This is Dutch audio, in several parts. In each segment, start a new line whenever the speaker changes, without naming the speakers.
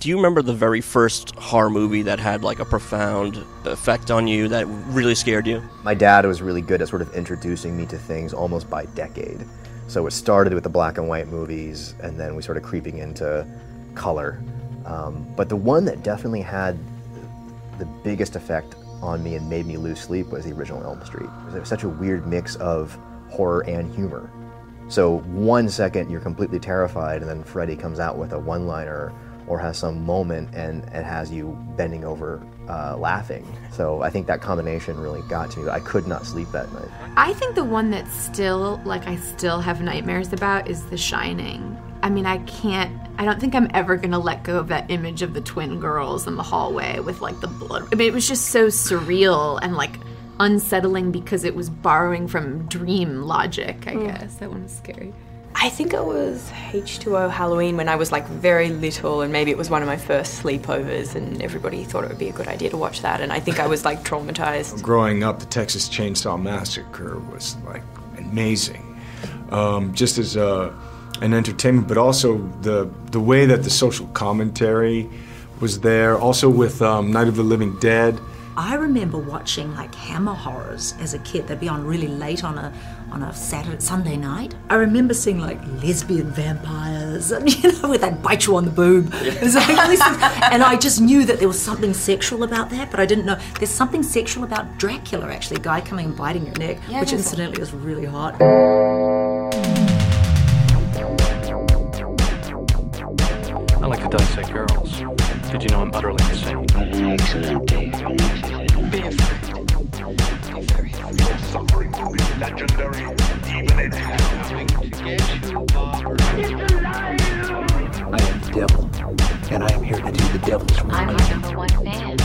do you remember the very first horror movie that had like a profound effect on you that really scared you?
My dad was really good at sort of introducing me to things almost by decade. So it started with the black and white movies, and then we started creeping into color. Um, but the one that definitely had the biggest effect on me and made me lose sleep was the original Elm Street. It was such a weird mix of horror and humor. So one second you're completely terrified, and then Freddy comes out with a one-liner or has some moment and it has you bending over uh, laughing. So I think that combination really got to me. I could not sleep that night.
I think the one that still, like, I still have nightmares about is The Shining. I mean, I can't. I don't think I'm ever gonna let go of that image of the twin girls in the hallway with like the blood. I mean, it was just so surreal and like unsettling because it was borrowing from dream logic. I guess that one was scary.
I think it was H2O Halloween when I was like very little, and maybe it was one of my first sleepovers, and everybody thought it would be a good idea to watch that. And I think I was like traumatized.
Growing up, the Texas Chainsaw Massacre was like amazing, um, just as a, an entertainment, but also the the way that the social commentary was there. Also with um, Night of the Living Dead.
I remember watching like Hammer horrors as a kid. They'd be on really late on a on a Saturday Sunday night. I remember seeing like lesbian vampires, and you know, where they'd bite you on the boob. It was like all these things. and I just knew that there was something sexual about that, but I didn't know there's something sexual about Dracula. Actually, a guy coming and biting your neck,
Yeah,
which incidentally was really hot.
I like to dissect girls. Did you know I'm utterly insane?
I am the devil, and I am here to do the devil's work.
I'm our number one fan.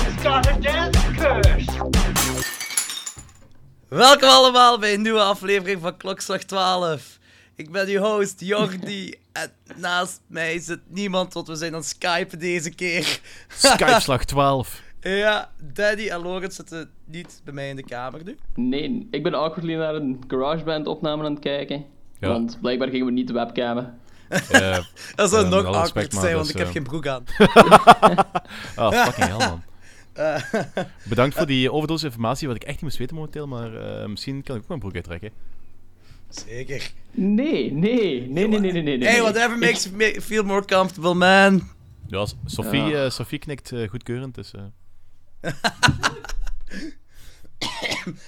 Welkom allemaal bij een nieuwe aflevering van Klokslag 12. Ik ben uw host Jordi en naast mij zit niemand, want we zijn aan het skypen deze keer.
Skype-slag 12.
Ja, Daddy en Lorenz zitten niet bij mij in de kamer nu.
Nee, ik ben awkwardly naar een GarageBand opname aan het kijken.
Ja.
Want blijkbaar gingen we niet de webcamen.
Eh,
Dat zou nog awkward
respect,
zijn, want
is,
ik heb
eh,
geen broek aan.
Ah, fucking hell, man.
Eh,
Bedankt voor die overdosis informatie, wat ik echt niet moest weten momenteel, maar eh, misschien kan ik ook mijn broek uittrekken.
Zeker.
Nee, nee, nee, nee, nee, nee, nee.
Hey, whatever makes you ma- feel more comfortable, man.
Ja, Sophie,
Ja.
eh, Sophie knikt goedkeurend, dus...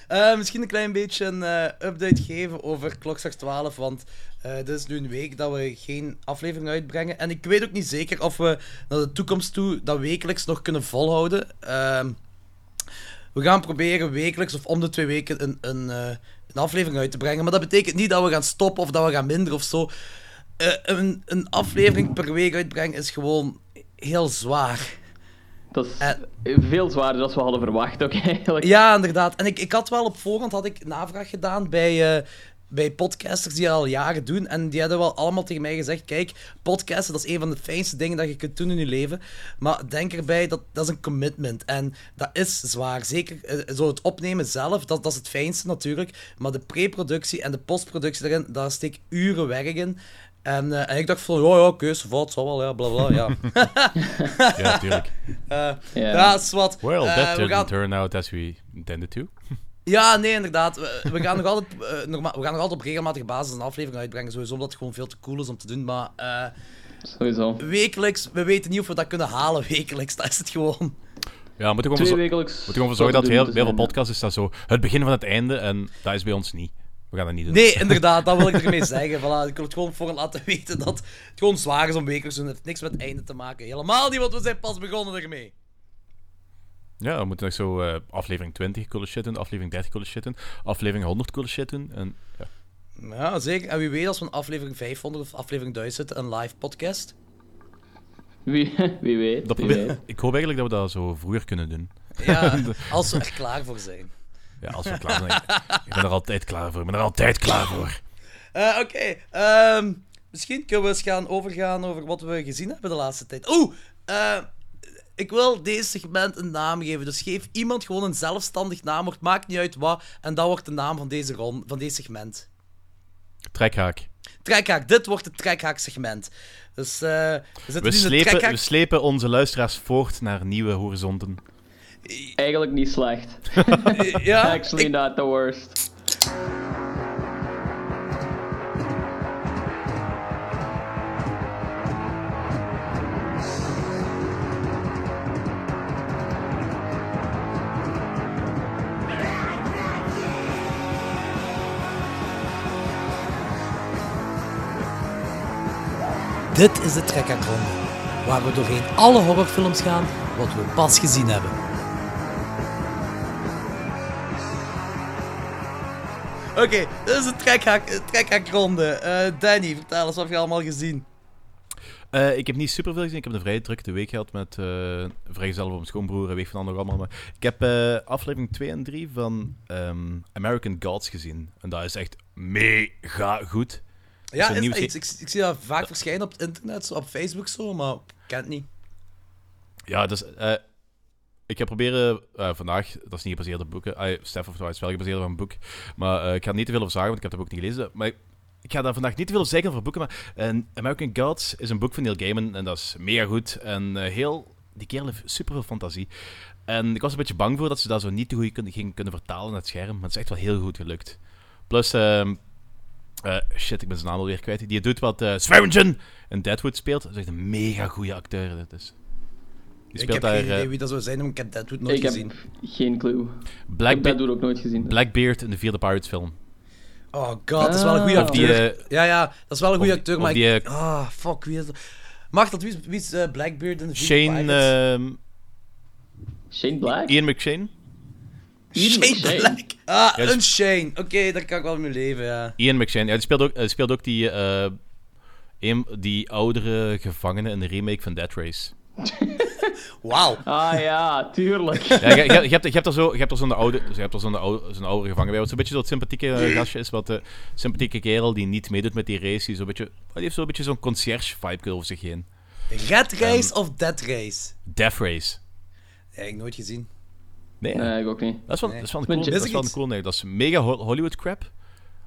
Eh,
misschien een klein beetje een eh, update geven over Klokslag 12, want eh dit is nu een week dat we geen aflevering uitbrengen. En ik weet ook niet zeker of we naar de toekomst toe dat wekelijks nog kunnen volhouden. Ehm, we gaan proberen wekelijks of om de twee weken een, een, een aflevering uit te brengen. Maar dat betekent niet dat we gaan stoppen of dat we gaan minderen of zo. Een, een aflevering per week uitbrengen is gewoon heel zwaar.
Dat is veel zwaarder dan we hadden verwacht ook eigenlijk.
Ja, inderdaad. En ik, ik had wel op voorhand had ik navraag gedaan bij, eh, bij podcasters die dat al jaren doen. En die hadden wel allemaal tegen mij gezegd: kijk, podcasten dat is een van de fijnste dingen dat je kunt doen in je leven. Maar denk erbij, dat, dat is een commitment. En dat is zwaar. Zeker eh, zo het opnemen zelf, dat, dat is het fijnste natuurlijk. Maar de pre-productie en de postproductie daarin, daar steek uren werk in. En, eh, en ik dacht van, ja, ja, okay, valt, zal wel, ja, bla bla, ja.
Ja, tuurlijk.
Eh, ja, is wat.
Well,
Eh,
that
we
didn't
gaan-
turn out as we intended to.
Ja, nee, inderdaad. We, we gaan nog altijd, norma- we gaan nog altijd op regelmatige basis een aflevering uitbrengen. Sowieso omdat het gewoon veel te cool is om te doen. Maar eh,
Sowieso.
wekelijks, we weten niet of we dat kunnen halen wekelijks. Dat is het gewoon.
Ja, we moeten gewoon zorgen dat heel, heel veel podcasts is dat zo het begin van het einde en dat is bij ons niet. We gaan dat niet doen.
Nee, inderdaad, dat wil ik ermee zeggen. Voilà, ik wil het gewoon voor laten weten dat het gewoon zwaar is om wekelijks te doen. Het heeft niks met het einde te maken. Helemaal niet, want we zijn pas begonnen ermee.
Ja, we moeten nog zo eh, aflevering 20 coole shit doen, aflevering 30 coole shit doen, aflevering 100 coole shit doen. En, ja.
Ja, zeker. En wie weet als we een aflevering 500 of aflevering 1000 een live podcast.
Wie, wie weet.
Dat
wie
probeer-
weet.
ik hoop eigenlijk dat we dat zo vroeger kunnen doen.
Ja, als we er klaar voor zijn.
Ja, als we klaar zijn. Ik ben er altijd klaar voor. Ik ben er altijd klaar voor.
Eh, Oké, ehm, misschien kunnen we eens gaan overgaan over wat we gezien hebben de laatste tijd. Oeh, eh, ik wil deze segment een naam geven. Dus geef iemand gewoon een zelfstandig naamwoord. Maakt niet uit wat. En dat wordt de naam van deze, ron, van deze segment.
Trekhaak.
trekhaak. Dit wordt het trekhaak-segment. Dus eh, we
We slepen, we slepen onze luisteraars voort naar nieuwe horizonten.
Eigenlijk niet slecht.
ja,
Actually not the worst.
Dit is de trekhaakronde. Waar we doorheen alle horrorfilms gaan wat we pas gezien hebben. Oké, dit is trekhaak, trekhaakronde. Eh Danny, vertel eens wat je allemaal gezien.
Eh, ik heb niet superveel gezien. Ik heb een vrij drukke week gehad met uh, vrijgezel van mijn schoonbroer en weet van allemaal. Maar ik heb eh, aflevering 2 en 3 van ehm, American Gods gezien. En dat is echt mega goed.
Ja,
een
is iets? Ik, ik zie dat vaak verschijnen op het internet, zo op Facebook zo, maar ik ken het niet.
Ja, dus eh, ik heb proberen eh, vandaag, dat is niet gebaseerd op boeken. Uh, Stef of is wel gebaseerd op een boek. Maar eh, ik ga niet te veel over zeggen, want ik heb het ook niet gelezen. Maar ik ga daar vandaag niet te veel zeggen over boeken. Maar eh, American Gods is een boek van Neil Gaiman en dat is mega goed. En heel, die kerel heeft super veel fantasie. En ik was een beetje bang voor dat ze dat zo niet te goed kunnen, gingen kunnen vertalen naar het scherm. Maar het is echt wel heel goed gelukt. Plus, eh, shit, ik ben zijn naam alweer kwijt. Die doet wat uh, in Deadwood speelt. Dat is echt een mega goede acteur. Dat is.
Die ik heb daar, geen idee wie dat zou zijn, maar ik heb Deadwood nooit
ik
gezien.
Ik heb geen clue.
Black
ik heb Deadwood ook nooit gezien.
Blackbeard in de vierde Pirates film.
Oh god, dat is wel een goede
die,
acteur.
eh,
ja, ja, dat is wel een goede acteur, maar
die,
ik...
eh,
Ah, fuck, wie is dat? Mag dat? Wie is, wie is eh, Blackbeard in de vierde
Shane.
Pirates?
ehm,
Shane Black?
Ian McShane.
Ian
Shane
McShane.
Black. Ah,
Ja, dus-
een Shane. Oké, daar kan ik wel mee leven, ja.
Ian McShane. Ja, die speelt ook, hij speelt ook die, eh, een, die oudere gevangene in de remake van Dead Race.
Wauw.
Ah ja, tuurlijk.
Ja, je, je, je hebt, je hebt er zo, je hebt er zo'n oude, je hebt er zo'n oude, zo'n oude gevangen bij. Wat zo'n beetje zo'n sympathieke eh, gastje is, wat de sympathieke kerel die niet meedoet met die race. Die, zo'n beetje, die heeft zo'n beetje zo'n concierge-vibe over zich heen.
Red Race of Dead Race?
Death Race.
Ja, ik nooit gezien.
Nee,
Nee, ik ook niet.
Dat is wel,
Nee.
dat is wel een cool, dat is wel een cool nee. Dat is mega Ho- Hollywood crap.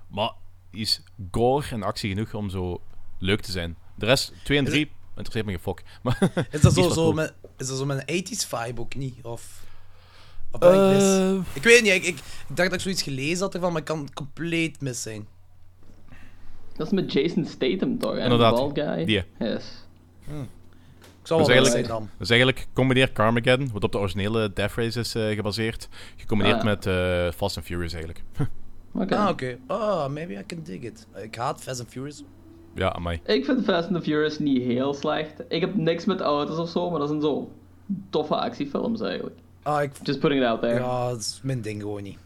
Maar die is gore en actie genoeg om zo leuk te zijn. De rest, 2 en 3, interesseert me geen fok. Maar
Is dat zo,
wel
zo,
cool.
met, is dat zo met een 80s vibe ook niet? Of, of ben ik mis?
Eh,
Ik weet niet, ik, ik, ik dacht dat ik zoiets gelezen had ervan, maar ik kan compleet mis zijn.
Dat is met Jason Statham toch? En
Inderdaad,
Bald guy.
die.
Yes.
Ik zal
Dat
wel
is,
mis zijn
eigenlijk,
dan.
dat is eigenlijk combineer Carmageddon, wat op de originele Death Race is eh, gebaseerd, gecombineerd
Ah, ja.
met eh, Fast and Furious eigenlijk.
Oké.
Ah, oké. Oh, maybe I can dig it. Ik haat Fast and Furious.
Ja, amai.
Ik vind Fast and the Furious niet heel slecht. Ik heb niks met auto's of zo, maar dat zijn zo toffe actiefilms eigenlijk.
Ah, ik...
Just putting it out there.
Ja, dat is mijn ding gewoon niet.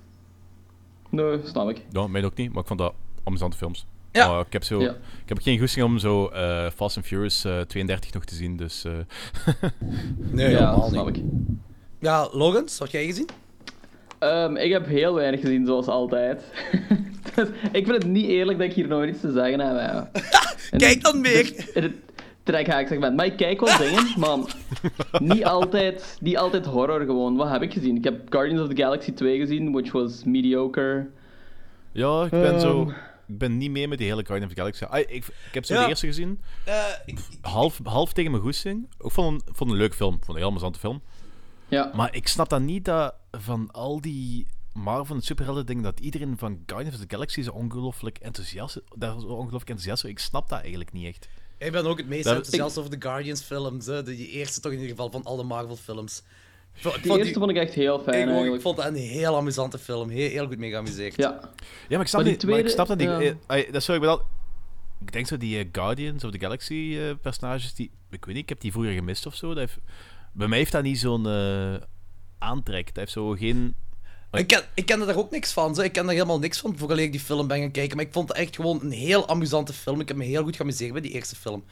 Nee, snap ik.
Ja, mij ook niet, maar ik vond dat amusante films.
Ja.
Ik heb, zo,
Ja.
ik heb geen goesting om zo eh, Fast and Furious eh, 32 nog te zien, dus... eh,
Nee,
ja,
helemaal
snap
niet.
ik.
Ja, Logan, wat heb jij gezien?
Ehm, ik heb heel weinig gezien, zoals altijd. Dus ik vind het niet eerlijk dat ik hier nooit iets te zeggen heb. ja.
Kijk dan meer!
In het trekhaak-segment. Maar ik kijk wel dingen, maar niet altijd, niet altijd horror gewoon. Wat heb ik gezien? Ik heb Guardians of the Galaxy 2 gezien, which was mediocre.
ja, ik ben zo...
Ehm.
Ik ben niet mee met die hele Guardian of the Galaxy. Ah, ik, ik heb zo
Ja.
de eerste gezien,
Eh, ik-
half, half tegen mijn goesting. Ik vond, een- vond een leuk film, vond een heel amusante film.
Ja.
Maar ik snap dan niet dat van al die Marvel en superhelden dingen dat iedereen van Guardians of the Galaxy zo ongelooflijk enthousiast, daar zo ongelooflijk enthousiast is. Ik snap dat eigenlijk niet echt.
ik ben ook het meest
Dat-
enthousiast over de Guardians films. Hè. De eerste toch in ieder geval van alle Marvel films.
De eerste vond ik echt heel fijn
ik
eigenlijk.
vond dat een heel amusante film. Heel, heel goed mee geamuseerd.
Ja.
Ja, maar ik snap,
Maar die
niet, maar ik snap dat niet.
ja.
eh, dat is zo, ik ben al- Ik denk zo die eh, Guardians of the Galaxy eh, personages, die, ik weet niet, ik heb die vroeger gemist of zo. Dat heeft, bij mij heeft dat niet zo'n eh, aantrek. Dat heeft zo geen...
Ik, ken, ik kende daar ook niks van. Zo. Ik ken daar helemaal niks van voordat ik die film ben gaan kijken. Maar ik vond het echt gewoon een heel amusante film. Ik heb me heel goed geamuseerd bij die eerste film.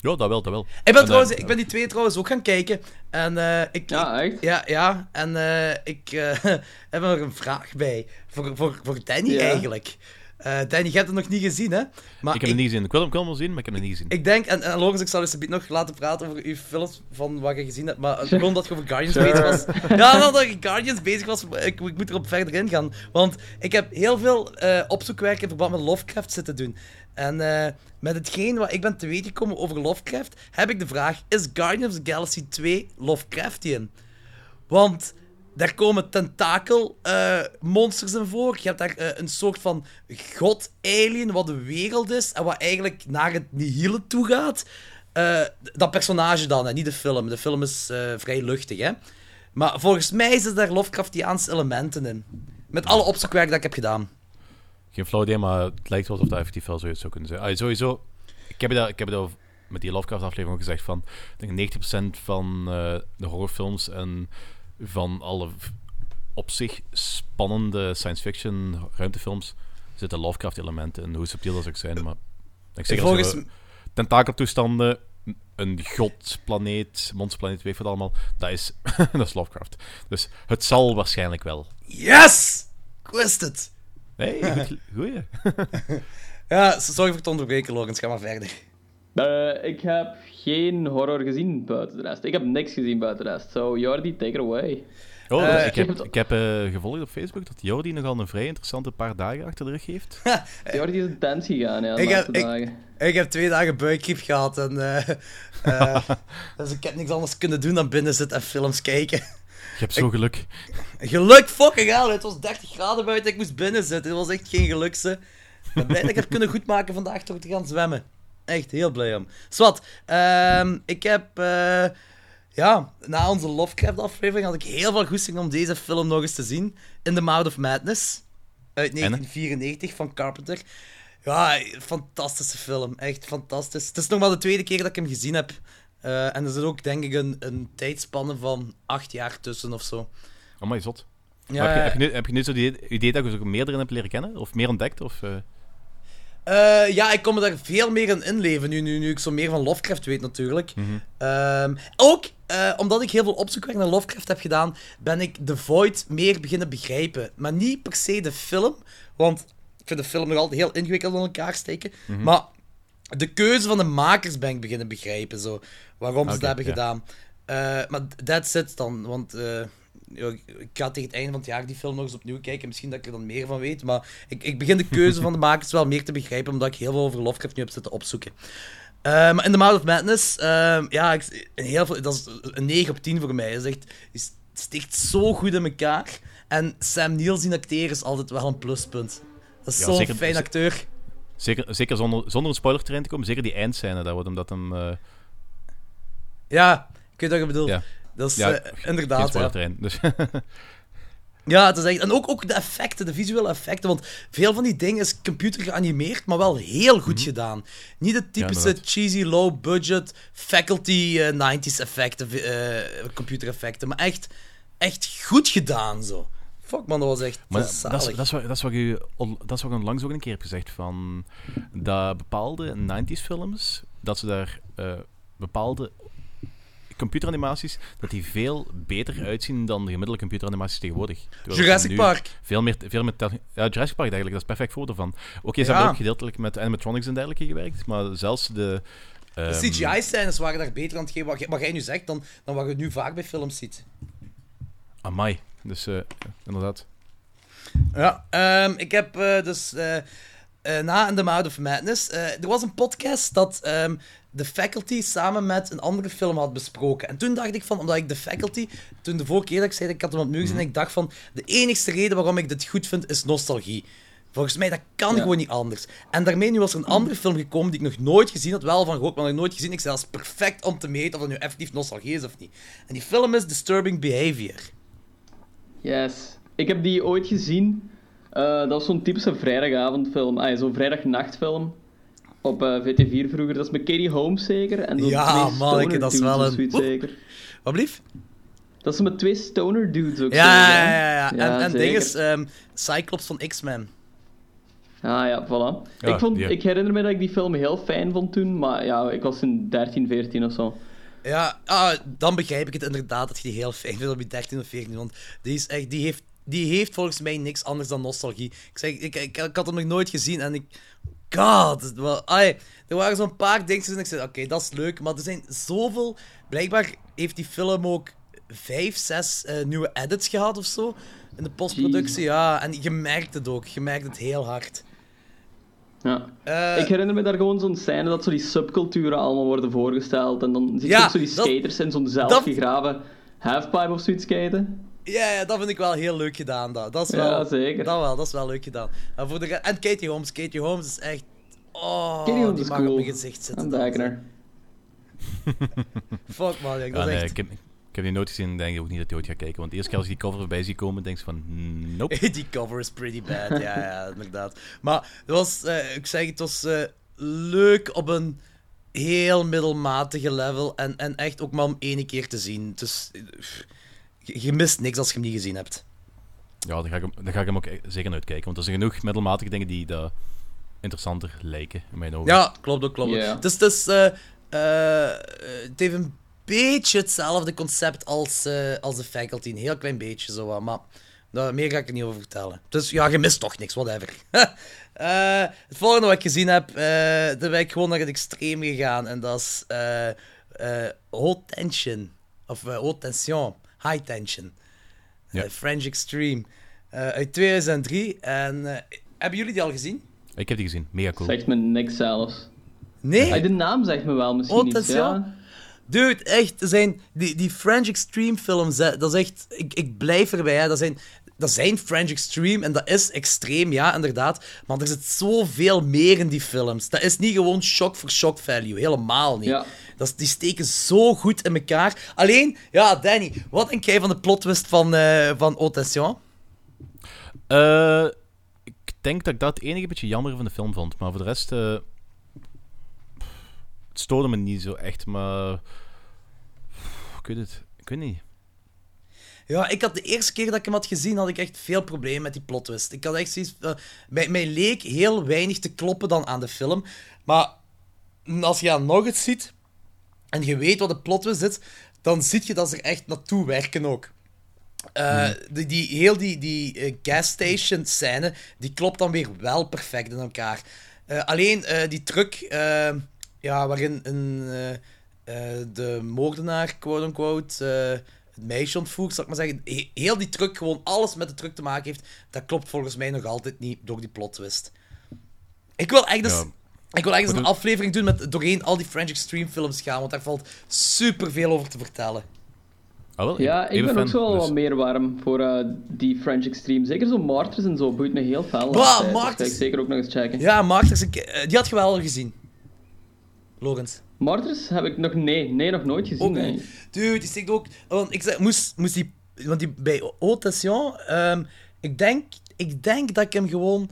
Ja, dat wel, dat wel.
Ik ben,
En,
trouwens, ik ben die twee trouwens ook gaan kijken. En eh, ik,
Ja, echt?
Ja, ja. En eh, ik eh, heb er een vraag bij. Voor, voor, voor Danny
Ja.
eigenlijk. Eh, Danny, je hebt het nog niet gezien, hè? Maar
ik heb het niet gezien. Ik wil hem, wel zien, maar ik heb het niet gezien.
Ik denk, en, en Logans, ik zal je nog laten praten over uw films van wat je gezien hebt, maar
Sure.
gewoon dat je over Guardians
Sure.
bezig was. Ja, dat je Guardians bezig was, ik, ik moet erop verder ingaan. Want ik heb heel veel eh, opzoekwerk in verband met Lovecraft zitten doen. En eh, met hetgeen wat ik ben te weten gekomen over Lovecraft, heb ik de vraag, is Guardians of the Galaxy 2 Lovecraftian? Want daar komen tentakel-monsters in voor. Je hebt daar eh, een soort van god-alien wat de wereld is en wat eigenlijk naar het nihile toe gaat. Eh, dat personage dan, niet de film. De film is eh, vrij luchtig, hè. Maar volgens mij zitten daar Lovecraftiaanse elementen in. Met alle opzoekwerk dat ik heb gedaan.
Geen flauw idee, maar het lijkt wel alsof dat effectief wel zoiets zou kunnen zijn. Sowieso, ik heb al- ik heb al met die Lovecraft-aflevering ook gezegd van... Ik denk 90% van eh, de horrorfilms en van alle op zich spannende science-fiction ruimtefilms zitten Lovecraft-elementen in, hoe subtiel dat ook zijn. Maar ik zeg
Volgens
tentakeltoestanden, een godplaneet, monsterplaneet, weet wat allemaal, dat is, dat is Lovecraft. Dus het zal waarschijnlijk wel.
Yes! Ik wist het!
Nee, goed, goeie.
ja, sorry voor het onderbreken, Logans. Ga maar verder.
Eh, ik heb geen horror gezien buiten de rest. Ik heb niks gezien buiten de rest. So, Jordi, take it away.
Oh,
Eh,
ik heb, ik heb eh, gevolgd op Facebook dat Jordi nogal een vrij interessante paar dagen achter de rug heeft.
Jordi is in dans gegaan, ja, de
Ik heb, ik, heb twee dagen buikgriep gehad en eh, eh, dus ik heb niks anders kunnen doen dan binnen zitten en films kijken.
Je hebt zo geluk.
Geluk, fucking hell, het was 30 graden buiten, ik moest binnen zitten. Het was echt geen gelukse. Ik ben blij dat ik heb kunnen goedmaken vandaag door te gaan zwemmen. Echt heel blij om. Swat, ehm, ik heb... eh, ja, na onze Lovecraft-aflevering had ik heel veel goesting om deze film nog eens te zien. In the Mouth of Madness. Uit 1994 van Carpenter. Ja, fantastische film. Echt fantastisch. Het is nog maar de tweede keer dat ik hem gezien heb. Eh, en er zit ook, denk ik, een, een tijdspanne van acht jaar tussen of zo.
Oh, maar zot.
Ja,
heb, je, heb, je nu, heb je nu zo die idee dat je ook meerdere hebt leren kennen? Of meer ontdekt? Of, eh,
Eh, ja, ik kom me daar veel meer in inleven nu, nu, nu ik zo meer van Lovecraft weet natuurlijk.
Mhm.
Ehm, ook eh, omdat ik heel veel opzoekwerk naar Lovecraft heb gedaan, ben ik The Void meer beginnen begrijpen. Maar niet per se de film, want ik vind de film nog altijd heel ingewikkeld in elkaar steken.
Mhm.
Maar de keuze van de makers ben ik beginnen begrijpen, zo. Waarom ze
Oké,
dat hebben gedaan. Eh, maar that's it dan, want... ik ga tegen het einde van het jaar die film nog eens opnieuw kijken. Misschien dat ik er dan meer van weet. Maar ik, ik begin de keuze van de makers wel meer te begrijpen. Omdat ik heel veel over Lovecraft nu heb zitten opzoeken. Maar in The Mouth of Madness, ehm, ja, ik, heel veel, dat is een 9 op 10 voor mij. Het is echt, het sticht zo goed in elkaar. En Sam Neill zien acteren is altijd wel een pluspunt. Dat is
Ja,
zo'n fijn acteur.
zeker zeker zonder, zonder een spoiler te komen, zeker die eindscène, dat wordt omdat hem... eh,
Ja, ik weet wat je bedoelt.
ja.
Dat is
Ja,
eh, inderdaad. ja.
dus...
Ja, het is echt... En ook, ook de effecten, de visuele effecten. Want veel van die dingen is computer geanimeerd, maar wel heel goed gedaan. Niet de typische cheesy, low-budget, faculty eh, 90s effecten, eh computereffecten. Maar echt, echt goed gedaan, zo. Fuck man, dat was echt
Maar
dat is
dat is,
zalig.
dat, is wat, dat, is wat je, on- dat is wat ik onlangs ook een keer heb gezegd, van dat bepaalde 90s films, dat ze daar eh, bepaalde computeranimaties, dat die veel beter uitzien dan de gemiddelde computeranimaties tegenwoordig. Terwijl
Jurassic Park.
Veel meer, veel meer ja, Jurassic Park eigenlijk, dat is perfect voorbeeld van. Oké, ze
Ja.
hebben ook gedeeltelijk met animatronics en dergelijke gewerkt, maar zelfs de...
De
ehm,
CGI-scènes waren daar beter aan het geven, wat, jij- wat jij nu zegt, dan, dan wat je nu vaak bij films ziet.
Amai. Dus eh, inderdaad.
Ja, ehm, ik heb eh, dus eh, na The Mouth of Madness... er was een podcast dat ehm The Faculty samen met een andere film had besproken. En toen dacht ik van, omdat ik The Faculty... Toen de vorige keer dat ik zei dat ik had hem opnieuw gezien, ik dacht van... De enigste reden waarom ik dit goed vind, is nostalgie. Volgens mij, dat kan
Ja.
gewoon niet anders. En daarmee nu was er een andere film gekomen die ik nog nooit gezien had. Wel van gehoord, maar nog nooit gezien. Ik zei, dat is perfect om te meten of dat nu effectief nostalgie is of niet. En die film is Disturbing Behavior.
Yes. Ik heb die ooit gezien. Eh, dat was zo'n typische vrijdagavondfilm. Ah, ja, zo'n vrijdagnachtfilm. Op eh, VT4 vroeger. Dat is met Katie Holmes zeker. En zo'n
Ja,
twee
manneke,
stoner
dat is
dudes
wel een-
zeker.
Wat blief?
Dat is met twee stoner dudes ook
Ja,
zo,
ja,
hè?
ja. ja. En, en ding is ehm, Cyclops van X-Men.
Ah ja, voilà.
Ja,
ik, vond, ik herinner me dat ik die film heel fijn vond toen, maar ja, ik was in 13, 14 of zo.
Ja, ah, dan begrijp ik het inderdaad dat je die heel fijn vindt op je 13 of 14. Want die, is echt, die heeft die heeft volgens mij niks anders dan nostalgie. Ik, zeg, ik, ik, ik had hem nog nooit gezien en ik... God, ai, er waren zo'n paar dingetjes en ik zei, oké, dat is leuk, maar er zijn zoveel... Blijkbaar heeft die film ook vijf, zes eh, nieuwe edits gehad of zo in de postproductie. Ja, en je merkt het ook. Je merkt het heel hard.
Ja.
Eh,
ik herinner me daar gewoon zo'n scène dat zo die subculturen allemaal worden voorgesteld. En dan zie je
Ja,
ook zo die
dat-
skaters in zo'n
dat-
zelfgegraven halfpipe of zoiets skaten.
Ja, ja, dat vind ik wel heel leuk gedaan. Dat, dat is
Ja,
wel,
zeker.
Dat wel, dat is wel leuk gedaan. En, voor de, en Katie Holmes. Katie Holmes is echt... Oh,
Katie Holmes
die
is
mag
cool.
op mijn gezicht zitten.
Her.
Fuck man, ja,
Ja,
dat is
nee,
echt...
ik, heb, ik heb die nooit gezien en denk ook niet dat hij ooit gaat kijken. Want de eerste keer als ik die cover voorbij zie komen, denk ik van, nope.
Die cover is pretty bad, ja, ja, inderdaad. Maar het was, eh, ik zeg, het was eh, leuk op een heel middelmatige level. En, en echt ook maar om één keer te zien. Dus eh, je, je mist niks als je hem niet gezien hebt.
Ja, dan ga ik hem, dan ga ik hem ook zeker nooit kijken. Want er zijn genoeg middelmatige dingen die daar interessanter lijken, in mijn ogen.
Ja, klopt ook, klopt ook.
Ja.
Het, is, het, eh, eh, heeft een beetje hetzelfde concept als, eh, als de faculty. Een heel klein beetje zo, wat, maar daar, meer ga ik er niet over vertellen. Dus ja, je mist toch niks, whatever. Eh, het volgende wat ik gezien heb, eh daar ben ik gewoon naar het extreem gegaan. En dat is eh eh, Haute Tension. Of eh, Haute Tension. High Tension.
Ja.
Eh, French Extreme. Eh, uit 2003. En eh, hebben jullie die al gezien?
Ik heb die gezien, mega cool.
Zegt me niks zelfs.
Nee?
De naam zegt me wel misschien
Oh,
iets, ja.
Dude, echt, zijn die, die French Extreme films, hè, dat is echt, ik, ik blijf erbij, hè, dat zijn, dat zijn French Extreme en dat is extreem, ja, inderdaad, maar er zit zoveel meer in die films. Dat is niet gewoon shock for shock value, helemaal niet. Dat is, die steken zo goed in elkaar. Alleen, ja, Danny, wat denk jij van de plot twist van, eh van?
Eh, ik denk dat ik dat het enige beetje jammer van de film vond. Maar voor de rest... eh, het stoorde me niet zo echt, maar... Ik weet het. Ik weet niet.
Ja, ik had de eerste keer dat ik hem had gezien, had ik echt veel problemen met die plot twist. Ik had echt zoiets... eh, mij, mij leek heel weinig te kloppen dan aan de film. Maar als je dan nog eens ziet, en je weet wat de plot twist is, dan zie je dat ze er echt naartoe werken ook. Eh, die, die, heel die, die eh, gas station scène, die klopt dan weer wel perfect in elkaar. Eh, alleen die truck, ja, waarin een, de moordenaar, quote-unquote, het meisje ontvoert, zal ik maar zeggen. he- Heel die truck, gewoon alles met de truck te maken heeft, dat klopt volgens mij nog altijd niet door die plot twist. Ik wil echt eens,
Ja.
ik wil echt eens
Maar
een aflevering doen met doorheen al die French Extreme films gaan, want daar valt super veel over te vertellen.
Ah, wel,
Ja, ik ben ook zo wel
dus-
wat meer warm voor eh, die French Extreme. Zeker zo Martyrs en zo boeit me heel fel.
Bah.
Dat
Martyrs-
ga ik zeker ook nog eens checken.
Ja, Martyrs, ik- eh, die had je wel al gezien. Lorenz.
Martyrs heb ik nog... Nee, nee nog nooit gezien.
Ook
nee.
niet. Dude, die stikt ook... Want ik zei, moest, moest die... Want die bij Haute Tension... ehm, ik, denk, ik denk dat ik hem gewoon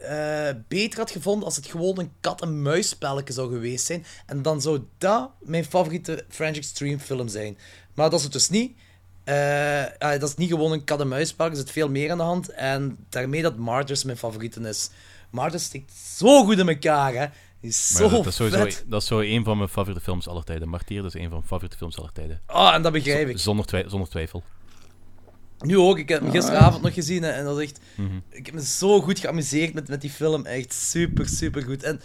eh, beter had gevonden als het gewoon een kat-en-muisspelletje zou geweest zijn. En dan zou dat mijn favoriete French Extreme film zijn. Maar dat is het dus niet. Ah, dat is niet gewoon een kat-en-muisspel, er zit veel meer aan de hand. En daarmee dat Martyrs mijn favoriete is. Martyrs stikt zo goed in elkaar, hè. Is zo
dat, is sowieso,
vet.
dat is zo een van mijn favoriete films aller tijden. Martyr dat is een van mijn favoriete films aller tijden.
Ah, en dat begrijp
Z-
ik.
Zonder, zonder twijfel.
Nu ook, ik heb hem gisteravond nog gezien en dat is echt...
Mhm.
Ik heb me zo goed geamuseerd met, met die film. Echt super, super goed. En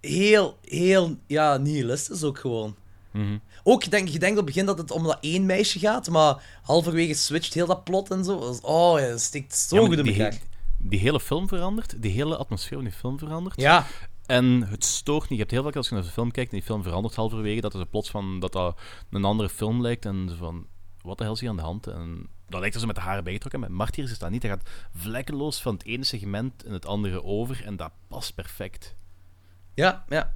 heel, heel, ja, nihilistisch ook gewoon.
Mhm.
Ook, je denkt, je denkt op het begin dat het om dat één meisje gaat, maar halverwege switcht heel dat plot en zo. Oh, ja, dat stikt zo
Ja,
goed in elkaar.
he- die hele film verandert, die hele atmosfeer van die film verandert.
Ja.
En het stoort niet. Je hebt heel vaak als je naar de film kijkt en die film verandert halverwege, dat er plots van dat dat een andere film lijkt en zo van wat de hel is hier aan de hand? En dat lijkt er zo met de haren bijgetrokken. Met Martyrs is dat niet. Dat gaat vlekkeloos van het ene segment in het andere over en dat past perfect.
Ja, ja.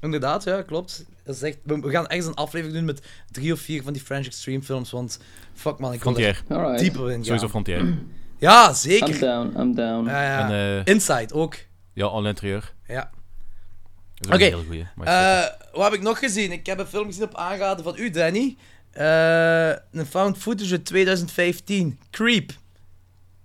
Inderdaad, ja, klopt. Dat is echt, we, we gaan echt een aflevering doen met drie of vier van die French Extreme films, want fuck man, ik
Frontier.
er
Alright.
dieper in.
Sowieso Frontier.
Ja, zeker.
I'm down, I'm down.
Ja, ja.
En, eh,
Inside ook.
Ja, en l'interieur.
Ja. Oké.
Maar
Eh, wat heb ik nog gezien? Ik heb een film gezien op aanraden van u, Danny. Eh, een found footage uit 2015. Creep.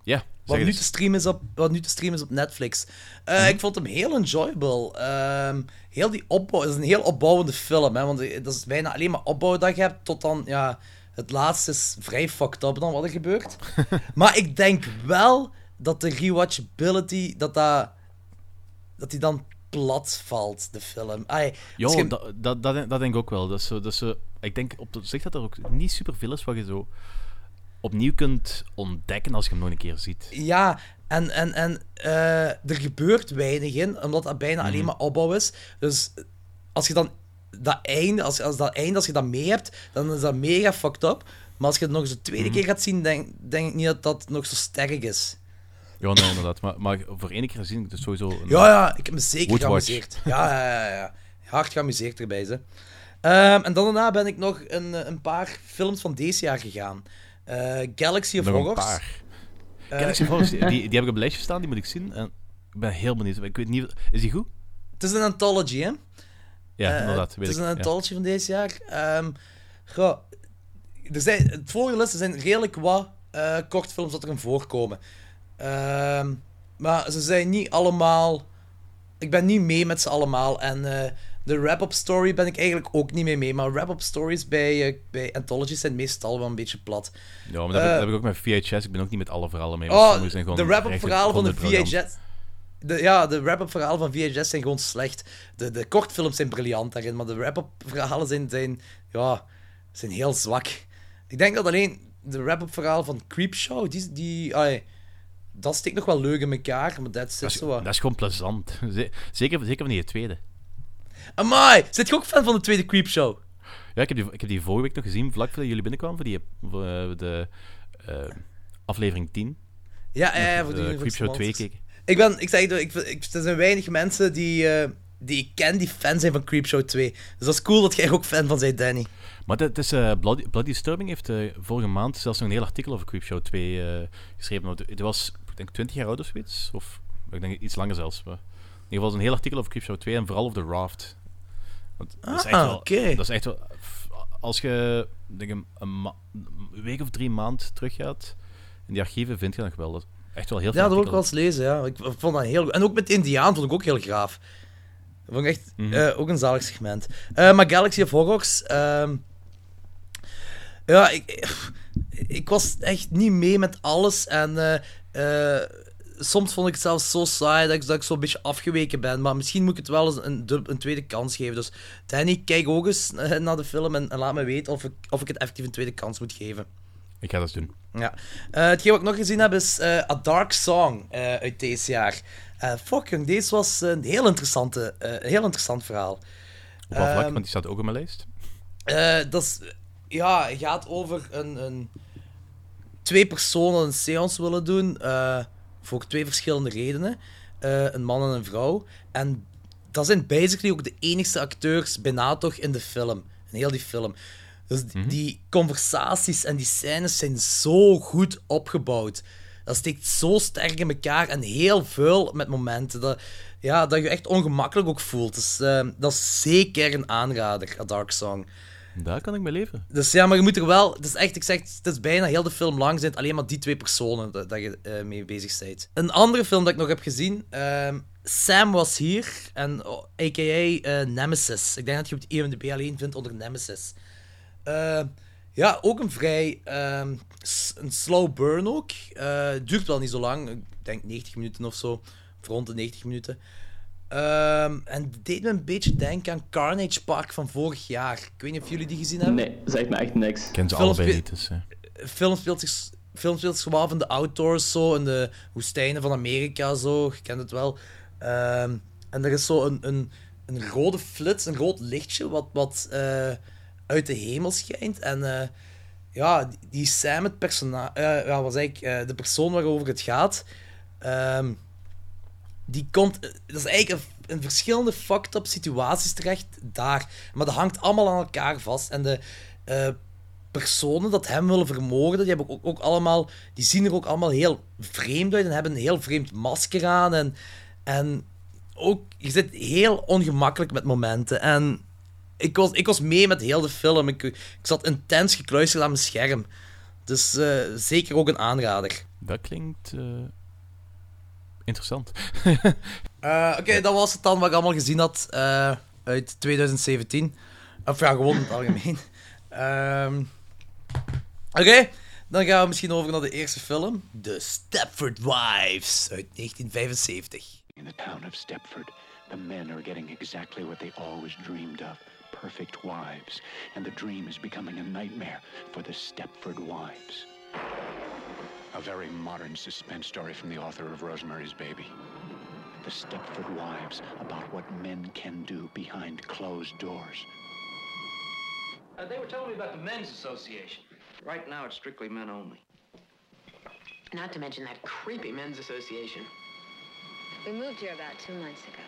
Ja,
Wat nu, te streamen is op, wat nu te streamen is op Netflix. Eh, Ik vond hem heel enjoyable. Ehm, heel die opbouw. Het is een heel opbouwende film. Hè, want dat is bijna alleen maar opbouw dat je hebt. Tot dan ja, het laatste is vrij fucked up dan wat er gebeurt. maar ik denk wel dat de rewatchability, dat dat, dat die dan plat valt, de film. Ai, je-
dat, dat, dat, dat denk ik ook wel. Dat is zo, ik denk op de zich dat er ook niet super veel is wat je zo opnieuw kunt ontdekken als je hem nog een keer ziet.
Ja, en, en, en eh, er gebeurt weinig in, omdat dat bijna alleen
Mhm.
maar opbouw is. Dus als je dan dat einde, als, als dat einde, als je dat mee hebt, dan is dat mega fucked up. Maar als je het nog eens de tweede
Mhm.
keer gaat zien, denk, denk ik niet dat dat nog zo sterk is.
Ja, nee, inderdaad. Maar, maar voor één keer zien, dus sowieso... Een,
Ja, ja, ik heb me zeker
Woodwatch.
geamuseerd. Ja, ja, ja, ja. Hard geamuseerd erbij, ze. Ehm, en dan daarna ben ik nog een, een paar films van deze jaar gegaan. Eh, Galaxy of
Nog een paar.
Eh,
Galaxy of Horrors, die, die heb ik op een lijstje staan, die moet ik zien. En ik ben heel benieuwd. Ik weet niet... Is die goed?
Het is een anthology, hè?
Ja,
Eh,
inderdaad.
Het
Weet
is
ik,
een
ja.
anthology van deze jaar. Ehm goh, er zijn, het is, er zijn redelijk wat kortfilms dat erin voorkomen. Ehm, maar ze zijn niet allemaal... Ik ben niet mee met ze allemaal. En eh, de wrap-up story ben ik eigenlijk ook niet mee mee. Maar wrap-up stories bij, eh, bij anthologies zijn meestal wel een beetje plat.
Ja, maar dat, heb, ik-
Eh,
dat heb ik ook met VHS. Ik ben ook niet met alle verhalen mee.
Oh,
zijn gewoon
de wrap-up verhalen van de VHS. De, ja, de wrap-up verhalen van VHS zijn gewoon slecht. De, de kortfilms zijn briljant daarin, maar de wrap-up verhalen zijn, zijn, ja, zijn heel zwak. Ik denk dat alleen de wrap-up verhaal van Creepshow, die, die dat steekt nog wel leuk in elkaar, maar dat is
Dat
zo. wat.
dat is gewoon plezant. Ze- Zeker, zeker van die tweede.
Amai, zit je ook fan van de tweede Creepshow?
Ja, ik heb, die, ik heb die vorige week nog gezien, vlak voordat jullie binnenkwamen, voor, die, voor eh, de eh, aflevering 10.
Ja, ja, ja, voor
eh,
Universal
Creepshow 2
Monsters.
keken.
Ik ben, ik zeg ik, ik, er zijn weinig mensen die, die ik ken die fan zijn van Creepshow 2. Dus dat is cool dat jij er ook fan van bent, Danny.
Maar het is, Bloody, Bloody Disturbing heeft vorige maand zelfs nog een heel artikel over Creepshow 2 eh, geschreven. Het was, denk, 20 jaar oud of zoiets. Of ik denk iets langer zelfs. Maar in ieder geval is een heel artikel over Creepshow 2 en vooral over The Raft. Want dat is echt
Ah,
wel. Dat is echt wel... Als je denk, een, een ma- een week of drie maand teruggaat in die archieven, vind je nog wel. Dat echt wel heel veel
Ja, dat wil ik wel eens lezen, ja. Ik vond dat heel goed. En ook met Indiaan vond ik ook heel gaaf. Dat vond ik echt
Mhm.
eh, ook een zalig segment. Eh, maar Galaxy of Horrors... ehm, ja, ik, ik was echt niet mee met alles. En eh, soms vond ik het zelfs zo saai dat ik, dat ik zo'n beetje afgeweken ben. Maar misschien moet ik het wel eens een, een tweede kans geven. Dus Danny, kijk ook eens eh, naar de film en, en laat me weten of ik, of ik het effectief een tweede kans moet geven.
Ik ga dat doen.
Ja. Eh, hetgeen wat ik nog gezien heb is A Dark Song uit deze jaar. Fuck, jong, deze was een heel, interessante, een heel interessant verhaal.
Op wat vlak,
Ehm,
want die staat ook op mijn lijst.
dat is, ja, gaat over een, een, twee personen een seance willen doen. eh, voor twee verschillende redenen. Eh, een man en een vrouw. En dat zijn basically ook de enigste acteurs bijna toch in de film. In heel die film. Dus die- die conversaties en die scènes zijn zo goed opgebouwd. Dat steekt zo sterk in elkaar en heel veel met momenten. Dat, ja, dat je echt ongemakkelijk ook voelt. Dus eh, dat is zeker een aanrader, A Dark Song.
Daar kan ik mee leven.
Dus ja, maar je moet er wel... Het is echt, ik zeg, het is bijna heel de film lang zijn het alleen maar die twee personen dat, dat je eh, mee bezig bent. Een andere film dat ik nog heb gezien, ehm, Sam was hier, en, oh, a.k.a. eh, Nemesis. Ik denk dat je op de IMDb alleen vindt onder Nemesis. Eh, ja, ook een vrij... ehm, een slow burn ook. Eh, duurt wel niet zo lang. Ik denk 90 minuten of zo. Rond de 90 minuten. Ehm, en het deed me een beetje denken aan Carnage Park van vorig jaar. Ik weet niet of jullie die gezien hebben.
Nee, zegt me echt niks.
Ik ken ze
Film
allebei niet, dus... eh.
film speelt zich, film speelt zich wel af in de outdoors, zo, in de woestijnen van Amerika, zo. Je kent het wel. Ehm, en er is zo een, een, een rode flits, een rood lichtje, wat, wat eh, uit de hemel schijnt. En eh, ja, die- Sam, het personage, ja, was eigenlijk eh, de persoon waarover het gaat, ehm, die komt, dat is eigenlijk in verschillende fucked up situaties terecht daar. Maar dat hangt allemaal aan elkaar vast. En de eh, personen dat hem willen vermoorden, die, hebben ook, ook allemaal, die zien er ook allemaal heel vreemd uit en hebben een heel vreemd masker aan. En, en ook, je zit heel ongemakkelijk met momenten. En ik was, ik was mee met heel de film. Ik, ik zat intens gekluisterd aan mijn scherm. Dus eh, zeker ook een aanrader.
Dat klinkt eh, interessant.
Eh, Oké, dat was het dan wat ik allemaal gezien had eh, uit 2017. Of ja, gewoon in het algemeen. Ehm, Oké, dan gaan we misschien over naar de eerste film. The Stepford Wives uit 1975.
In the town of Stepford, the men are getting exactly what they always dreamed of perfect wives. And the dream is becoming a nightmare for the Stepford Wives. A very modern suspense story from the author of Rosemary's Baby. The Stepford Wives, about what men can do behind closed doors.
Uh, they were telling me about the Men's Association. Right now, it's strictly men only.
Not to mention that creepy men's association.
We moved here about two months ago,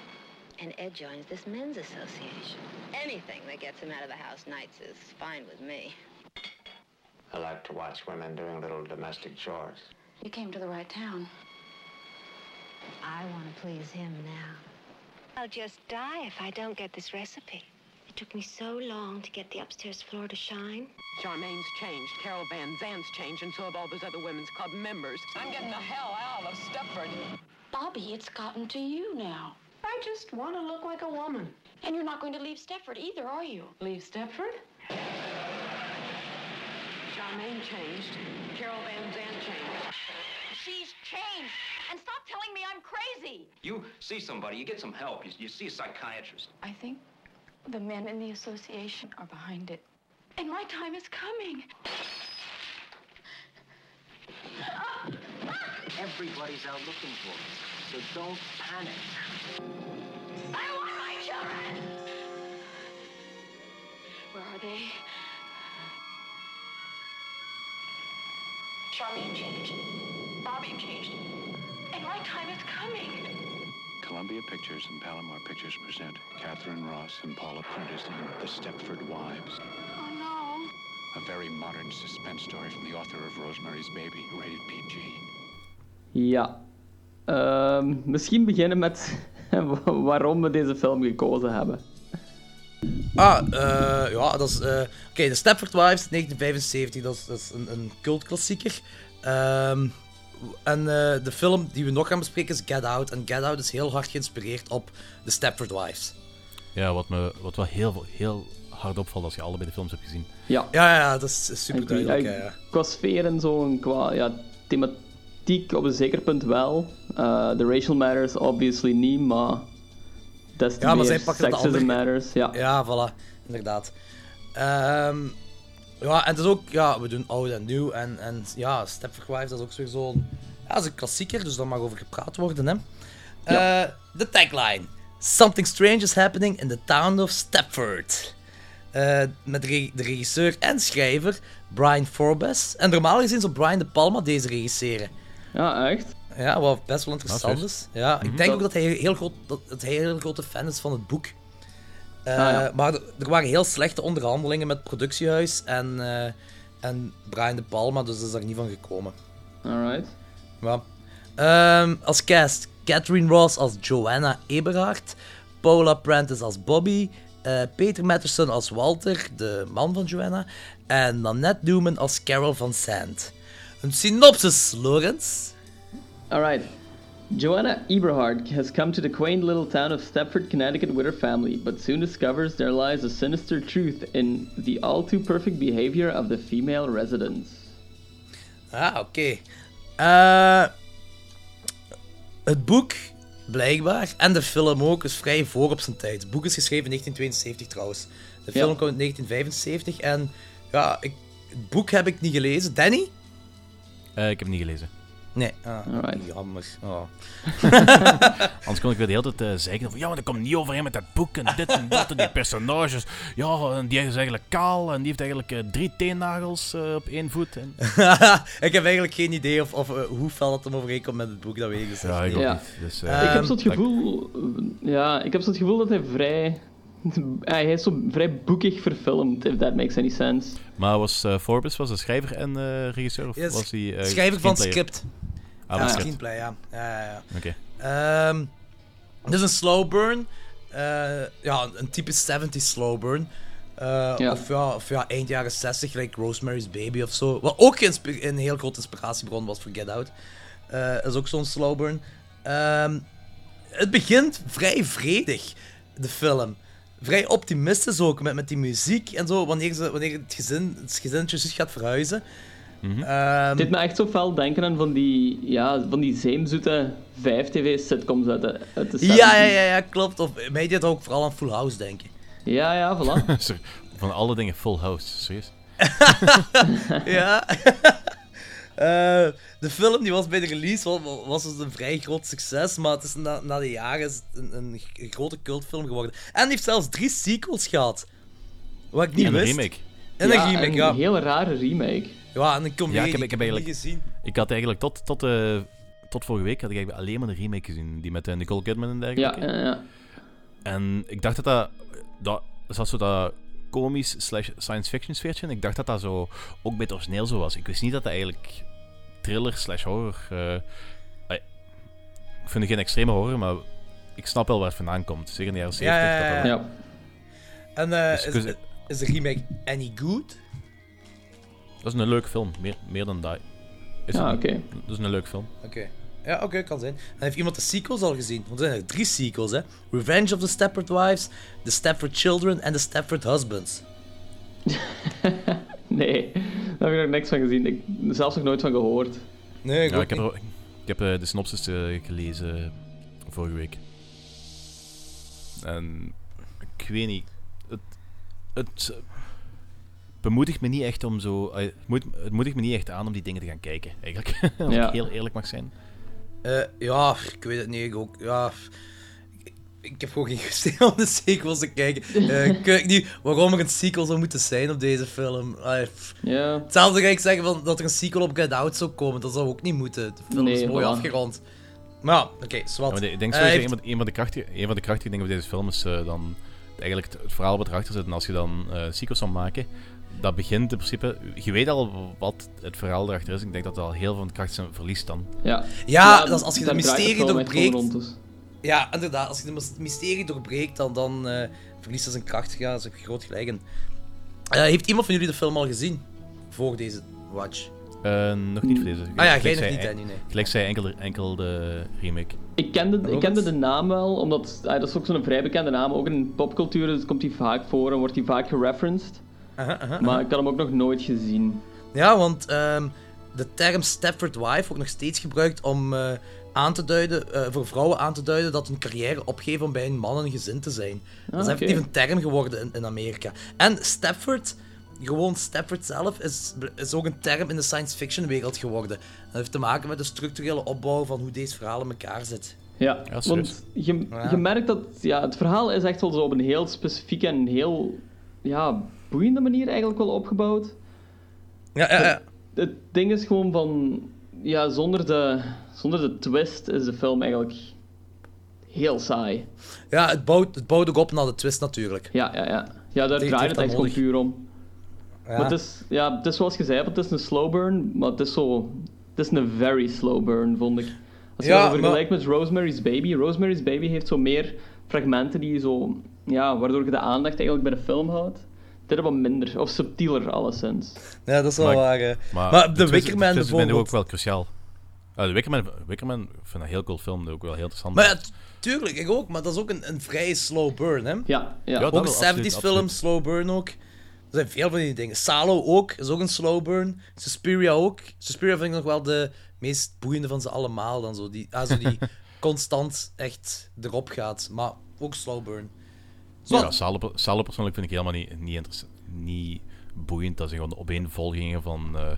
and Ed joins this men's association. Anything that gets him out of the house nights is fine with me.
I like to watch women doing little domestic chores.
You came to the right town. I want to please him now. I'll just die if I don't get this recipe. It took me so long to get the upstairs floor to shine.
Charmaine's changed, Carol Van Zandt's changed, and so have all those other women's club members. I'm getting the hell out of Stepford.
Bobby, it's gotten to you now.
I just want to look like a woman.
And you're not going to leave Stepford either, are you?
Leave Stepford? Charmaine changed, Carol Van Zandt changed.
She's changed. And stop telling me I'm crazy.
You see somebody, you get some help. You, you see a psychiatrist.
I think the men in the association are behind it. And my time is coming.
Everybody's out looking for me, so don't panic.
I want my children! Where are they? Charmaine changed. Bobby changed. And my time is coming.
Columbia Pictures and Palomar Pictures present Catherine Ross and Paula Prentice in The Stepford Wives.
Oh no.
A very modern suspense story from the author of Rosemary's Baby, rated PG.
Ja. Ehm, misschien beginnen met waarom we deze film gekozen hebben.
Ah, eh, ja, dat is... eh, Oké, The Stepford Wives, 1975, dat is, dat is een, een cultklassieker. Ehm, en eh, de film die we nog gaan bespreken is Get Out. En Get Out is heel hard geïnspireerd op The Stepford Wives.
Ja, wat, me, wat wel heel, heel hard opvalt als je allebei de films hebt gezien.
Ja.
Ja, ja, dat is super duidelijk.
qua-
ja, ja.
Qua sfeer en zo, en qua ja, thematiek op een zeker punt wel. Eh, The racial matters obviously niet, maar... Des te
Ja, maar zij pakken de andere...
matters, ja.
Ja, voilà. Inderdaad. Ehm, ja, en het is ook... Ja, we doen oud en nieuw. En, en ja, Stepford Wives, dat is ook weer zo'n... Ja, dat is een klassieker, dus daar mag over gepraat worden, hè. Eh, De tagline. Something strange is happening in the town of Stepford. Eh, met de regisseur en schrijver Brian Forbes. En normaal gezien zou Brian De Palma deze regisseren.
Ja, echt?
Ja, wat best wel interessant
Ah,
is. Ja, ik
Mhm.
denk
Dat-
ook dat hij heel, groot, dat het hij een heel grote fan is van het boek. Eh,
Ah, ja.
Maar er, er waren heel slechte onderhandelingen met het productiehuis en, eh, en Brian De Palma, dus dat is daar niet van gekomen.
Alright.
Ja. Ehm, als cast, Catherine Ross als Joanna Eberhard, Paula Prentice als Bobby, eh, Peter Matterson als Walter, de man van Joanna, en Nanette Newman als Carol van Zandt. Een synopsis, Lorenz?
Alright. Joanna Eberhard has come to the quaint little town of Stepford, Connecticut with her family, but soon discovers there lies a sinister truth in the all too perfect behavior of the female residents.
Ah, oké. Eh, het boek, blijkbaar, en de film ook, is vrij voor op zijn tijd. Het boek is geschreven in 1972 trouwens. De film
Ja.
komt in 1975 en ja, ik, het boek heb ik niet gelezen. Danny?
Eh, ik heb het niet gelezen.
Nee. Ah, jammer. Oh.
Anders kon ik weer de hele tijd eh, zeggen van ja, maar dat komt niet overeen met dat boek en dit en dat en die personages. Ja, en die is eigenlijk kaal en die heeft eigenlijk eh, drie teennagels eh, op één voet. En...
ik heb eigenlijk geen idee of, of hoe fel het hem overeenkomt met het boek, dat weet ik dus
Ja, ik ook
niet.
Dus, eh,
ik heb
Ehm,
zo het gevoel... Ja, ik heb zo het gevoel dat hij vrij... Hij is zo vrij boekig verfilmd, if that makes any sense.
Maar was eh, Forbes was de schrijver en eh, regisseur? Of
Ja,
was hij eh,
schrijver van het script.
Ah,
ja,
van het script.
screenplay, ja. ja, ja, ja.
Oké.
Ehm, dit is een slow burn. Eh, ja, een, een typisch 70s slow burn. Eh,
Ja.
Of, ja, of ja, eind jaren 60, like Rosemary's Baby of zo. Wat ook een heel grote inspiratiebron was voor Get Out. Eh is ook zo'n slow burn. Ehm, het begint vrij vredig, de film. Vrij optimistisch ook, met, met die muziek en zo, wanneer, ze, wanneer het gezin het gezin juist gaat verhuizen.
Het deed me echt zo fel denken aan van die, ja, van die zeemzoete 5-tv-sitcoms uit de, uit de
ja, ja,
70s.
ja, ja, klopt. Of mij deed ook vooral aan Full House denken.
Ja, ja, voilà.
Van alle dingen full house, serieus.
ja. Eh, de film die was bij de release was, was dus een vrij groot succes, maar het is na, na de jaren is het een, een g- grote cultfilm geworden. En die heeft zelfs drie sequels gehad. Wat ik niet
En een
wist.
remake.
En
Ja,
een remake,
een
ja.
heel rare remake.
Ja, en een comedie.
Ja, ik heb, ik heb eigenlijk...
niet gezien.
Ik had eigenlijk tot, tot, eh, tot vorige week had ik eigenlijk alleen maar een remake gezien. Die met eh, Nicole Kidman en dergelijke.
Ja, ja, ja.
En ik dacht dat dat... dat zo dat komisch slash science fiction sfeertje in. Ik dacht dat dat zo ook bij het origineel zo was. Ik wist niet dat dat eigenlijk thriller slash horror... eh, ik vind het geen extreme horror, maar ik snap wel waar het vandaan komt. Zeker in de jaren 70.
Ja, ja, ja.
dat dat-
En eh,
Dus
is, is de remake any good?
Dat is een leuke film, meer, meer dan die. Is
Ah, oké.
Dat is een leuke film.
Oké. Ja, oké, kan zijn. En heeft iemand de sequels al gezien? Want er zijn er drie sequels, hè. Revenge of the Stepford Wives, The Stepford Children en The Stepford Husbands.
Nee, daar heb ik nog niks van gezien. Ik heb er zelfs nog nooit van gehoord.
Nee,
Ja, ik heb, er- ik heb eh, de synopsis eh, gelezen vorige week. En ik weet niet. Het, het bemoedigt me niet echt om zo. eh, Het, moedigt me niet echt aan om die dingen te gaan kijken, eigenlijk. Als
Ja.
ik heel eerlijk mag zijn.
Eh, ja, ik weet het niet. Ik ook. Ja. Ik, ik heb gewoon geen goesting om de sequels te kijken. Eh, ik weet niet waarom er een sequel zou moeten zijn op deze film. Hetzelfde ga ik zeggen van dat er een sequel op Get Out zou komen. Dat zou ook niet moeten. De film is mooi afgerond. Maar ja, oké, zwart.
Ja, maar ik denk
Eh,
sowieso,
heeft-
een, van, een, van de krachtige, een van de krachtige dingen van deze film is eh, dan eigenlijk het, het verhaal wat erachter zit. En als je dan eh sequels zou maken, dat begint in principe... Je weet al wat het verhaal erachter is. Ik denk dat dat al heel veel van de kracht zijn verliest dan.
Ja,
Ja, dat als je
draait
mysterie
het
doorbreekt. Ja, inderdaad. Als je de mys- mysterie doorbreekt, dan, dan eh, verliest het zijn kracht. Ja, dat is ook groot gelijk. in. Eh, heeft iemand van jullie de film al gezien? Voor deze watch?
Eh, nog niet voor deze.
Ah ja,
Gelijk
nog
zei-
niet, hè, nee, nee.
Gelijk zei enkel, enkel de remake.
Ik kende, ik kende de naam wel, omdat ah, dat is ook zo'n vrij bekende naam. Ook in popcultuur dus komt hij vaak voor en wordt hij vaak gereferenced.
Aha, aha, aha.
Maar ik had hem ook nog nooit gezien.
Ja, want ehm, de term Stepford Wife wordt nog steeds gebruikt om eh, aan te duiden, eh, voor vrouwen aan te duiden dat hun carrière opgeven om bij een man en een gezin te zijn. dat is
Ah,
effectief een term geworden in, in Amerika. En Stepford, gewoon Stepford zelf, is, is ook een term in de science fiction wereld geworden. Dat heeft te maken met de structurele opbouw van hoe deze verhaal in elkaar zit.
Ja,
serieus.
want je,
Ja.
je merkt dat ja, het verhaal is echt wel zo op een heel specifieke en heel ja, boeiende manier eigenlijk wel opgebouwd.
Ja, ja, ja.
Het, het ding is gewoon van, ja, zonder de, zonder de twist is de film eigenlijk heel saai.
Ja, het bouwt, het bouwt ook op naar de twist natuurlijk.
Ja, ja, ja. Ja, daar
Het
draait het echt gewoon puur om.
Ja.
Maar het is, ja, het is zoals je zei, het is een slow burn, maar het is zo... Het is een very slow burn, vond ik. Als je
Ja,
dat vergelijkt met Rosemary's Baby, Rosemary's Baby heeft zo meer fragmenten die zo... Ja, waardoor je de aandacht eigenlijk bij de film houdt. Wat minder, of subtieler alleszins.
Ja, dat is wel
Maar-
waar. hè.
Maar,
Maar, de Wickerman
twist is
bijvoorbeeld...
ook wel cruciaal. Eh, de Wickerman, Wickerman, ik vind dat een heel cool film, ook wel heel interessant.
Maar ja, tuurlijk, ik ook, maar dat is ook een, een vrij slow burn, hè?
Ja, ja.
Ja,
ook een 70s
absoluut,
film,
absoluut.
slow burn ook. Er zijn veel van die dingen. Salo ook, is ook een slow burn. Suspiria ook. Suspiria vind ik nog wel de meest boeiende van ze allemaal. Dan zo die, ah, zo die constant echt erop gaat. Maar ook slow burn. Zo,
Ja, Salo persoonlijk vind ik helemaal niet, niet, interessant, niet boeiend. Dat zijn gewoon de opeenvolgingen van eh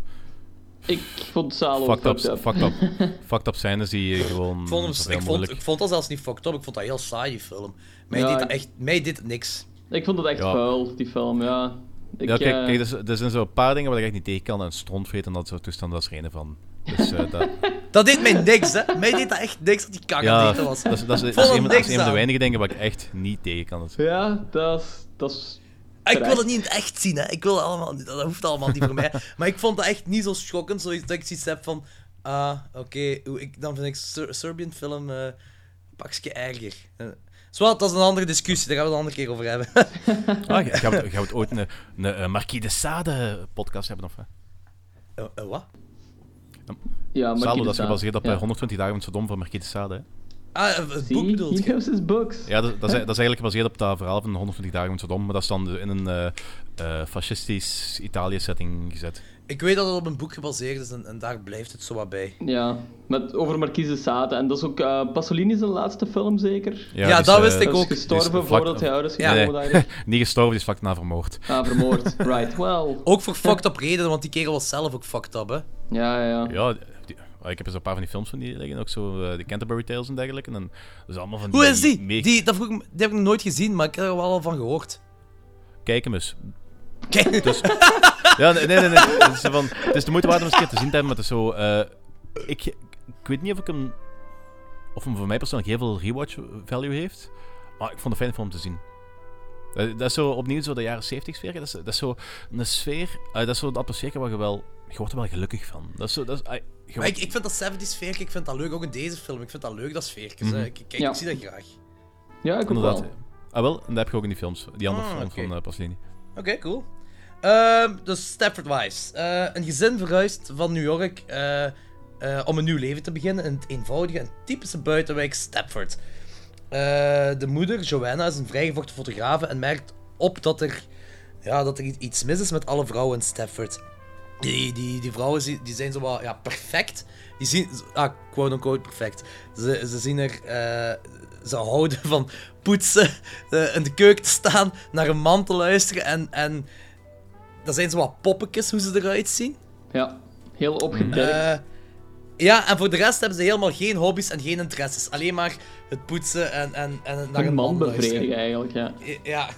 Ik vond Salo
fucked, up,
fucked up.
fucked, up, fucked up scènes die je gewoon
ik, vond hem, ik, vond, ik vond dat zelfs niet fucked up. Ik vond dat heel saai, die film. Mij
Ja,
deed dat echt mij deed niks.
Ik vond het echt
Ja.
vuil, die film, ja. Ik,
ja, kijk,
eh,
kijk er, zijn zo'n paar dingen waar ik echt niet tegen kan. En strontvreten en dat soort toestanden, dat is er een van. Dus, eh, dat,
Dat deed mij niks, hè. Mij deed dat echt niks dat die kakker
ja,
deed was.
dat is, dat is, dat een, dat is een van de weinige dingen waar ik echt niet tegen kan.
Ja, dat is... Dat is
Ik wil het niet in het echt zien, hè. Ik wil het allemaal niet. Dat hoeft allemaal niet voor mij. Maar ik vond het echt niet zo schokkend, zoiets dat ik zoiets heb van... Ah, oké, dan vind ik Ser- Serbian film eh pakje erger. Eh, Zwart, dat is een andere discussie, daar gaan we het een andere keer over hebben.
Ah, gaan, we, gaan we het ooit een, een, eh, Marquis de Sade podcast hebben? Of?
Eh, eh, wat?
Ja,
Salo, dat is gebaseerd op
ja.
eh, 120 dagen met Sodom van Marquis de Sade. hè?
Ah, het
See,
boek bedoelt je?
books.
Ja, dat, dat, is, dat is eigenlijk gebaseerd op dat verhaal van de 120 dagen met Sodom, maar dat is dan in een eh, eh, fascistisch Italië-setting gezet.
Ik weet dat het op een boek gebaseerd is en, en daar blijft het zo wat bij.
Ja, met, over Marquise de Sade. En dat is ook eh, Pasolini zijn laatste film, zeker?
Ja, Ja, die dat is, wist eh, ik
Hij is
ook.
gestorven
Die is vlak-
voordat hij oud is
Nee,
gekomen,
nee.
dacht ik.
Niet gestorven, die is vlak na vermoord.
Ah, vermoord. Right, well.
Ook voor fucked up redenen, want die kerel was zelf ook fucked up, hè?
Ja, ja, ja.
Die- ik heb eens een paar van die films van die liggen, ook zo eh, de Canterbury Tales en dergelijke. En dat is allemaal van
Hoe is die? die, dat vroeg die heb ik nog nooit gezien, maar ik heb er wel al van gehoord.
Kijk hem eens.
Kijk.
Dus, ja, nee, nee, nee. nee. Het, is van, het is de moeite waard om eens een keer te zien te hebben, maar het is zo... eh, ik, ik weet niet of ik hem... Of hem voor mij persoonlijk heel veel rewatch value heeft, maar ik vond het fijn om te zien. Dat, dat is zo opnieuw zo de jaren 70 sfeer. Dat is, dat is zo een sfeer... eh, dat is zo de atmosfeer waar je wel... Je wordt er wel gelukkig van. Dat is zo... Dat is, ah, je
Maar ik, ik vind dat 70s sfeer, ik vind dat leuk, ook in deze film. Ik vind dat leuk, dat sfeertjes. hè.
Mhm.
Ik, kijk,
Ja.
ik zie dat graag.
Ja, ik ook
Inderdaad.
wel.
Ah, wel. En dat heb je ook in die films. Die andere
Ah,
films
oké.
van eh, Pasolini.
Oké, cool. Ehm, dus Stafford Wives. Eh, een gezin verhuist van New York eh, eh, om een nieuw leven te beginnen in het eenvoudige en typische buitenwijk Stafford. De moeder, Joanna, is een vrijgevochten fotograaf en merkt op dat er, ja, dat er iets mis is met alle vrouwen in Stafford. Die, die, die vrouwen die zijn zo wat ja, perfect. Die zien, ah, quote-unquote perfect. Ze, ze zien er, ze houden van poetsen, in de keuken te staan, naar een man te luisteren en, en dat zijn zo wat poppetjes hoe ze eruit zien.
Ja, heel opgedirkt.
Eh, ja, en voor de rest hebben ze helemaal geen hobby's en geen interesses. Alleen maar het poetsen en, en, en naar
een
een man
man bevredigen eigenlijk, ja.
Ja,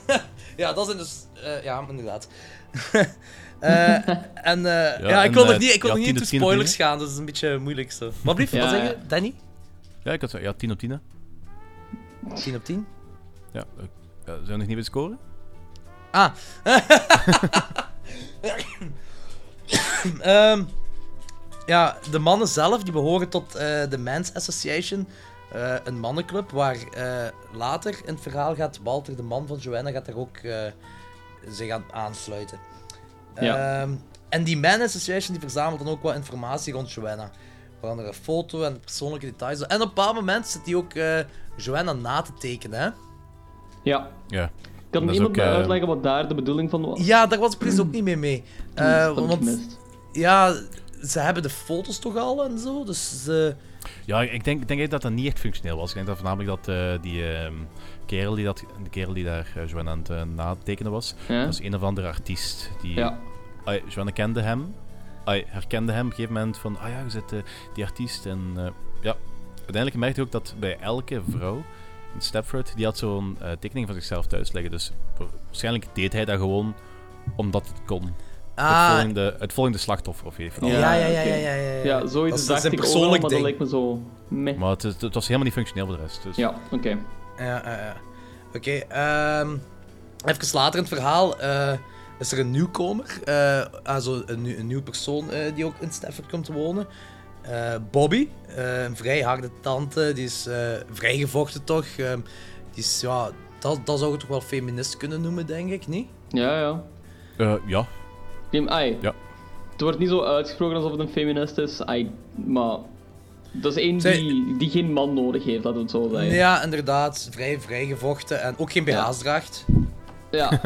ja dat zijn dus... eh, ja, inderdaad. Eh, en eh, ja, ik wil nog niet, ik wil
ja,
nog niet
10
into
op 10
spoilers gaan, dus dat is een beetje moeilijk zo. Wat blieft,
Ja,
wat zeg je,
ja.
Danny?
Ja, ik had zo, ja, 10 op 10. hè.
10 op 10?
Ja, ja, zijn we nog niet bij scoren?
Ah. Ehm, ja, de mannen zelf die behoren tot eh, de Men's Association. eh, een mannenclub waar eh, later in het verhaal gaat Walter, de man van Joanna, gaat daar ook eh, zich aan aansluiten.
Ja.
Ehm, en die Man Association die verzamelt dan ook wat informatie rond Joanna. Onder andere een foto en persoonlijke details. En op een bepaald moment zit hij ook eh, Joanna na te tekenen. Hè?
Ja.
Ja.
Kan iemand
ook,
mij
eh,
uitleggen wat daar de bedoeling van was?
Ja, daar was ik precies ook niet mee mee. Eh,
dat heb ik
want
gemist.
ja, ze hebben de foto's toch al en zo, dus ze...
Ja, ik denk, ik denk dat dat niet echt functioneel was. Ik denk dat voornamelijk dat eh, die ehm, kerel, die dat, de kerel die daar uh, Joanna aan het uh, natekenen was,
Ja.
dat is een of andere artiest. Die,
Ja.
Ai, Joanna kende hem. Herkende hem op een gegeven moment van, ah ja, je zit eh, die artiest. En eh, ja, uiteindelijk merkte je ook dat bij elke vrouw Stepford, die had zo'n eh, tekening van zichzelf thuis liggen. Dus waarschijnlijk deed hij dat gewoon omdat het kon.
Ah.
Het, volgende, het volgende slachtoffer of even.
Ja, ja, ja, ja, ja, ja, ja.
Ja, zoiets
is- dat is een
ik ook wel,
persoonlijk
maar dat lijkt me zo... Meh.
Maar het, het was helemaal niet functioneel voor de rest. Dus.
Ja, oké.
Ja, ja, ja. Oké, ehm even later in het verhaal eh, is er een nieuwkomer. eh also een, nieuw- een nieuw persoon eh, die ook in Stafford komt wonen. Eh, Bobby, eh, een vrij harde tante, die is eh, vrijgevochten toch. Ehm, die is, ja, dat, dat zou je toch wel feminist kunnen noemen, denk ik, niet?
Ja, ja.
Eh, ja.
Die, ai,
Ja.
Het wordt niet zo uitgesproken alsof het een feminist is, ai, maar... Dat is één
Zij-
die, die geen man nodig heeft, laten we het zo zeggen.
Ja, inderdaad, vrij vrijgevochten en ook geen BH's draagt.
Ja.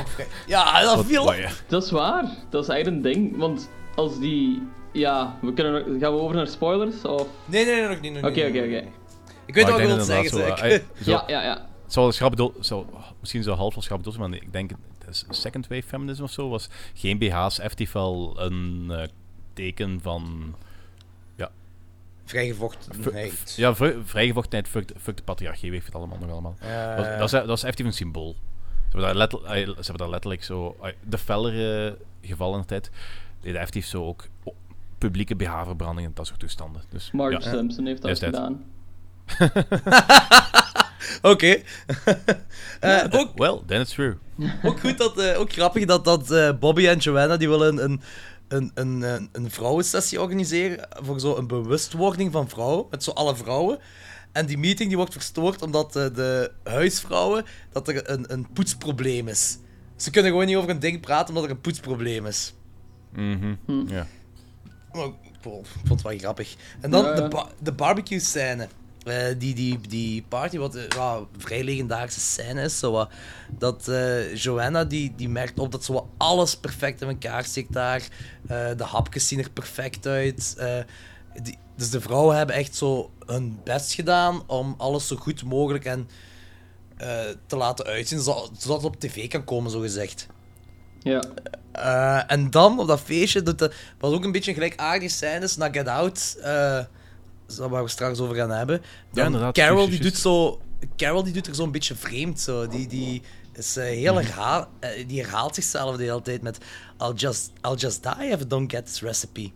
Ja, dat viel...
Dat is waar. Dat is eigenlijk een ding, want als die... Ja, we kunnen, gaan we over naar spoilers? Of...
Nee, nee, nee, nog niet. nog
Oké,
niet,
oké, oké.
Ik weet
Maar
wat je
ik
wilt
denk
zeggen,
zo, eh, zo-
Ja, ja, ja.
Schrap zo, misschien zo half wel schrap maar ik denk, dat is second wave feminism of zo, was geen BH's, effectief wel een eh, teken van, ja...
Vrijgevochtenheid.
Ja, vri- vrijgevochtenheid, fuck, de- fuck de patriarchie, weet je het allemaal nog allemaal. Dat, dat, is, dat is effectief een symbool. Ze hebben daar, lettel- eh, ze hebben daar letterlijk zo, eh, de fellere gevallen in de tijd, deden effectief zo ook publieke BH-verbrandingen en dat soort toestanden. Dus,
Marge
ja.
Simpson heeft dat gedaan.
Oké. Eh, ook,
Well, then it's true.
ook goed dat, eh, ook grappig dat, dat eh, Bobby en Joanna die willen een, een, een, een, een vrouwensessie organiseren voor zo een bewustwording van vrouwen, met zo alle vrouwen. En die meeting die wordt verstoord omdat eh, de huisvrouwen, dat er een, een poetsprobleem is. Ze kunnen gewoon niet over een ding praten omdat er een poetsprobleem is.
Mhm, ja.
Maar ik vond het wel grappig. En dan
Ja, ja.
de, ba- de barbecue scène. eh, die, die, die party, wat eh, ja, een vrij legendarische scène is. Zo, dat eh, Joanna die, die merkt op dat zo alles perfect in elkaar steekt daar. Eh, de hapjes zien er perfect uit. Eh, die, dus de vrouwen hebben echt zo hun best gedaan om alles zo goed mogelijk en, eh, te laten uitzien, zodat, zodat het op tv kan komen, zo gezegd.
Ja.
Eh, en dan op dat feestje, dat, dat was ook een beetje een gelijkaardige scènes naar Get Out, eh, zo waar we straks over gaan hebben. Dan
inderdaad,
Carol die doet zo, Carol die doet er zo'n beetje vreemd zo. Die, die is eh, heel
Mhm.
herhaal, die herhaalt zichzelf de hele tijd met I'll just, I'll just die if I don't get this recipe.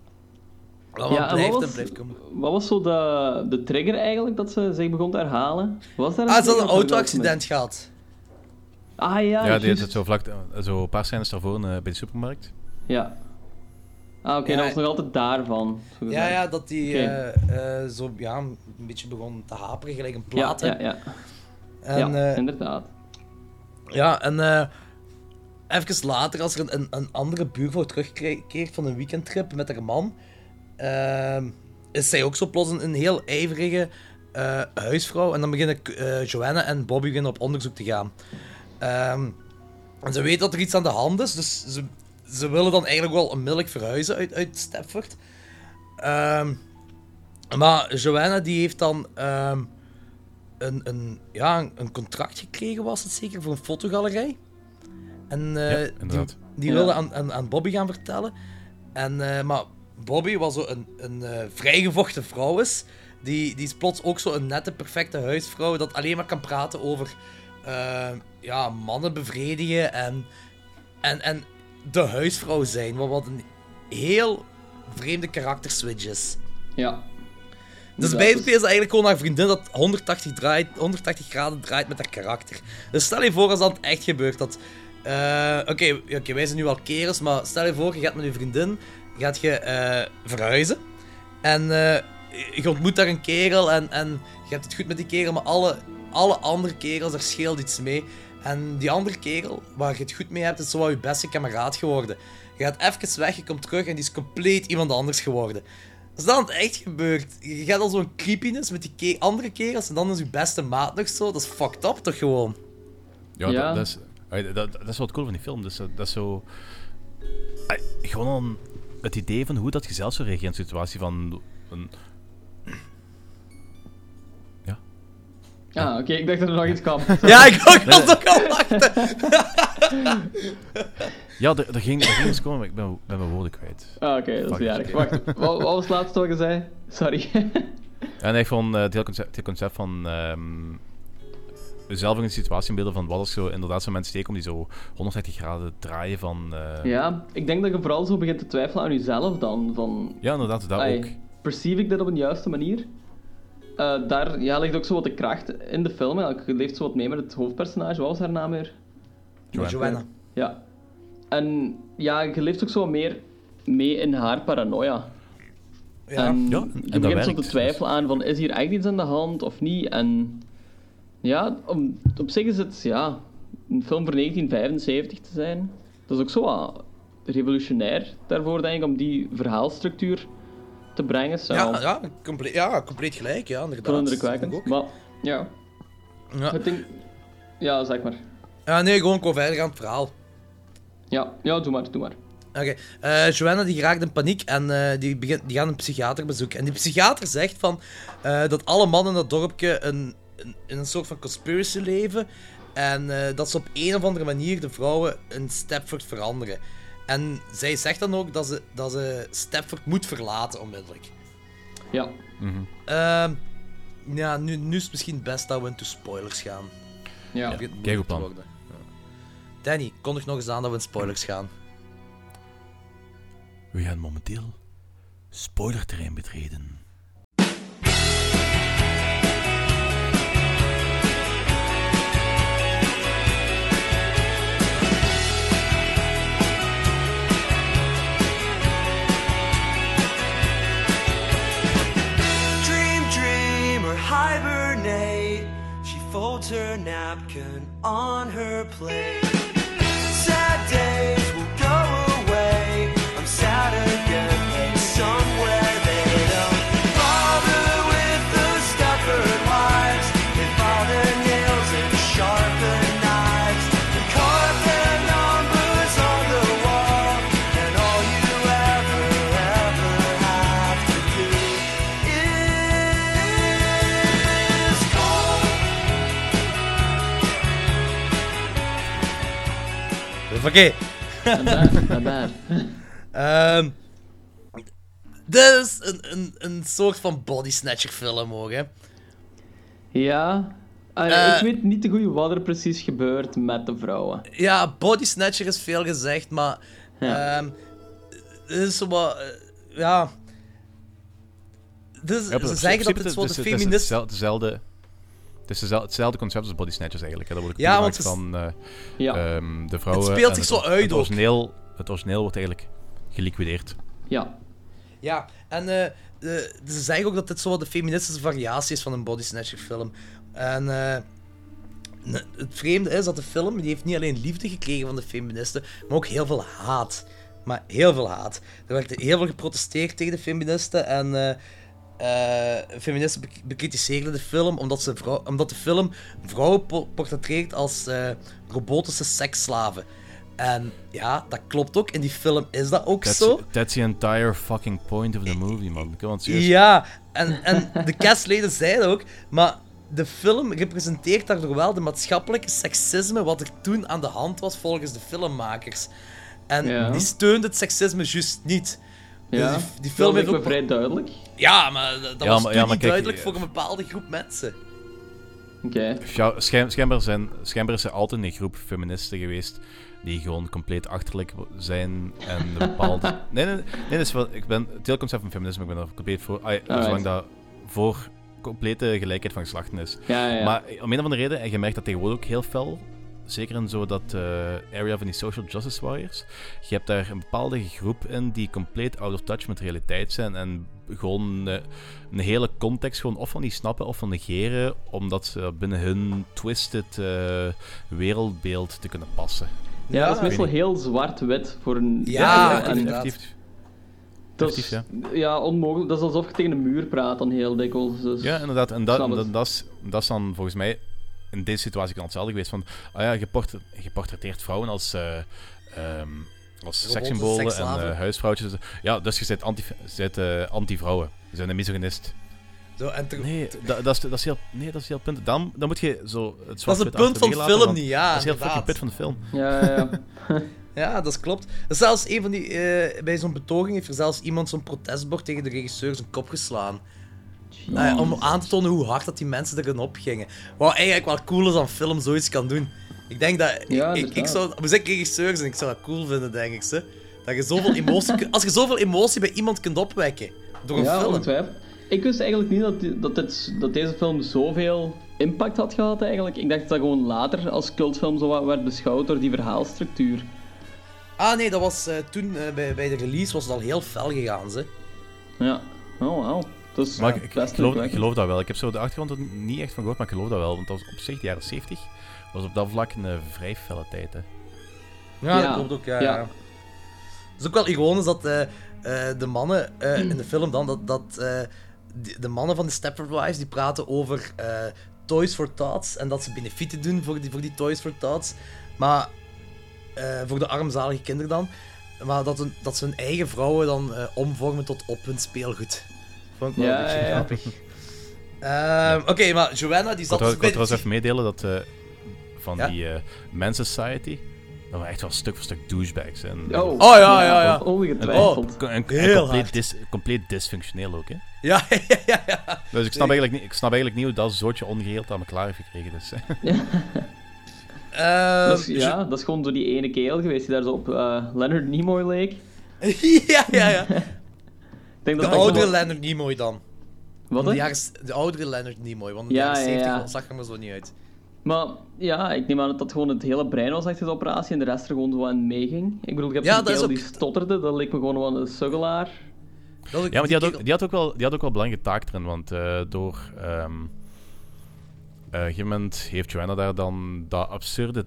Wat
Ja,
blijft
wat
en
was,
blijft komen.
wat was zo de, de trigger eigenlijk dat ze zich begon te herhalen? Was daar
Ah, ze had een
dat
auto-accident gehad.
Ah ja,
Ja, die het zo vlak, zo een paar scènes daarvoor eh, bij de supermarkt.
Ja. Ah, oké,
Ja.
dat was nog altijd daarvan.
Ja, ja, dat die eh, eh, zo ja, een beetje begon te haperen, gelijk een plaat.
Ja, ja, ja.
En,
ja,
eh,
inderdaad.
Ja, en eh even later, als er een, een, andere buurvrouw terugkeert van een weekendtrip met haar man, ehm, is zij ook zo plots een, een heel ijverige eh, huisvrouw. En dan beginnen eh, Joanna en Bobby beginnen op onderzoek te gaan. Ehm, en ze weet dat er iets aan de hand is, dus ze, ze willen dan eigenlijk wel onmiddellijk verhuizen uit, uit Stepford. Ehm, maar Joanna die heeft dan ehm, een, een, ja, een, contract gekregen, was het zeker, voor een fotogalerij. En eh,
Ja,
die, wilde aan, aan, aan Bobby gaan vertellen. En, eh, maar Bobby was zo een, een eh, vrijgevochten vrouw is. Die, die is plots ook zo een nette, perfecte huisvrouw dat alleen maar kan praten over eh, ja, mannen bevredigen en, en, en de huisvrouw zijn. Wat, wat een heel vreemde karakterswitch is.
Ja.
Dus bij het is eigenlijk gewoon haar vriendin dat 180, draait, 180 graden draait met haar karakter. Dus stel je voor als dat echt gebeurt. dat eh, Oké, oké, wij zijn nu al kerels, maar stel je voor, je gaat met je vriendin gaat je, eh, verhuizen. En je ontmoet daar een kerel en, en je hebt het goed met die kerel, maar alle, alle andere kerels, daar scheelt iets mee. En die andere kerel, waar je het goed mee hebt, is zo wel je beste kameraad geworden. Je gaat even weg, je komt terug en die is compleet iemand anders geworden. Als dat echt gebeurt, je gaat al zo'n creepiness met die ke- andere kerels en dan is je beste maat nog zo, dat is fucked up toch gewoon?
Ja,
Ja.
Dat, dat, is, dat, dat is wat cool van die film. Dus, dat, dat is zo... Gewoon het idee van hoe dat je zelf zou reageren in een situatie van... Een,
Ah, oké, ik dacht dat er nog iets kwam.
Ja, ik ook was ook al wachten.
ja, er, er, ging, er ging iets komen, maar ik ben, ben mijn woorden kwijt.
Ah, oké, dat is niet erg. Wacht, wat, wat was het laatste wat je zei? Sorry.
En ik vond eh, het, hele concept, het hele concept van ehm jezelf in een situatie inbeelden van wat als zo inderdaad zo'n mensen tegenkomt die zo 180 graden draaien van... eh,
ja, ik denk dat je vooral zo begint te twijfelen aan jezelf dan. Van,
Ja, inderdaad, dat
ai,
ook.
Perceive ik dit op een juiste manier? Eh, daar ja, ligt ook zo wat de kracht in de film. Je leeft zo wat mee met het hoofdpersonage. Wat was haar naam weer?
Joanna. Joanna.
Ja. En ja, je leeft ook zo wat meer mee in haar paranoia.
Ja.
En
Ja, en-
je
dat
begint zo te twijfelen aan van, is hier echt iets aan de hand of niet? En ja, om, op zich is het ja, een film voor 1975 te zijn. Dat is ook zo wat revolutionair daarvoor, denk ik, om die verhaalstructuur te brengen. Zo.
Ja, ja, compleet, ja, compleet gelijk, ja, inderdaad. Dat
Maar ja,
Ja.
ik denk... Ja, zeg maar.
Ja, nee, gewoon kom verder aan het verhaal.
Ja, ja doe maar, doe maar.
Oké, eh, Joanna die raakt in paniek en eh, die, begint, die gaan een psychiater bezoeken. En die psychiater zegt van, eh, dat alle mannen in dat dorpje een, een, in een soort van conspiracy leven. En dat ze op een of andere manier de vrouwen in Stepford veranderen. En zij zegt dan ook dat ze, dat ze Stepford moet verlaten onmiddellijk.
Ja.
Mhm.
Ehm, ja, nu, nu is het misschien best dat we into spoilers gaan.
Ja.
Kijk op.
Ja. Danny, kondig nog eens aan dat we in spoilers gaan.
We gaan momenteel spoilerterrein betreden.
On her plate.
Oké.
Not bad, not bad.
Ehm, dit is een, een, een soort van body snatcher film ook, hè.
Ja. Ah,
Eh.
ik weet niet te goed wat er precies gebeurt met de vrouwen.
Ja, body snatcher is veel gezegd, maar... ehm het is zo wat... eh, ja... Dus,
Ja,
ze zeggen dat het
is
feminist...
hetzelfde- Het is hetzelfde concept als Body Snatchers eigenlijk. Hè. Dat wordt
Ja, want
van
het
eh,
Ja.
ehm, de vrouwen.
speelt
en
zich
het,
zo uit
het
ook.
origineel, het origineel wordt eigenlijk geliquideerd.
Ja.
Ja, en eh, de- ze zeggen ook dat dit zo de feministische variatie is van een body snatcher film. En eh, het vreemde is dat de film die heeft niet alleen liefde gekregen van de feministen, maar ook heel veel haat. Maar heel veel haat. Er werd heel veel geprotesteerd tegen de feministen en eh, feministen bek- bekritiseerden de film omdat, ze vrou- omdat de film vrouwen po- portretteert als eh, robotische seksslaven. En ja, dat klopt ook. In die film is dat ook
That's,
zo.
that's the entire fucking point of the movie, man. Come on, serieus.
Ja, en, en de castleden zeiden ook, maar de film representeert daardoor wel de maatschappelijke seksisme wat er toen aan de hand was volgens de filmmakers. En die steunde het seksisme juist niet. Dus
Ja,
die, die film heeft ook...
vrij duidelijk.
Ja, maar dat
Ja,
was
maar-
toen
ja, maar
niet
kijk,
duidelijk
eh,
voor een bepaalde groep mensen.
Oké.
Ja, schijn- schijnbaar, zijn, schijnbaar is er altijd een groep feministen geweest die gewoon compleet achterlijk zijn en een bepaalde... nee, nee, nee, dat is wel, ik ben, het hele concept van feminisme, ik ben daar compleet voor. Zolang dat voor complete gelijkheid van geslachten is.
Ja, ja, ja.
Maar om een of andere reden, en je merkt dat tegenwoordig ook heel fel, zeker in zo dat eh, area van die social justice warriors, je hebt daar een bepaalde groep in die compleet out of touch met de realiteit zijn en gewoon eh, een hele context gewoon of van die snappen of van negeren, omdat ze binnen hun twisted eh, wereldbeeld te kunnen passen.
Ja, dat is meestal heel zwart-wit voor een...
Ja, inderdaad.
Effectief.
Dat is, ja. onmogelijk. Dat is alsof je tegen een muur praat dan heel dikwijls. Dus
Ja, inderdaad. En dat, dat, is, dat is dan volgens mij in deze situatie kan hetzelfde geweest. Van, ah ja, je, portret- je portretteert vrouwen als, eh ehm, als sekssymbolen en eh, huisvrouwtjes. Ja, dus je bent anti, je bent, eh, anti-vrouwen. Je bent een misogynist.
Zo, en ter-
Nee, dat, dat, is, dat, is heel, nee, dat is heel punt. Dan, dan moet je zo het
Dat is het punt van de
laten,
film niet, ja.
Dat is heel fucking put van de film.
Ja, ja, ja.
Ja, dat is klopt. Zelfs een van die... eh, bij zo'n betoging heeft er zelfs iemand zo'n protestbord tegen de regisseur zijn kop geslaan. Nou ja, om aan te tonen hoe hard dat die mensen erin opgingen. Wat eigenlijk wel cool is aan film zoiets kan doen. Ik denk dat...
Ja,
ik, ik, ik zou... We zijn regisseur zijn, ik zou dat cool vinden, denk ik. Ze. Dat je zoveel emotie... als je zoveel emotie bij iemand kunt opwekken. Door een
ja,
film.
ongetwijfeld. Ik wist eigenlijk niet dat, die- dat, dit, dat deze film zoveel impact had gehad eigenlijk. Ik dacht dat dat gewoon later als cultfilm zo wat werd beschouwd door die verhaalstructuur.
Ah nee, dat was eh, toen eh, bij, bij de release was het al heel fel gegaan, ze.
Ja. Oh, wauw. Dus
Maar ik, ik,
best
geloof, ik
indrukwekkend.
geloof dat wel. Ik heb zo de achtergrond er niet echt van gehoord, maar ik geloof dat wel. Want dat was op zich, de jaren 70, was op dat vlak een eh, vrij felle tijd. Hè.
Ja,
Ja,
dat klopt ook, ja. Het is ook wel ironisch dat eh, eh, de mannen eh, in de film dan, dat, dat eh, die- de mannen van de Stepford Wives, die praten over eh, Toys for Tots en dat ze benefieten doen voor die, voor die Toys for Tots. Maar, eh, voor de armzalige kinderen dan. Maar dat, hun, dat ze hun eigen vrouwen dan eh, omvormen tot op hun speelgoed. Vond ik wel
Ja,
een beetje
ja, ja.
grappig. Ehm, Oké, maar Joanna die
Ik
zat
wil
dus bij
trouwens even meedelen dat eh, van
Ja?
die eh Men's Society, dat we echt wel stuk voor stuk douchebags zijn.
Oh,
Oh, ja, ja, ja.
Ongetwijfeld.
En, en, en
Heel
compleet,
hard.
dis, compleet dysfunctioneel ook, hè.
Ja, ja, ja, ja.
Dus ik snap, eigenlijk niet, ik snap eigenlijk niet hoe dat zootje ongeheeld aan me klaar heeft gekregen. Dus, eh.
Ehm,
Dat is, ja, dat is gewoon door die ene kerel geweest die daar zo op eh, Leonard Nimoy leek.
ja, ja, ja.
Denk
De
dat
oudere
gewoon-
Leonard Nimoy dan.
Wat,
de, jaren, de oudere Leonard Nimoy, want in de
Ja,
jaren
ja,
70
ja.
zag er maar zo niet uit.
Maar ja, ik neem aan dat dat gewoon het hele brein was achter de operatie en de rest er gewoon zo aan meeging. Ik bedoel, ik heb
Ja,
zo'n
dat is
kerel
ook-
die stotterde, dat leek me gewoon wel een suggelaar.
Ja, maar die had, ook, die, had ook wel, die had ook wel belangrijke taak erin, want eh, door... ehm, eh, op een gegeven moment heeft Joanna daar dan dat absurde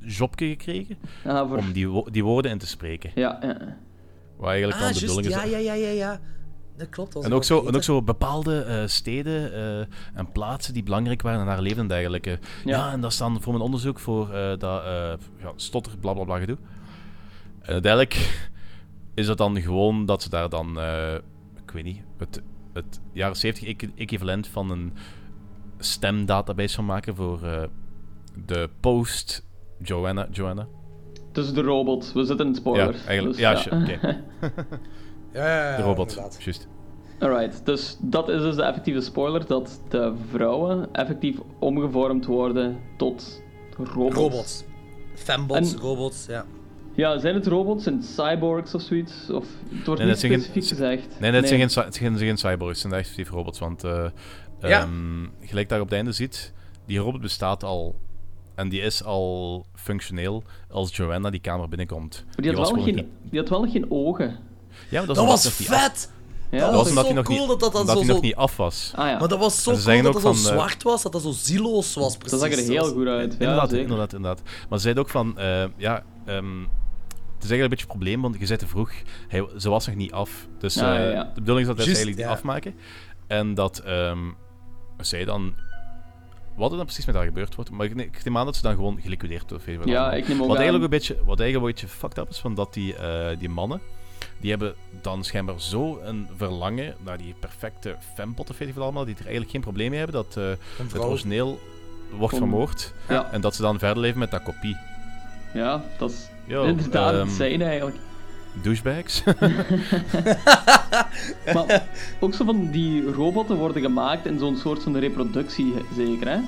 jobje gekregen
Ah, voor-
om die, wo- die woorden in te spreken.
Ja, ja.
Waar eigenlijk
ah,
dan de bedoeling is...
ja, ja, ja, ja, ja. Dat klopt. dat
En ook, zo, en ook zo bepaalde eh, steden eh, en plaatsen die belangrijk waren in haar leven en dergelijke. Ja.
Ja.
en dat is dan voor mijn onderzoek voor eh, dat eh, ja, stotter, bla bla bla gedoe. En uiteindelijk is het dan gewoon dat ze daar dan, eh, ik weet niet, het, het jaren 70 equ- equivalent van een stemdatabase van maken voor eh, de post Joanna. Joanna.
Dus de robot, we zitten in spoilers.
Ja, eigenlijk-
dus
ja.
Ja, ja, ja,
De robot,
inderdaad.
juist.
Alright, dus dat is dus de effectieve spoiler, dat de vrouwen effectief omgevormd worden tot robots.
Robots. Fembots,
En-
robots, ja.
Ja, zijn het robots? Zijn het cyborgs of zoiets? Of, het wordt
Nee,
niet
dat zijn geen-
specifiek gezegd.
Nee, dat zijn geen, het zijn geen cyborgs, het zijn effectief robots. Want eh,
Ja.
ehm, gelijk daar op het einde ziet, die robot bestaat al. En die is al functioneel als Joanna die kamer binnenkomt.
Maar die had, wel geen, die had wel geen ogen.
Ja, maar dat,
Dat was vet!
Ja,
dat
dat
was
was
omdat
zo
hij nog
cool
niet,
dat dat dan
omdat
zo-
hij nog niet af was.
Ah ja.
Maar dat was zo cool dat het zo
eh,
zwart was, dat dat zo zieloos was, precies.
Dat zag er heel goed uit. Ja,
inderdaad,
zeker.
inderdaad, inderdaad. Maar ze zei ook van, eh, ja, ehm, het is eigenlijk een beetje een probleem, want je zei te vroeg, hij, ze was nog niet af. Dus
Ah,
eh,
ja, ja.
de bedoeling is dat wij ze eigenlijk
ja.
niet afmaken. En dat ehm, zij dan, wat er dan precies met haar gebeurd wordt, maar ik, ne- ik neem aan dat ze dan gewoon geliquideerd wordt.
Ja, ik neem ook
wat
aan.
eigenlijk een beetje, wat eigenlijk een beetje fucked up is, van dat die, eh, die mannen, die hebben dan schijnbaar zo een verlangen naar die perfecte fempot of weet ik wat allemaal, die er eigenlijk geen probleem mee hebben, dat eh, het origineel wordt
Om-
vermoord.
Ja.
En dat ze dan verder leven met dat kopie.
Ja, dat is
Yo,
inderdaad
ehm,
insane eigenlijk.
Douchebags.
Maar ook zo van die robotten worden gemaakt in zo'n soort van reproductie, zeker hè?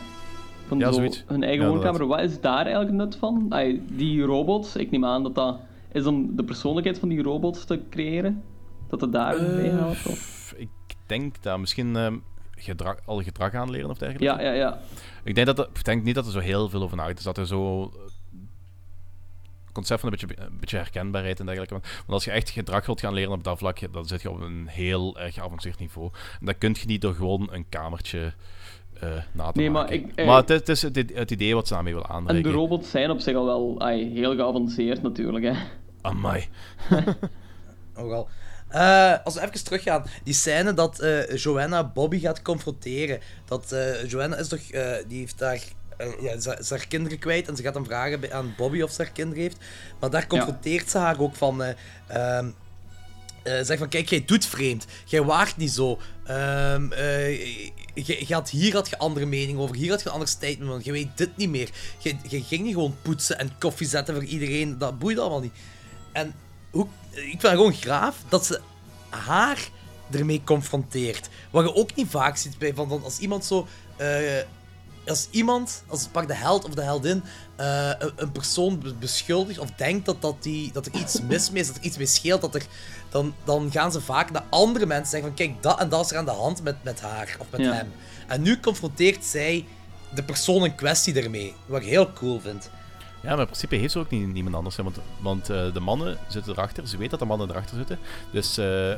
Van
Ja,
zo
zoiets.
hun eigen
Ja,
woonkamer. Wat is daar eigenlijk nut van? Die robots, ik neem aan dat dat is om de persoonlijkheid van die robots te creëren. Dat het daar
Eh,
mee helpt. Of?
ik denk dat misschien ehm, gedrag, al gedrag aanleren of dergelijke.
Ja, ja, ja.
Ik denk, dat er- ik denk niet dat er zo heel veel over nagedacht is. Dat er zo... eh, concept van een beetje, een beetje herkenbaarheid en dergelijke. Want want als je echt gedrag wilt gaan leren op dat vlak, dan zit je op een heel erg geavanceerd niveau. En dat kun je niet door gewoon een kamertje eh, na te
Nee, maar
maken.
ik- eh,
maar het is, het is het, het idee wat ze daarmee willen
En
aanreiken.
de robots zijn op zich al wel ai, heel geavanceerd natuurlijk hè.
Amai.
Oh wel. Eh, als we even teruggaan, die scène dat eh, Joanna Bobby gaat confronteren. Dat eh, Joanna is toch, eh, die heeft daar, eh, ja, ze, ze haar kinderen kwijt en ze gaat dan vragen aan Bobby of ze haar kinderen heeft. Maar daar confronteert ze haar ook van. ehm, eh, zegt van, kijk, jij doet vreemd. Jij waart niet zo. Eh, je, je had, hier had je andere mening over. Hier had je een ander statement van. Je weet dit niet meer. Je, je ging niet gewoon poetsen en koffie zetten voor iedereen. Dat boeit allemaal niet. En hoe, ik vind het gewoon graaf dat ze haar ermee confronteert. Wat je ook niet vaak ziet bij van, van als iemand zo. eh, als iemand, als pak de held of de heldin, eh, een, een persoon be- beschuldigt of denkt dat, dat, die, dat er iets mis mee is, dat er iets mee scheelt, dat er, dan, dan gaan ze vaak naar andere mensen zeggen van kijk, dat en dat is er aan de hand met, met haar of met
Ja.
hem. En nu confronteert zij de persoon in kwestie ermee, wat ik heel cool vind.
Ja, maar in principe heeft ze ook niet, niemand anders. Hè, want want eh, de mannen zitten erachter. Ze weet dat de mannen erachter zitten. Dus eh,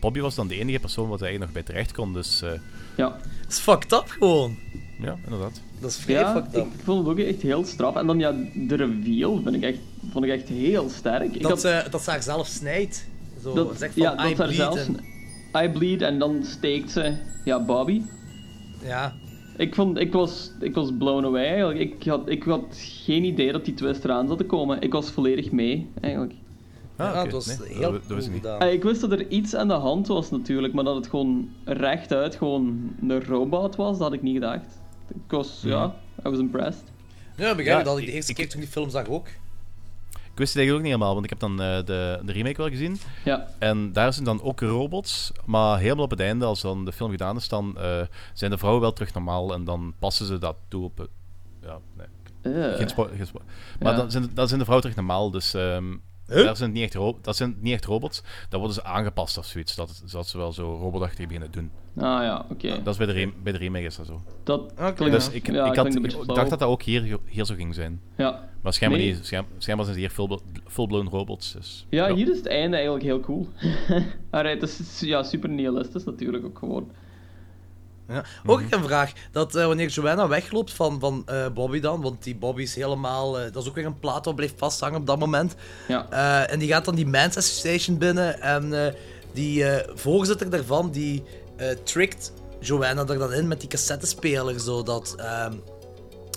Bobby was dan de enige persoon wat eigenlijk nog bij terecht kon. Dus eh,
Ja.
Dat is fucked up gewoon.
ja, inderdaad.
Dat is vrij
Ja,
fucked up.
ik vond het ook echt heel straf. En dan ja, de reveal vind ik echt, vond ik echt heel sterk. Ik
Dat,
had-
ze, dat ze haar zelf snijdt. Zo,
dat,
zegt van,
ja,
I
dat haar
bleed
zelfs
en-
I bleed en dan steekt ze ja, Bobby.
Ja.
Ik, vond, ik, was, ik was blown away eigenlijk. Ik had, ik had geen idee dat die twist eraan zat te komen. Ik was volledig mee eigenlijk.
Ah,
Ja, het was
Nee,
heel
dat, dat wist ik niet.
gedaan.
Ik wist dat er iets aan de hand was natuurlijk, maar dat het gewoon rechtuit gewoon een robot was, dat had ik niet gedacht. Ik was, ja, I was impressed.
Ja, begrijp
Ja,
dat ik de eerste
ik-
keer toen ik die film zag ook.
Ik wist het eigenlijk ook niet helemaal, want ik heb dan eh, de, de remake wel gezien.
Ja.
En daar zijn dan ook robots, maar helemaal op het einde, als dan de film gedaan is, dan eh, zijn de vrouwen wel terug normaal en dan passen ze dat toe op... ja, nee.
Eh.
Geen spo- geen spo- maar
Ja.
dan, zijn, dan zijn de vrouwen terug normaal, dus... ehm,
Huh?
Daar zijn niet echt ro- dat zijn niet echt robots, dan worden ze aangepast of zoiets, dat, zodat ze wel zo robotachtig beginnen doen.
Ah ja, oké.
Dat is bij de, rem- bij de remake is dat zo.
Dat klinkt,
Dus ik,
ja,
ik, had,
klinkt een
ik
beetje
dacht dat dat ook hier, hier zo ging zijn.
Ja.
Maar schijnbaar
Nee.
niet. Schijn- Schijnbaar zijn ze hier full- full-blown robots. Dus,
Ja, hier is het einde eigenlijk heel cool. Alright, het is ja, super nihilistisch natuurlijk ook gewoon.
Ja. Ook
Mhm.
ik een vraag. Dat eh, wanneer Joanna wegloopt van, van eh, Bobby dan, want die Bobby is helemaal... eh, dat is ook weer een plaat wat blijft vasthangen op dat moment.
Ja.
Eh, en die gaat dan die Men's Association binnen en eh, die eh, voorzitter daarvan, die eh trickt Joanna er dan in met die cassettespeler, zodat ehm,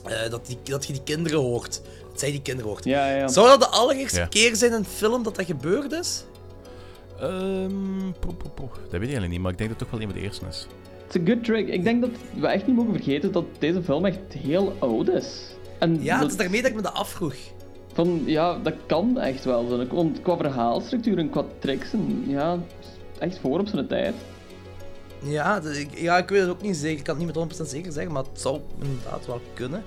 eh, dat, die, dat je die kinderen hoort. Dat zij die kinderen hoort.
Ja, ja.
Zou dat de allereerste
Ja.
keer zijn in een film dat dat gebeurd is?
Ehm. Dat weet ik eigenlijk niet, maar ik denk dat het toch wel een van de eerste is.
Het is een good trick. Ik denk dat we echt niet mogen vergeten dat deze film echt heel oud is. En
Ja,
dat,
het is daarmee dat ik me dat afvroeg.
Van, ja, dat kan echt wel. Zo. Want qua verhaalstructuur en qua tricks, en, ja, echt voor op zijn tijd.
Ja, de- ik, ja, ik weet het ook niet zeker. Ik kan het niet met 100% zeker zeggen, maar het zou inderdaad wel kunnen.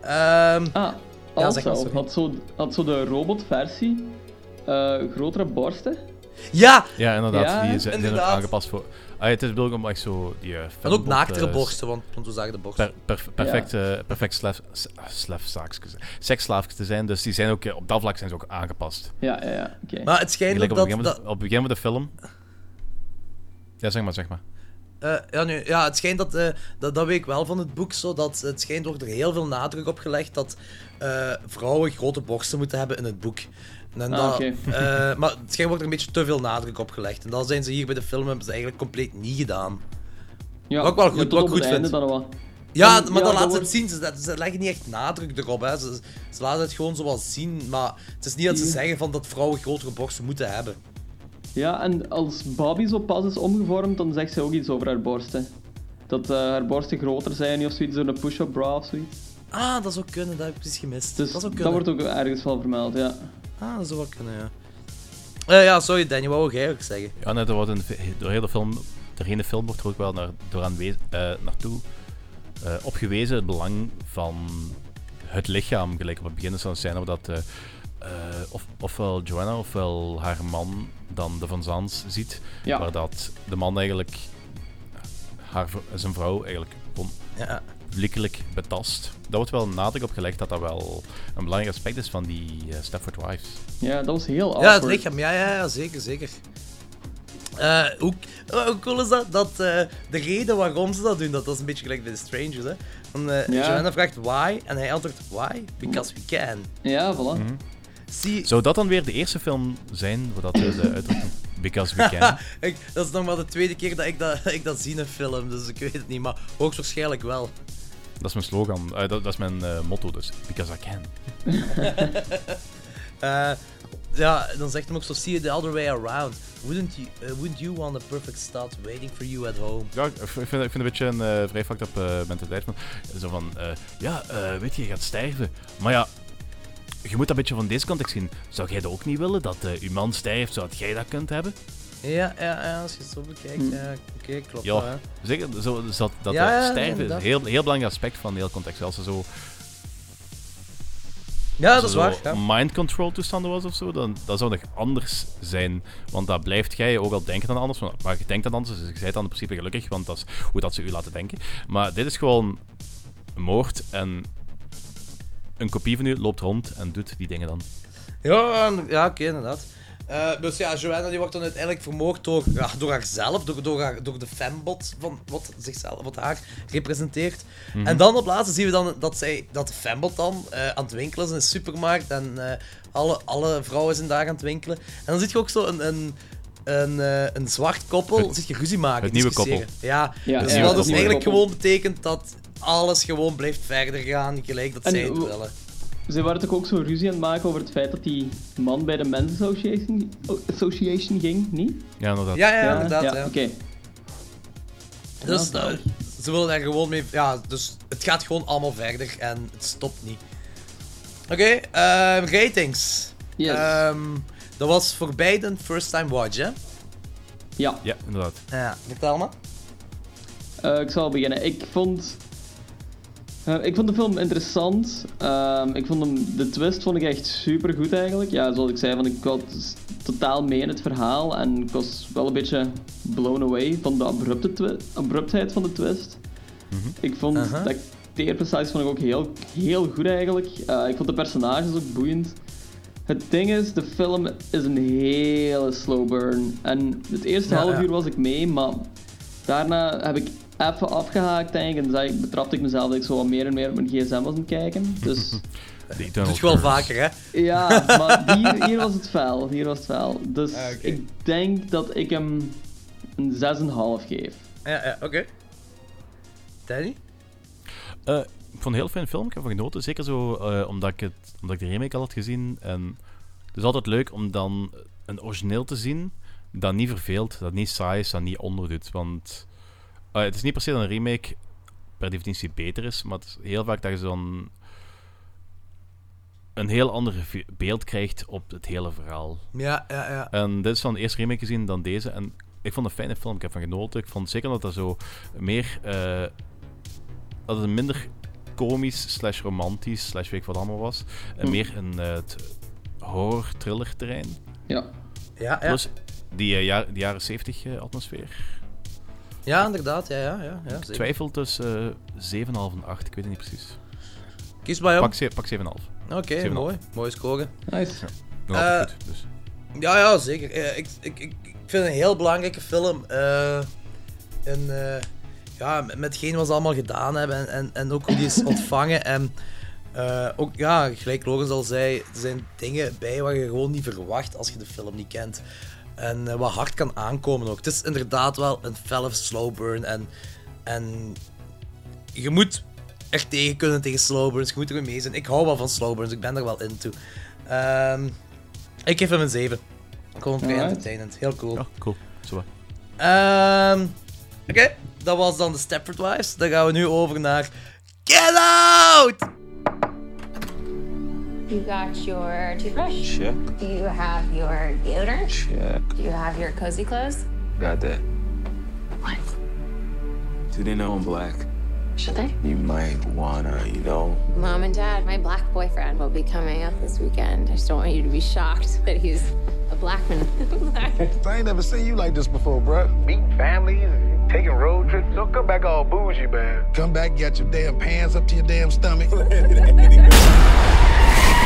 Ehm
ah,
ja, zeg maar,
Also, had, zo, had zo de robotversie eh, grotere borsten.
Ja!
Ja, inderdaad.
Ja,
die zijn, ook
inderdaad.
aangepast voor... Ah, het is bedoeld om echt zo... Die, eh,
En ook naaktere
eh,
borsten, want, want we zagen de borsten.
Per, per- perfect, perfect slef, s- slefzaakjes. Seksslaafjes te zijn, dus die zijn ook, op dat vlak zijn ze ook aangepast.
Ja, ja, ja. Oké.
Maar het schijnt
Gelijk
ook
op het
dat...
begin van de- Op het begin van de film... Ja, zeg maar, zeg maar.
Eh, ja, nu, ja, het schijnt dat, eh, dat, dat weet ik wel van het boek, zo, dat het schijnt wordt er heel veel nadruk op gelegd dat eh, vrouwen grote borsten moeten hebben in het boek. En
Ah,
dat, eh, maar het schijnt wordt er een beetje te veel nadruk op gelegd. En dat zijn ze hier bij de film hebben ze eigenlijk compleet niet gedaan.
Ja,
wat ik wel goed, wat goed vind.
dan.
Ja, maar
ja,
dan laten ze het zien. Ze, ze leggen niet echt nadruk erop. Hè. Ze, ze laten het gewoon zoals zien. Maar het is niet dat ze zeggen van dat vrouwen grotere borsten moeten hebben.
Ja, en als Bobby zo pas is omgevormd, dan zegt ze ook iets over haar borsten. Dat eh, haar borsten groter zijn of zoiets, een push-up bra of zoiets.
Ah, dat zou kunnen. Dat heb ik precies gemist.
Dus
dat
dat wordt ook ergens wel vermeld, ja.
Ah, dat zou wel kunnen, ja. Eh, ja, sorry Danny, wat wou jij ook zeggen?
Ja, net, er wordt een, door heel de film, de hele film wordt er ook wel naar, door eh, naartoe eh, opgewezen het belang van het lichaam. Gelijk op het begin is een scène waar dat, eh, eh, of, ofwel Joanna ofwel haar man dan de Van Zans ziet.
Ja.
Waar dat de man eigenlijk haar, zijn vrouw eigenlijk gewoon
Ja.
Publiekelijk betast. Daar wordt wel nadruk op gelegd dat dat wel een belangrijk aspect is van die eh, Stepford Wives.
Ja, dat was heel
Ja, het
awkward.
lichaam. Ja, ja, ja zeker, zeker. Eh, hoe, hoe cool is dat? Dat eh, de reden waarom ze dat doen, dat, dat is een beetje gelijk bij The Strangers. Hè? Dan, eh,
Ja.
Joanna vraagt why en hij antwoordt why? Because we can.
Ja, voilà.
Mhm.
Zie,
Zou dat dan weer de eerste film zijn waar dat de uitdrukking Because We Can?
ik, dat is nog maar de tweede keer dat ik dat, ik dat zie in een film, dus ik weet het niet, maar hoogstwaarschijnlijk wel.
Dat is mijn slogan, eh, dat, dat is mijn eh, motto dus. Because I can.
Eh, ja, dan zegt hem ook zo, see it the other way around. Wouldn't you, wouldn't you want a perfect start waiting for you at home?
Ja, ik vind, ik vind het een beetje een vrij fucked up mentaliteit. Van, zo van, ja, weet je, je gaat sterven. Maar ja, je moet dat een beetje van deze context zien. Zou jij dat ook niet willen, dat uw man sterft, zodat jij dat kunt hebben?
Ja, ja, ja als je het zo bekijkt,
Hm.
ja, oké, klopt
Ja,
wel,
zeker. Zo, dus dat dat
Ja,
eh,
ja,
sterven is een heel, heel belangrijk aspect van de hele context. Als er zo,
Ja,
als
dat is waar. Ja.
mind control toestanden was of zo, dan dat zou nog anders zijn. Want dat blijft jij ook al denken dan anders. Maar je denkt dan anders, dus je bent dan in principe gelukkig, want dat is hoe dat ze u laten denken. Maar dit is gewoon een moord en een kopie van u loopt rond en doet die dingen dan.
Ja, ja oké, inderdaad. Eh, dus ja, Joanna die wordt dan uiteindelijk vermoord door, ja, door haarzelf, door, door, haar, door de fembot van wat zichzelf, wat haar representeert.
Mhm.
En dan op laatste zien we dan dat, zij, dat de fembot dan eh, aan het winkelen is in de supermarkt en eh, alle, alle vrouwen zijn daar aan het winkelen. En dan zie je ook zo een, een, een, eh, een zwart koppel,
Het-
zit je ruzie maken.
het nieuwe koppel.
Ja,
Ja,
dus
ja,
dus eigenlijk
koppel.
gewoon betekent dat alles gewoon blijft verder gaan, gelijk dat
En
zij het willen.
Ze waren toch ook zo ruzie aan het maken over het feit dat die man bij de Men's Association, Association ging, niet?
Ja, inderdaad.
Ja, ja, inderdaad. Ja,
Oké.
Dus eh, ze willen daar gewoon mee. Ja, dus het gaat gewoon allemaal verder en het stopt niet. Oké, ehm, ratings.
Yes.
Ehm, dat was voor beiden first time watch, hè?
Ja.
Ja, inderdaad.
Ja, vertel maar.
Eh, ik zal beginnen. Ik vond, eh, ik vond de film interessant. Ehm, ik vond hem, de twist vond ik echt super goed eigenlijk. Ja, zoals ik zei, van, ik was totaal mee in het verhaal en ik was wel een beetje blown away van de abrupte abruptheid van de twist. Ik vond de acteerprestaties vond ik ook heel, heel goed eigenlijk. Eh, ik vond de personages ook boeiend. Het ding is, de film is een hele slow burn. En het eerste
Ja,
half
ja.
uur was ik mee, maar daarna heb ik even afgehaakt denk ik, en zei, ik- betrapte ik mezelf dat ik zo wat meer en meer op mijn gsm was aan het kijken. Dus
Dat doe je wel vaker, hè?
ja, maar hier, hier was het vuil. Hier was het vuil. Dus
Ah,
ik denk dat ik hem een 6,5 geef.
Ja, ja, oké. Danny?
Eh, ik vond het een heel fijn film, ik heb ervan genoten. Zeker zo eh, omdat, ik het, omdat ik de remake al had gezien. En het is altijd leuk om dan een origineel te zien dat niet verveelt, dat niet saai is, dat niet onderdoet. Want eh, het is niet per se dat een remake per definitie beter is, maar het is heel vaak dat je zo'n een heel ander beeld krijgt op het hele verhaal.
Ja, ja, ja.
En dit is van de eerste remake gezien dan deze. En ik vond het een fijne film, ik heb van genoten. Ik vond zeker dat dat zo meer... eh, dat het minder komisch, slash romantisch, slash weet ik wat allemaal was. En
Hm.
meer in eh, het horror-thriller terrein.
Ja.
Ja, ja.
Plus die, eh, ja- die jaren 70 eh, atmosfeer.
Ja, inderdaad. Ja, ja, ja, ja,
Ik
zeker.
twijfel tussen eh, 7,5 en 8, ik weet het niet precies.
Kies maar, Jan.
Pak, ze- pak 7,5.
Oké,
7,5.
mooi. Mooi scoren.
Nice.
Ja, nog altijd
Eh,
goed, dus.
Ja, ja, zeker. Eh, ik, ik, ik, ik vind het een heel belangrijke film. eh en eh, ja, met- met hetgeen wat ze allemaal gedaan hebben en, en, en ook hoe die is ontvangen. En eh, ook, ja, gelijk Logan al zei, er zijn dingen bij waar je gewoon niet verwacht als je de film niet kent. En eh, wat hard kan aankomen ook. Het is inderdaad wel een felle slow burn. En, en je moet er tegen kunnen tegen slow burns. Je moet er mee zijn. Ik hou wel van slow burns. Ik ben er wel into. Ehm, ik geef hem een 7. Gewoon vrij
Alright.
entertainend. Heel cool.
Ja, cool. Zo wat.
Ehm, Oké, dat was dan de Stepford Wives. Dan gaan we nu over naar Get Out!
You got your toothbrush?
Check.
Do you have your deodorant?
Check.
Do you have your cozy clothes?
Got that.
What?
Do they know I'm black?
Should they?
You might wanna, you know.
Mom and Dad, my black boyfriend will be coming up this weekend. I just don't want you to be shocked that he's a black man.
I ain't never seen you like this before, bruh. Meeting families taking road trips. Don't come back all bougie, man. Come back, get your damn pants up to your damn stomach.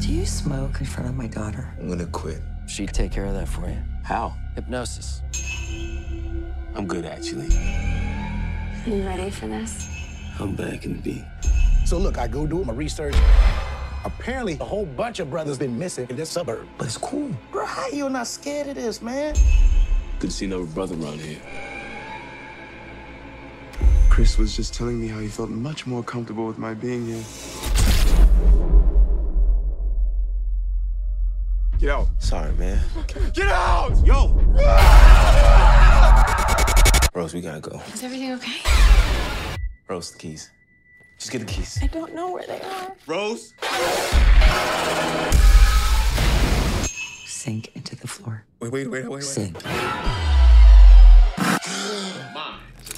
Do you smoke in front of my daughter?
I'm gonna quit.
She'd take care of that for you.
How?
Hypnosis.
I'm good, actually.
You ready for this?
How bad can it be?
So look, I go do my research. Apparently, a whole bunch of brothers been missing in this suburb. But it's cool. Bro, how you not scared of this, man?
Good to see another brother around here.
Chris was just telling me how he felt much more comfortable with my being here. Get out.
Sorry, man.
Get out! Yo!
Rose, we gotta go.
Is everything okay?
Rose, the keys. Just get the keys.
I don't know where they are.
Rose?
Sink into the floor.
Wait, wait, wait, wait, wait.
Sink.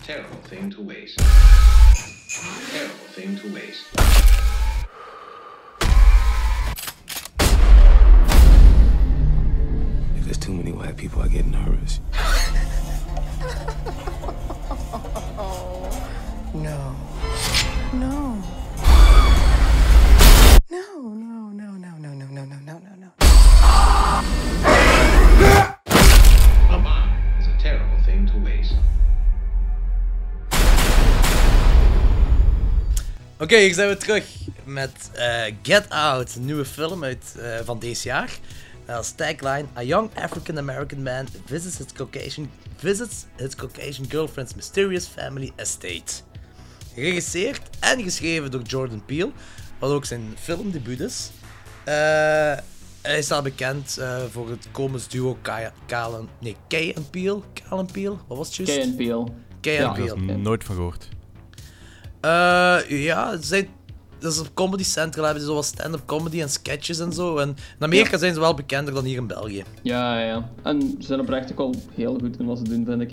Mine is a terrible thing to waste. Terrible thing to waste.
If there's too many white people, I get nervous.
No. No. No, no, no, no, no, no, no, no, no, no,
Oké, hier zijn we terug met eh, Get Out, een nieuwe film uit, eh, van deze jaar. Uh, als tagline: A young African American man visits his Caucasian, visits his Caucasian girlfriend's mysterious family estate. Geregisseerd en geschreven door Jordan Peele, wat ook zijn filmdebuut is. Eh, hij staat bekend eh, voor het komisch duo Kay, Kalen, nee, Kay en Peele. Kalen Peele, wat was het juist?
Kay en Peele.
Kay
Ja.
en Peele.
Daar nooit van gehoord.
Eh, ja, dat is op Comedy Central hebben ze zoals stand-up comedy en sketches en zo. En in Amerika zijn ze wel bekender dan hier in België.
Ja, ja, ja. En ze zijn oprecht ook al heel goed in wat ze doen, vind ik.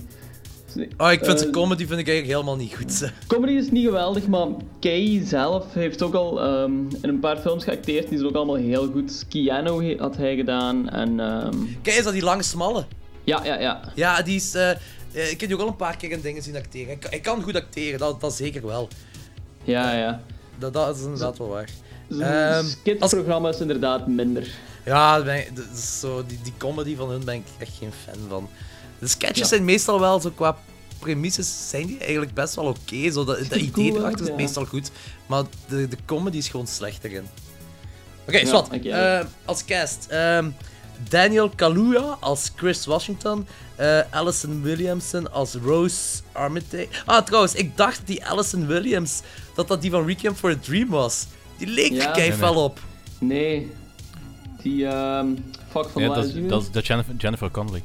Oh, ik vind
Eh,
zijn comedy vind ik eigenlijk helemaal niet goed.
Comedy is niet geweldig, maar Kay zelf heeft ook al ehm, in een paar films geacteerd. Die zijn ook allemaal heel goed. Keanu had hij gedaan en... ehm,
Kijk, is dat die lange smalle?
Ja, ja, ja.
Ja, die is... eh, ik heb die ook al een paar keer in dingen zien acteren. Hij kan, goed acteren, dat, dat zeker wel.
Ja, ja.
Dat, dat is inderdaad wel waar.
Zijn
Ehm,
skitprogramma is inderdaad minder.
Ja, ben ik- zo, die, die comedy van hun ben ik echt geen fan van. De sketches
Ja.
zijn meestal wel zo qua premisses zijn die eigenlijk best wel oké. Zo dat, dat idee
cool
erachter is meestal goed, maar de, de comedy is gewoon slechter in. Oké,
Ja, oké.
Eh, als cast. ehm, Daniel Kaluuya als Chris Washington. eh Alison Williamson als Rose Armitage. Ah, trouwens, ik dacht die Alison Williams, dat dat die van Requiem for a Dream was. Die leek
Ja.
er fel
nee.
op.
Nee. Die, ehm fuck van
Ja, dat, is, dat is de Jennifer, Jennifer Connelly.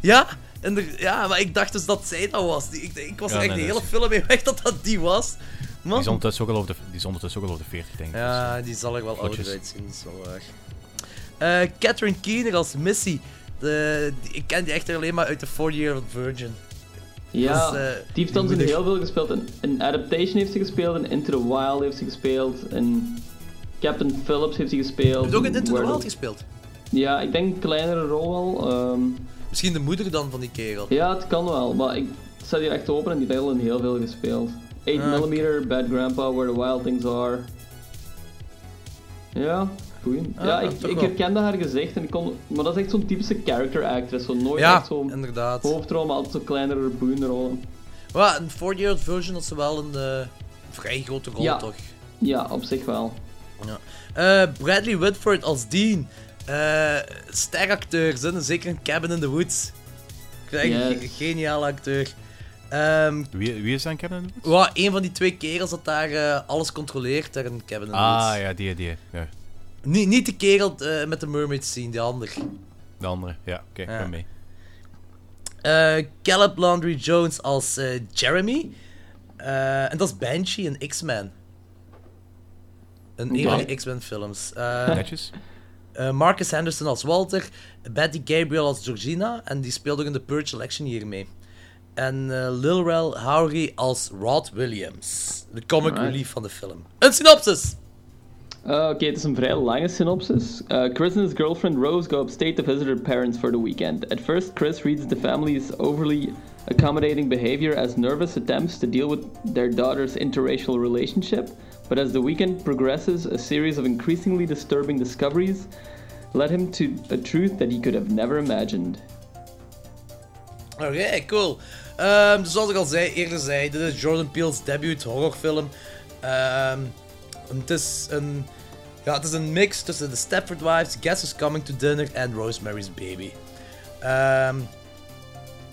Ja, en er- ja, maar ik dacht dus dat zij dat was. Die- Ik, ik was
Ja,
er echt
nee,
de hele film mee weg dat dat die was.
Die is ondertussen ook al over de, die is ondertussen ook al over de 40, denk ik.
Ja, die zal er wel ouder uitzien, dat is wel waar. Eh, Catherine Keener als Missy. De, die- ik ken die echt alleen maar uit The 40 Year Old Virgin.
Ja,
is, eh,
die heeft dan zo
moeder.
heel veel gespeeld. In, in Adaptation heeft ze gespeeld, in Into the Wild heeft ze gespeeld, in Captain Phillips heeft ze gespeeld.
Heeft ook in Into the Wild gespeeld.
Ja, ik denk een kleinere rol wel. ehm.
Misschien de moeder dan van die kerel.
ja, het kan wel, maar ik zet hier echt open en die heeft al in heel veel gespeeld. 8mm, Bad Grandpa, Where the Wild Things Are. Ja,
Ah,
ja,
ja,
ik, ik herkende haar gezicht en ik kon... Maar dat is echt zo'n typische character actress. Zo nooit
Ja,
echt zo'n
inderdaad.
hoofdrol, maar altijd zo kleinere boeienrollen.
Maar een 40 Year Old Virgin had ze wel een eh, vrij grote rol,
Ja.
toch?
Ja, op zich wel.
Ja. Eh, Bradley Whitford als Dean. Eh steracteur, hè? zeker in Cabin in the Woods. Ik vind echt een
Yes.
ge- geniale acteur. Ehm,
Wie, wie is in Cabin in the Woods?
Wow, een van die twee kerels dat daar alles controleert daar in Cabin in the Woods.
Ah, ja, die, die. Ja.
Niet, niet de kerel eh, met de mermaid scene, die ander.
De andere, ja, oké, ik
Ja.
ben mee.
Eh, Caleb Landry Jones als eh, Jeremy. Eh, en dat is Banshee in X-Men. Een van die X-Men films. Eh,
Netjes.
eh, Marcus Henderson als Walter. Betty Gabriel als Georgina. En die speelt ook in de Purge Election hier mee. En eh, Lil Rel Howery als Rod Williams. De comic
Alright.
relief van de film. Een synopsis!
Uh, Oké, het is een vrij lange synopsis. Uh, Chris and his girlfriend Rose go upstate to visit her parents for the weekend. At first, Chris reads the family's overly accommodating behavior as nervous attempts to deal with their daughter's interracial relationship. But as the weekend progresses, a series of increasingly disturbing discoveries led him to a truth that he could have never imagined.
Oké, cool. Ehm, dus zoals ik al zei, eerder zei, dit is Jordan Peele's debut horrorfilm. Ehm, en het is een... Ja, het is een mix tussen The Stepford Wives, Guess Who's Coming to Dinner en Rosemary's Baby. Ehm,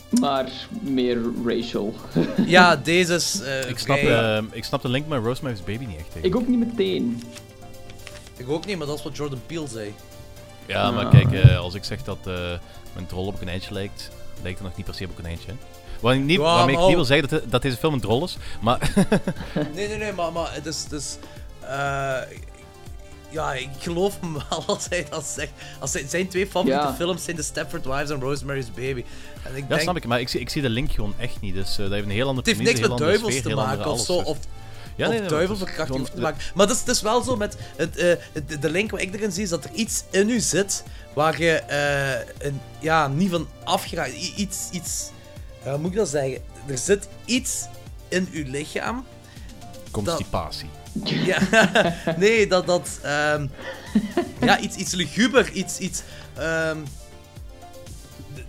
Maar meer racial.
ja, deze is... eh,
Ik snap,
vrij-
eh, ik snap de link met Rosemary's Baby niet echt.
Ik ook niet meteen.
Ik ook niet, maar dat is wat Jordan Peele zei.
Ja, maar
Ja.
kijk, eh, als ik zeg dat eh, mijn troll op een konijntje lijkt, lijkt het nog niet per se op een konijntje. ik niet, waarmee ik niet wil zeggen dat, dat deze film een troll is, maar...
Nee, nee, nee, maar, maar het is... Het is eh, ja, ik geloof hem wel als hij dat zegt. Als hij, zijn twee favoriete
Ja.
films zijn The Stepford Wives en Rosemary's Baby. En ik
ja,
denk,
snap ik, maar ik zie, ik zie de link gewoon echt niet. Dus eh, dat heeft een heel andere
Het heeft niks met duivels
sfeer,
te maken of zo.
alles.
Of,
Ja,
of
nee,
duivelverkrachting
het
te maken. Maar het is, het is wel zo met. Het, eh, het- de link wat ik erin zie is dat er iets in u zit waar je eh, een, ja, niet van afgeraakt. Iets. iets ja, hoe moet ik dat zeggen? Er zit iets in uw lichaam.
Constipatie.
Ja, nee, dat. dat ehm, ja, iets, iets luguber, iets. iets ehm,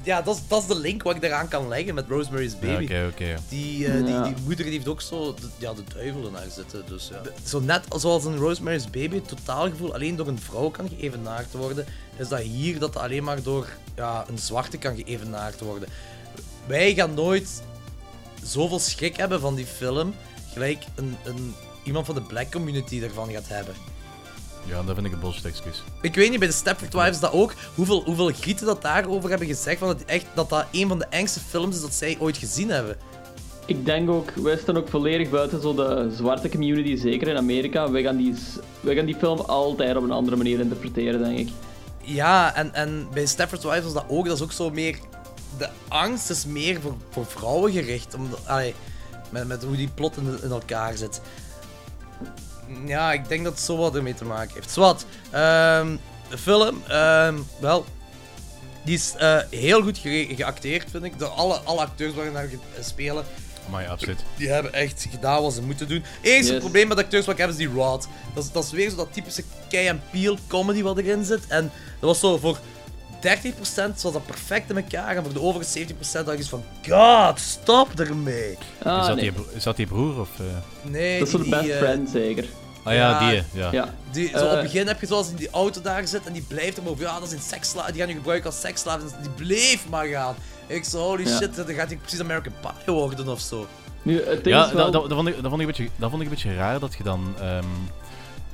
ja, dat is, dat is de link wat ik eraan kan leggen met Rosemary's Baby.
oké, oké, ja.
Die, eh, die,
Ja.
die moeder die heeft ook zo de, ja, de duivel in haar zitten. Dus, ja. Zo net zoals in Rosemary's Baby het totaalgevoel alleen door een vrouw kan geëvenaard worden, is dat hier dat alleen maar door ja, een zwarte kan geëvenaard worden. Wij gaan nooit zoveel schrik hebben van die film, gelijk een, een, iemand van de black community ervan gaat hebben.
Ja, dat vind ik een bullshit excuus.
Ik weet niet, bij de Stepford Wives dat ook, hoeveel, hoeveel grieten dat daarover hebben gezegd, van het echt, dat dat een van de engste films is dat zij ooit gezien hebben.
Ik denk ook, wij staan ook volledig buiten zo de zwarte community, zeker in Amerika. Wij gaan die, wij gaan die film altijd op een andere manier interpreteren, denk ik.
Ja, en, en bij Stepford Wives was dat ook. Dat is ook zo meer... De angst is meer voor, voor vrouwen gericht. Omdat, allee, met, met hoe die plot in, in elkaar zit. Ja, ik denk dat het zo wat ermee te maken heeft. Zwat, ehm, de film, ehm, wel, die is eh, heel goed ge- geacteerd, vind ik. Door alle, alle acteurs waarin daar spelen.
Maar ja, absoluut.
Die hebben echt gedaan wat ze moeten doen. Enige
Yes.
probleem met acteurs wat ik heb is die Rod. Dat is, dat is weer zo dat typische and Peel comedy wat erin zit. En dat was zo voor 30% zat dat perfect in elkaar. En voor de overige 70% dacht ik van... God, stop ermee.
is, dat die, bro- is dat die broer? Of, eh?
Nee,
Dat is de best
eh,
friend, zeker.
Ah ja, die, ja.
Ja.
Die, zo
Eh,
op het begin heb je zoals in die auto daar zit en die blijft er maar over. Ja, dat zijn seksslaven. Die gaan je gebruiken als seksslaven. Dus die bleef maar gaan. Ik zo, holy
Ja.
shit, dan gaat hij precies American Pie worden of zo.
Nu, het ding
Ja,
is wel...
dat, dat, dat, vond ik, dat, vond ik een beetje, dat vond ik een beetje raar dat je dan. ehm,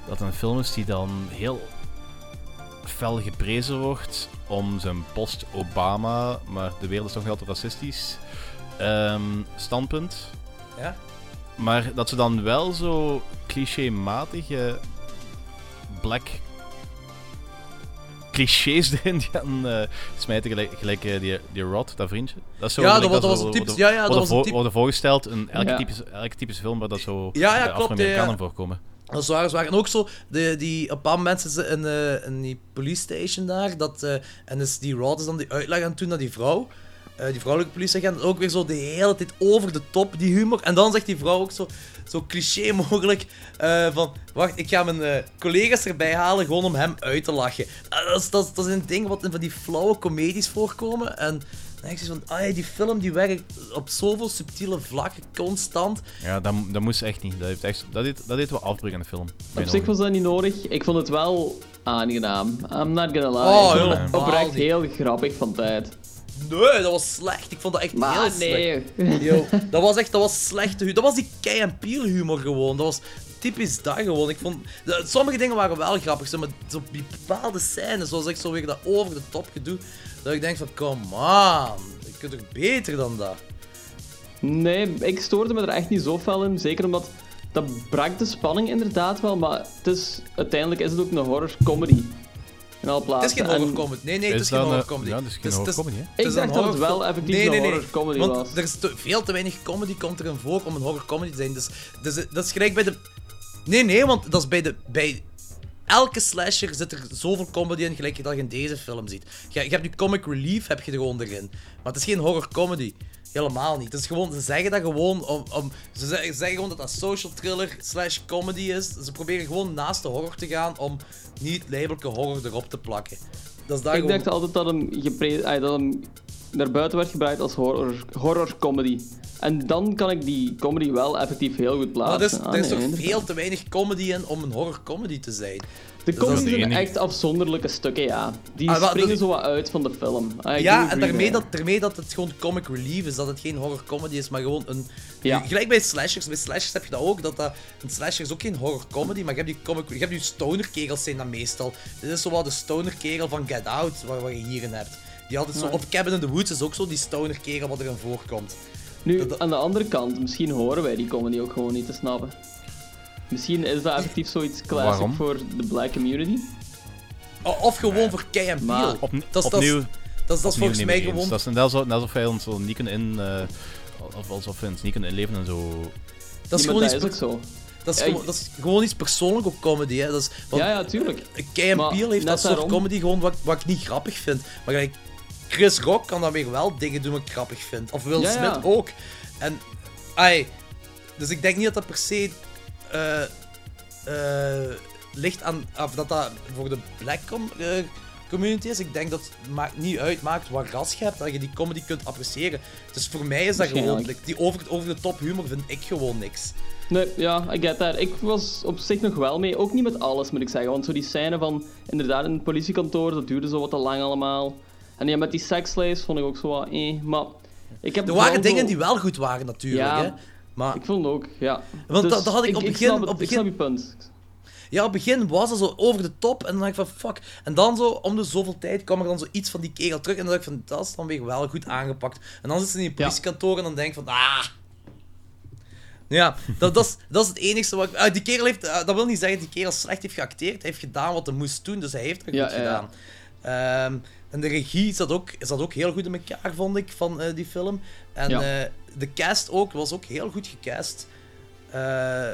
dat een film is die dan heel fel geprezen wordt om zijn post-Obama, maar de wereld is toch nog altijd racistisch, ehm, standpunt.
Ja?
Maar dat ze dan wel zo clichématige black clichés erin gaan eh, smijten, gelijk, gelijk eh, die, die Rod, dat vriendje. Dat is zo,
Ja, dat was- dat
zo
was een
worden-
typisch- ja, ja, dat was een
voor-
typ-
worden voorgesteld in elke,
Ja.
typische, elke typische film waar dat zo
Ja, ja,
eh,
klopt,
Afro-Amerikanen
ja.
voorkomen.
Dat is waar. En ook zo, de, die, een ze in, eh, in die police station daar. Dat, eh, en dus die Rod is dan die uitleg aan het doen naar die vrouw. eh, die vrouwelijke politieagent. Ook weer zo de hele tijd over de top, die humor. En dan zegt die vrouw ook zo, zo cliché mogelijk van... Wacht, ik ga mijn collega's erbij halen gewoon om hem uit te lachen. Eh, dat, is, dat, is, dat is een ding wat in van die flauwe comedies voorkomen. En dan denk je zo van... Ah ja, die film die werkt op zoveel subtiele vlakken, constant.
Ja, dat, dat moest echt niet. Dat, heeft echt, dat, deed, dat deed wel afbreuk aan de film.
Op zich was dat niet nodig. Ik vond het wel aangenaam. I'm not gonna lie.
Oh, helemaal
oprecht heel grappig van tijd.
Nee, dat was slecht. Ik vond dat echt
Maar
heel
nee.
slecht. Yo, dat was echt, dat was slechte hu- Dat was die kei en piel humor gewoon. Dat was typisch dat gewoon. Ik vond, de- sommige dingen waren wel grappig, maar zo die bepaalde scènes, zoals ik zo weer dat over de top gedoe, dat ik denk van, come on, je kunt toch beter dan dat.
Nee, ik stoorde me er echt niet zo fel in. Zeker omdat dat brak de spanning inderdaad wel. Maar het is, uiteindelijk is het ook een horror comedy. In alle
Het
plaatsen.
is geen
En-
horror comedy. Nee, nee, het
Is
is geen horror
een-
comedy.
ja, het is geen
Het
horror
het
comedy, hè?
het
Ik
is
dacht
een
dat het
horror-
wel effectief
nee,
een
nee, nee.
horror comedy
Want
was.
er is te- veel te weinig comedy komt erin voor om een horror comedy te zijn. Dus, dus dat is gelijk bij de... Nee, nee, want dat is bij de... Bij elke slasher zit er zoveel comedy in, gelijk dat je in deze film ziet. Je, je hebt nu comic relief, heb je er gewoon erin. Maar het is geen horror comedy. Helemaal niet. Het is gewoon, ze zeggen dat gewoon om... om ze zeggen, ze zeggen gewoon dat dat social thriller slash comedy is. Ze proberen gewoon naast de horror te gaan om niet labelke horror erop te plakken. Dat is daar
Ik
gewoon...
dacht altijd dat hem, gepre- ay, dat hem naar buiten werd gebruikt als horror, horror comedy. En dan kan ik die comedy wel effectief heel goed
Maar
plaatsen.
er is,
Ah,
er is
nee,
toch
inderdaad.
veel te weinig comedy in om een horror comedy te zijn.
De
Dus
comedy zijn
enige-
echt afzonderlijke stukken, ja. Die
Ah, wel,
springen zo wat uit van de film. Ah,
ja, en daarmee
met
dat, daarmee dat het gewoon comic relief is, dat het geen horror comedy is, maar gewoon een...
Ja.
Gelijk bij slashers, bij slashers heb je dat ook, dat, dat een slasher is ook geen horror comedy, maar je hebt die comic, je hebt die stoner kegels zijn dat meestal. Dit is zo wat de stoner kegel van Get Out, waar, waar je hierin hebt. Die altijd zo,
Ja.
of Cabin in the Woods is ook zo die stoner kegel wat erin voorkomt.
Nu, aan de andere kant, misschien horen wij die comedy ook gewoon niet te snappen. Misschien is dat effectief zoiets classic
Waarom?
voor de black community.
O- Of gewoon voor kei en
Maar-
dat, is- dat,
opnieuw,
is, dat, is, dat is
opnieuw
volgens mij gewoon...
Dat is net alsof, net alsof wij ons zo niet kunnen in... eh, of alsof we ons niet kunnen inleven en zo...
Dat is
Ja,
gewoon iets...
dat is ook zo.
Dat is,
Ja,
gewoon,
ik-
dat is gewoon iets persoonlijk op comedy, hè. Dat is, want
Ja, ja, tuurlijk.
Kei en heeft dat soort
daarom-
comedy gewoon wat, wat ik niet grappig vind. Maar gelijk, Chris Rock kan dan weer wel dingen doen wat ik grappig vind. Of Will
Ja, ja.
Smith ook. En, ai, dus ik denk niet dat dat per se eh, ligt aan, of dat dat voor de black com- eh, community is. Ik denk dat het maakt niet uitmaakt wat ras je hebt, dat je die comedy kunt appreciëren. Dus voor mij is dat gewoon, die over, over de top humor vind ik gewoon niks.
Nee, ja, I get that. Ik was op zich nog wel mee. Ook niet met alles, moet ik zeggen. Want zo die scène van, inderdaad, in het politiekantoor, dat duurde zo wat te lang allemaal. En ja, met die seksslaves vond ik ook zo wat, eh. Maar ik heb
Er waren dingen
zo-
die wel goed waren, natuurlijk.
Ja,
hè. Maar
ik vond het ook, ja.
Want
Dus
dat, dat had ik op
ik
begin...
het,
op begin
je punt.
Ja, op het begin was het zo over de top en dan dacht ik van fuck. En dan zo, om de zoveel tijd kwam er dan zo iets van die kegel terug en dan dacht ik van dat is dan weer wel goed aangepakt. En dan zit ze in die politiekantoor en dan denk ik van ah... Ja, dat, dat, is, dat is het enigste wat ik... ah, die kerel heeft... ah, dat wil niet zeggen dat die kerel slecht heeft geacteerd. Hij heeft gedaan wat hij moest doen, dus hij heeft het
Ja,
goed
ja, ja.
gedaan. Ehm, en de regie zat ook, zat ook heel goed in elkaar, vond ik, van eh, die film. En
Ja.
eh, de cast ook, was ook heel goed gecast. Eh,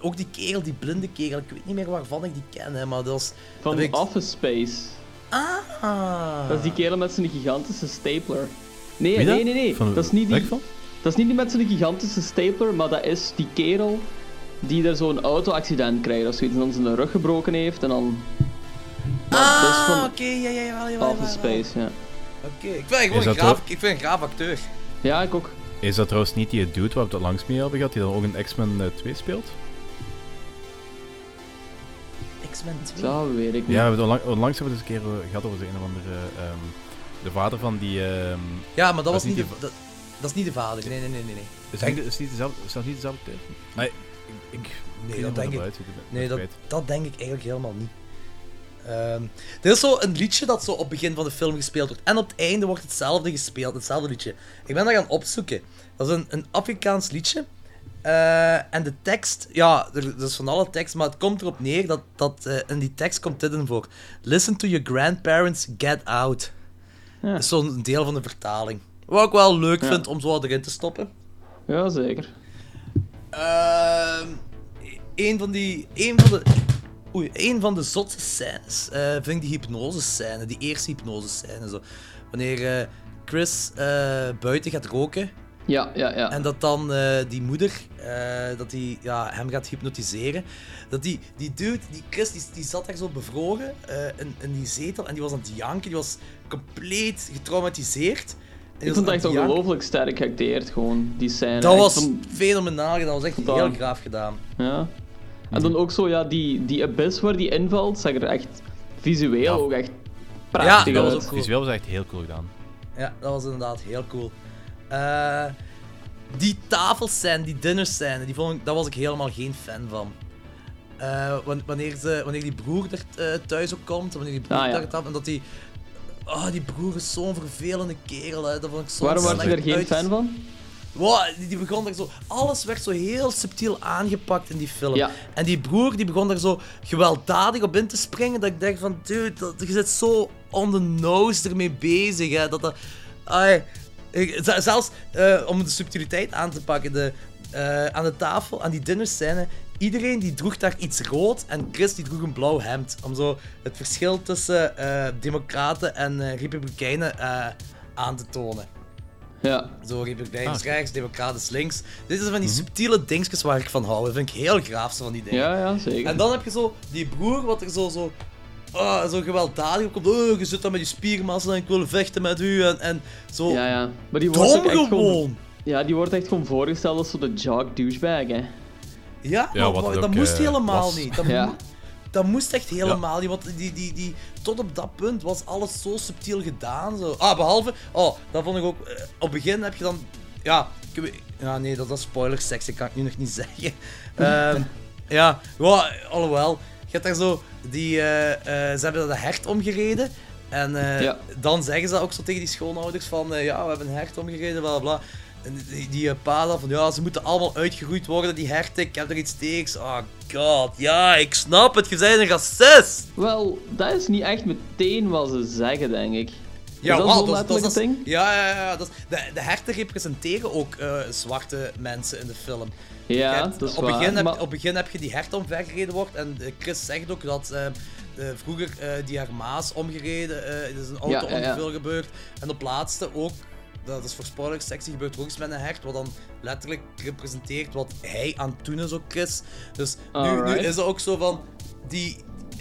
ook die kerel, die blinde kerel, ik weet niet meer waarvan ik die ken, hè, maar dat was...
Van
dat ik-
Office Space.
Ah.
Dat is die kerel met zijn gigantische stapler. Nee, nee, nee, nee.
Van-
dat is niet die... Dat is niet die met zijn gigantische stapler, maar dat is die kerel die er zo'n auto-accident krijgt of zoiets. En dan zijn rug gebroken heeft en dan... Dat
Ah,
van-
oké, ja, ja, jawel, jawel,
Space, ja.
Oké, ik vind hem gewoon een
dat
graaf, ik vind een graaf acteur.
Ja, ik ook.
Is dat trouwens niet die dude waar we het langs mee hebben gehad, die dan ook in X-Men eh, 2 speelt?
X-Men 2.
Dat weet ik niet.
Ja, we hebben het onlang- onlangs hebben we het eens een keer eh, gehad over de een of andere... ehm, de vader van die... ehm,
Ja, maar dat was niet de, dat, dat is niet de vader. Nee, nee, nee, nee. nee.
Is, niet, is, niet dezelfde, is dat niet dezelfde tijd? Nee, ik, ik,
Nee, dat denk ik. Nee, dat, dat denk ik eigenlijk helemaal niet. Ehm, er is zo een liedje dat zo op het begin van de film gespeeld wordt. En op het einde wordt hetzelfde gespeeld, hetzelfde liedje. Ik ben dat gaan opzoeken. Dat is een, een Afrikaans liedje. Eh, en de tekst, ja, er, er is van alle tekst, maar het komt erop neer dat, dat eh, in die tekst komt dit in voor. Listen to your grandparents, get out. Dat is zo'n deel van de vertaling. Wat ik wel leuk
Ja.
vind om zo erin te stoppen.
Ja, zeker.
Ehm een van die. Een van de. Oei, een van de zotste scènes eh, vind ik die hypnose-scène. Die eerste hypnose-scène. Zo. Wanneer eh, Chris eh, buiten gaat roken.
Ja, ja, ja.
En dat dan die moeder dat die, ja, hem gaat hypnotiseren. Dat die, die dude, die Chris, die, die zat daar zo bevroren in, in die zetel. En die was aan het janken. Die was compleet getraumatiseerd.
Ik vond het echt ongelooflijk sterk geacteerd, gewoon, die scène.
Dat was
vond-
fenomenaal gedaan. Dat was echt heel graaf gedaan.
Ja. En dan ook zo, ja, die, die abyss waar die invalt, zag er echt visueel ook echt prachtig
dat was
uit.
ook cool.
Visueel was echt heel cool gedaan.
Ja, dat was inderdaad heel cool. Eh, die tafelscène, die dinnerscène, die vond ik, daar was ik helemaal geen fan van. Eh, wan- wanneer, ze, wanneer die broer er eh, thuis ook komt, wanneer die broer
Ah, ja.
daar gaat, en dat die... Oh, die broer is zo'n vervelende kerel, hè. dat vond ik zo
Waarom was je er geen
uit-
fan van?
Wow, die, begon daar zo... Alles werd zo heel subtiel aangepakt in die film.
Ja.
En die broer die begon daar zo gewelddadig op in te springen. Dat ik denk van, dude, dat, je zit zo on the nose ermee bezig. Hè, dat dat... Ai, zelfs eh, om de subtiliteit aan te pakken, de, eh, aan de tafel, aan die dinnerscène, iedereen die droeg daar iets rood en Chris die droeg een blauw hemd. Om zo het verschil tussen eh, democraten en republikeinen aan te tonen.
Ja.
Zo, republikeinen
Ah,
rechts, democraten is links. Dit is van die subtiele dingetjes waar ik van hou. Dat vind ik heel graaf, zo van die dingen.
Ja, ja, zeker.
En dan heb je zo die broer, wat er zo, zo, ah, zo gewelddadig op komt. Oh, je zit daar met je spiermassa en ik wil vechten met u. En, en zo.
Ja, ja. Maar die wordt
Dom gewoon.
gewoon... Ja, die wordt echt gewoon voorgesteld als zo de jock douchebag, hè.
Ja,
Ja,
maar
wat
dat
ook,
moest
eh,
helemaal
was.
niet. Dat,
Ja.
Dat moest echt helemaal niet, want die, die, die, tot op dat punt was alles zo subtiel gedaan. Zo. Ah, behalve, oh, dat vond ik ook, eh, op het begin heb je dan, ja, ik ja nee, dat is spoiler dat kan ik nu nog niet zeggen. Ehm, ja, ja, alhoewel, je hebt daar zo, die, eh, eh, ze hebben dat hert omgereden. En
Ja.
dan zeggen ze ook zo tegen die schoonouders van, ja, we hebben een hert omgereden, bla bla die, die pa van, ja, ze moeten allemaal uitgeroeid worden, die herten, ik heb er iets tegen. Oh god, ja, ik snap het, je bent een racist.
Wel, dat is niet echt meteen wat ze zeggen, denk ik. Is
Ja,
dat
wel,
zo'n
dat, is- dat is-
ding?
Ja, ja, ja. Dat is, de, de herten representeren ook eh, zwarte mensen in de film.
Ja,
hebt-
dat is
op, begin heb,
maar-
op begin heb je die hert omvergereden wordt. En eh, Chris zegt ook dat eh, vroeger die haar maas omgereden. eh er is een
Ja,
auto
ja, ja.
ongeval gebeurd. En op laatste ook, dat is voor spoilersectie, gebeurt er ook iets met een hert. Wat dan letterlijk representeert wat hij aan het doen is ook, Chris. Dus nu, nu is het ook zo van... Die,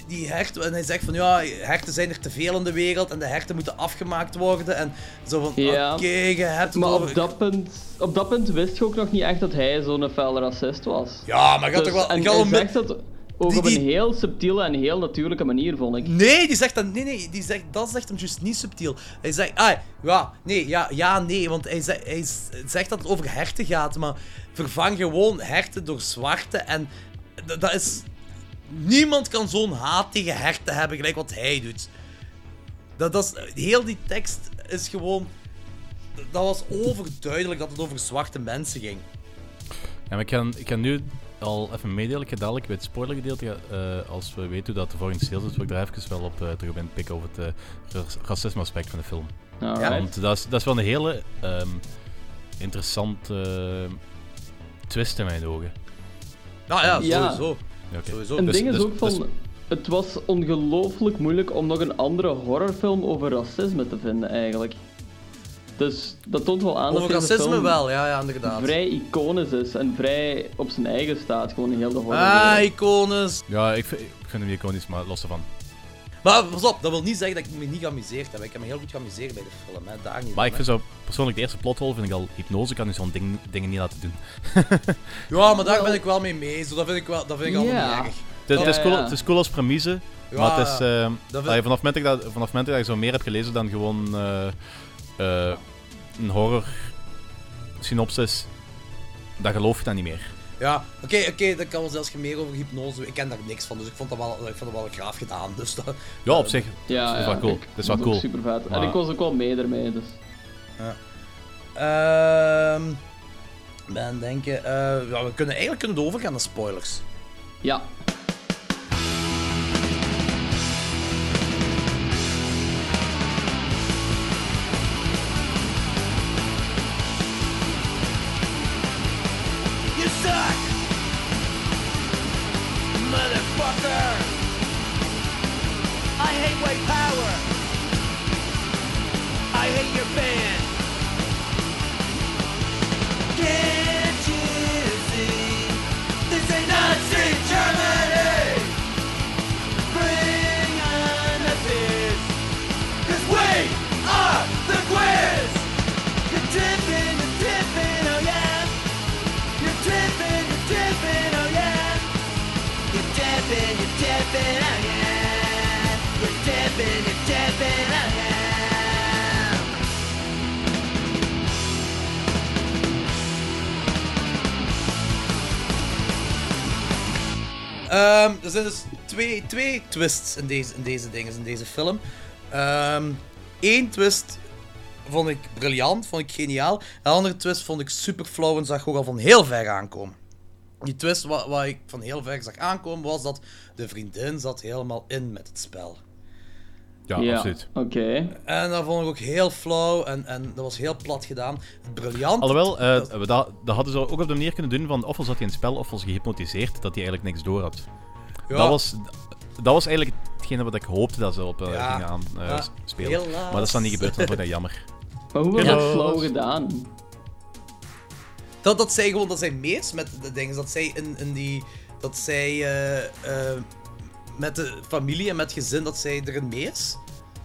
die hert, en hij zegt van ja, herten zijn er te veel in de wereld en de herten moeten afgemaakt worden. En zo van,
Ja.
oké, je hebt
Maar op dat, punt, op dat punt wist je ook nog niet echt dat hij zo'n fel racist was.
Ja, maar je had
Dus-
toch wel-
En
je had
zegt dat ook
Die-
op een heel subtiele en heel natuurlijke manier, vond ik.
Nee, die zegt dat. Nee, nee, die zegt, dat zegt hem juist niet subtiel. Hij zegt, ah, ja, nee, ja, ja, nee, want hij, zegt- hij zegt dat het over herten gaat, maar vervang gewoon herten door zwarte en dat is. Niemand kan zo'n haat tegen herten hebben, gelijk wat hij doet. Dat, dat is, heel die tekst is gewoon. Dat was overduidelijk dat het over zwarte mensen ging.
Ja, maar ik kan, ik kan nu al even meedelen. Ik ga dadelijk bij het spoilergedeelte, eh als we weten hoe dat de volgende sales is, wil ik daar even wel op eh, terug op inpikken over het eh, ra- racisme-aspect van de film.
Alright.
Want dat is, dat is wel een hele ehm, interessante twist in mijn ogen.
Nou ja,
Ja.
sowieso.
Ja.
Sowieso.
Een
Dus-
ding is
dus-
ook van...
dus-
het was ongelooflijk moeilijk om nog een andere horrorfilm over racisme te vinden, eigenlijk. Dus dat toont wel aan
Over
dat
racisme
film
wel, ja, ja, inderdaad.
vrij iconisch is en vrij op zijn eigen staat, gewoon heel de horror.
Ah, icones.
Ja, ik vind, ik vind hem iconisch, maar los ervan.
Maar pas op, dat wil niet zeggen dat ik me niet geamuseerd heb. Ik heb me heel goed geamuseerd bij de film, hè. daar niet
Maar
van,
ik vind zo persoonlijk de eerste plothol vind ik al hypnose kan je zo'n ding, dingen niet laten doen.
hè. Ja, maar daar ben ik wel mee mee. Zo, dat vind ik, wel, dat vind ik allemaal
Ja.
niet erg.
Het, het is cool, het is cool als premisse,
Ja,
maar het is, ehm,
Dat vind-
allee, vanaf, het moment dat, ik dat, vanaf het moment dat je zo meer hebt gelezen dan gewoon eh, eh, een horror synopsis, dan geloof je dat niet meer.
Ja, oké, oké, dat kan wel zelfs meer over hypnose. Ik ken daar niks van, dus ik vond dat wel, ik vond dat wel graaf gedaan. Dus dat,
Ja, op zich.
Ja,
dat is
ja,
wel cool.
ik-
Dat is wel
ook
cool.
super vet. En ik was ook wel mee ermee, dus.
Ja. Ehm ben denken, eh, ja, we kunnen eigenlijk kunnen overgaan naar spoilers.
Ja.
Twee, twists in deze, in deze dingen, in deze film. Eén twist vond ik briljant, vond ik geniaal. De andere twist vond ik super flauw en zag ook al van heel ver aankomen. Die twist wat, wat ik van heel ver zag aankomen was dat de vriendin zat helemaal in met het spel.
Ja,
Ja,
absoluut.
Oké.
En dat vond ik ook heel flauw en, en dat was heel plat gedaan. Briljant.
Alhoewel, eh, we dat, dat hadden ze ook op de manier kunnen doen van ofwel zat hij in het spel of was gehypnotiseerd, dat hij eigenlijk niks door had.
Ja.
Dat, was, dat was eigenlijk hetgene wat ik hoopte dat ze op
Ja.
gingen aan eh,
Ja.
spelen.
Helaas.
Maar dat is dan niet gebeurd, dan vond ik dat jammer.
Maar hoe was dat flow gedaan?
Dat, dat zij gewoon, dat zij meest met de dingen, dat zij in, in die, dat zij eh, eh, met de familie en met gezin, dat zij erin mee is.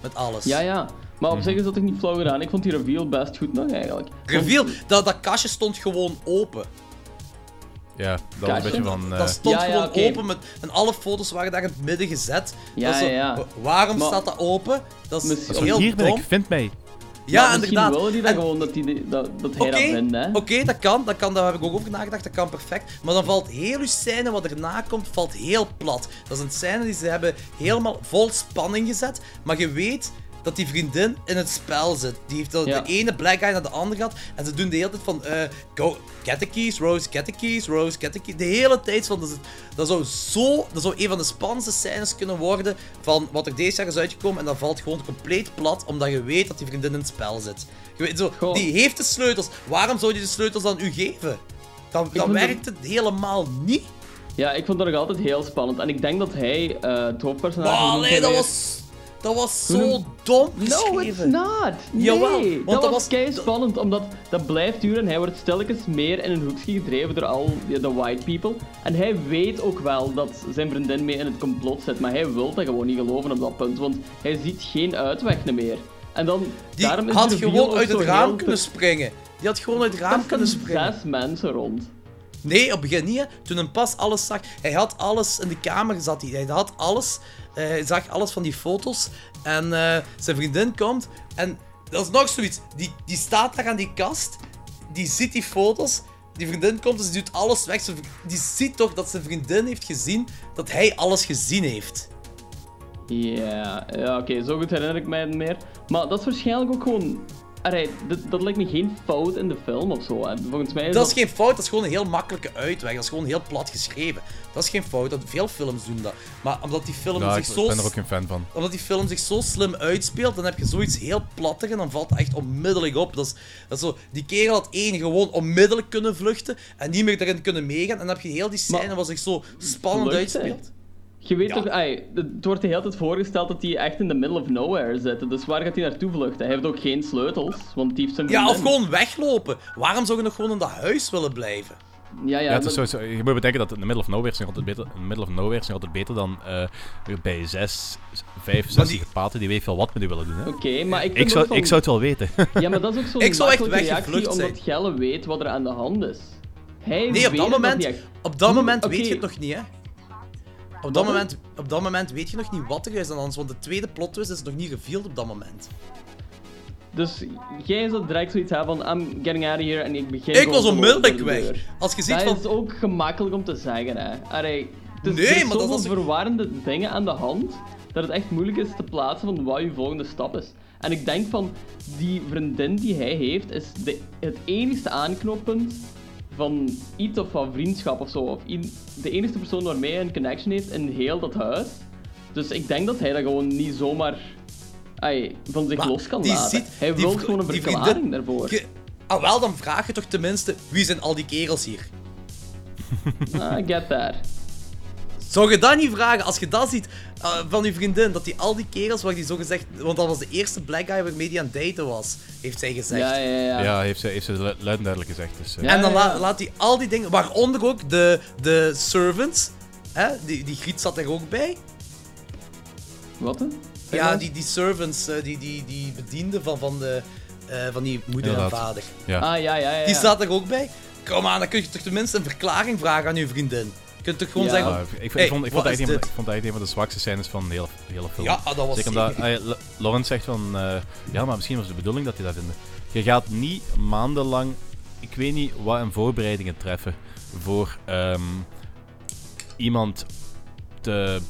Met alles.
Ja, ja. Maar op zich is dat toch niet flauw gedaan? Ik vond die reveal best goed nog eigenlijk.
Reveal, dat, dat kastje stond gewoon open.
Ja, dat was een beetje van... eh,
Dat stond
Ja, ja,
gewoon open met, en alle foto's waren daar in het midden gezet.
Ja,
Dat is zo,
ja, ja.
wa- Waarom
Maar-
staat dat open? Dat is
Misschien-
dat is
heel
hier ben ik, vind mij.
Ja,
Maar
inderdaad.
willen die dat
En-
gewoon dat, die, dat, dat hij
Oké,
dat vindt, hè?
Oké, dat kan, dat kan, daar heb ik ook over nagedacht, dat kan perfect. Maar dan valt heel uw scène wat erna komt, valt heel plat. Dat is een scène die ze hebben helemaal vol spanning gezet, maar je weet dat die vriendin in het spel zit. Die heeft de,
Ja.
de ene black guy naar de andere gehad en ze doen de hele tijd van, eh, go, get the keys, Rose, get the keys, Rose, get the keys. De hele tijd van, dat, is- dat zou zo, dat zou een van de spannendste scènes kunnen worden van wat er deze jaar is uitgekomen en dat valt gewoon compleet plat, omdat je weet dat die vriendin in het spel zit. Je weet, zo,
Goh.
die heeft de sleutels. Waarom zou je de sleutels dan u geven? Dan, dan werkt het helemaal niet.
Ja, ik vond dat nog altijd heel spannend. En ik denk dat hij, eh het hoofdpersonage...
Nee,
hij
dat was, dat was zo dom
No, it's not. Nee,
Jawel,
dat,
want dat
was
was-
kei spannend, omdat dat blijft duren en hij wordt stilletjes meer in een hoekje gedreven door al de white people. En hij weet ook wel dat zijn vriendin mee in het complot zit, maar hij wil dat gewoon niet geloven op dat punt, want hij ziet geen uitweg meer. En dan,
Die
daarom is
had gewoon uit het raam
heel
kunnen springen. Die had gewoon uit het raam kunnen springen.
zes mensen rond.
Nee, op het begin niet. hè. Toen hij pas alles zag. Hij had alles in de kamer zat hij. Hij had alles. Eh, hij zag alles van die foto's. En eh, zijn vriendin komt. En dat is nog zoiets. Die, die staat daar aan die kast. Die ziet die foto's. Die vriendin komt, dus die doet alles weg. Die ziet toch dat zijn vriendin heeft gezien dat hij alles gezien heeft.
Ja, ja oké, zo goed herinner ik mij het meer. Maar dat is waarschijnlijk ook gewoon... Allee, dat, dat lijkt me geen fout in de film of zo. hè. Volgens mij is
Dat is geen fout, dat is gewoon een heel makkelijke uitweg. Dat is gewoon heel plat geschreven. Dat is geen fout, dat veel films doen dat. Maar omdat die film
Ja,
zich
ik
zo
ben er ook geen fan van.
omdat die film zich zo slim uitspeelt, dan heb je zoiets heel plattig en dan valt het echt onmiddellijk op. Dat is, dat is zo, die kerel had één gewoon onmiddellijk kunnen vluchten en niet meer erin kunnen meegaan. En dan heb je heel die scène wat zich zo spannend uitspeelt.
Je weet toch, ai, het wordt de hele tijd voorgesteld dat hij echt in the middle of nowhere zit. Dus waar gaat hij naartoe vluchten? Hij heeft ook geen sleutels, want die heeft zijn
Ja, of gewoon weglopen. Waarom zou je nog gewoon in dat huis willen blijven?
Ja, ja,
het is
dat-
zo, zo- je moet bedenken dat in the middle of nowhere is nog altijd beter, in the middle of nowhere is nog altijd beter dan eh, weer bij zes, vijf, zes psychopaten die weet veel wat met u willen doen. hè.
Oké, maar ik
ik, zou,
van-
ik zou het wel weten.
Ja, maar dat is ook zo'n
Ik zou echt
makkelijke reactie,
zijn.
omdat Gelle weet wat er aan de hand is. Hij
Nee, op
weet
dat moment,
echt.
op dat moment weet je het nog niet, hè? Op dat, moment, op dat moment weet je nog niet wat er is aan want de tweede plot twist is nog niet revealed op dat moment.
Dus jij zou direct zoiets hebben van, I'm getting out of here, en ik begin
Ik was onmiddellijk weg. Als je ziet
dat
van-
is ook gemakkelijk om te zeggen, hè. Allee, het is,
Nee,
er is
maar dat
verwarrende dingen aan de hand, dat het echt moeilijk is te plaatsen van wat je volgende stap is. En ik denk van, die vriendin die hij heeft, is de, het enigste aanknoppunt van iets of van vriendschap of zo. Of de enige persoon waarmee hij een connection heeft in heel dat huis. Dus ik denk dat hij dat gewoon niet zomaar van zich
Maar
los kan laten. hij wil gewoon een verklaring daarvoor.
Je, ah wel, dan vraag je toch tenminste, wie zijn al die kerels hier?
Ah, I get that.
Zou je dat niet vragen als je dat ziet eh, van je vriendin, dat die al die kerels waar die zo gezegd, want dat was de eerste black guy waarmee die aan het daten was, heeft zij gezegd.
Ja, ja, ja.
Ja, heeft ze, heeft ze lu- luid en duidelijk gezegd. Dus, eh.
en dan la- laat hij al die dingen, waaronder ook de, de servants, hè? Die, die Griet zat er ook bij.
Wat dan?
Ja, die, die servants, eh, die, die, die bedienden van, van, de, eh, van die moeder en vader.
Ja.
Ah, ja, ja, ja.
Die staat er ook bij. Kom aan, dan kun je toch tenminste een verklaring vragen aan je vriendin. Je kunt toch gewoon
Ja,
zeggen...
ik, ik,
hey,
vond, ik, vond dat een, ik vond dat een van de zwakste scènes van de hele, hele film.
Ja, dat was
Zeker omdat eh, Lawrence zegt van... eh, ja, maar misschien was het de bedoeling dat hij dat vinden. Je gaat niet maandenlang... Ik weet niet wat een voorbereidingen treffen voor ehm, iemand te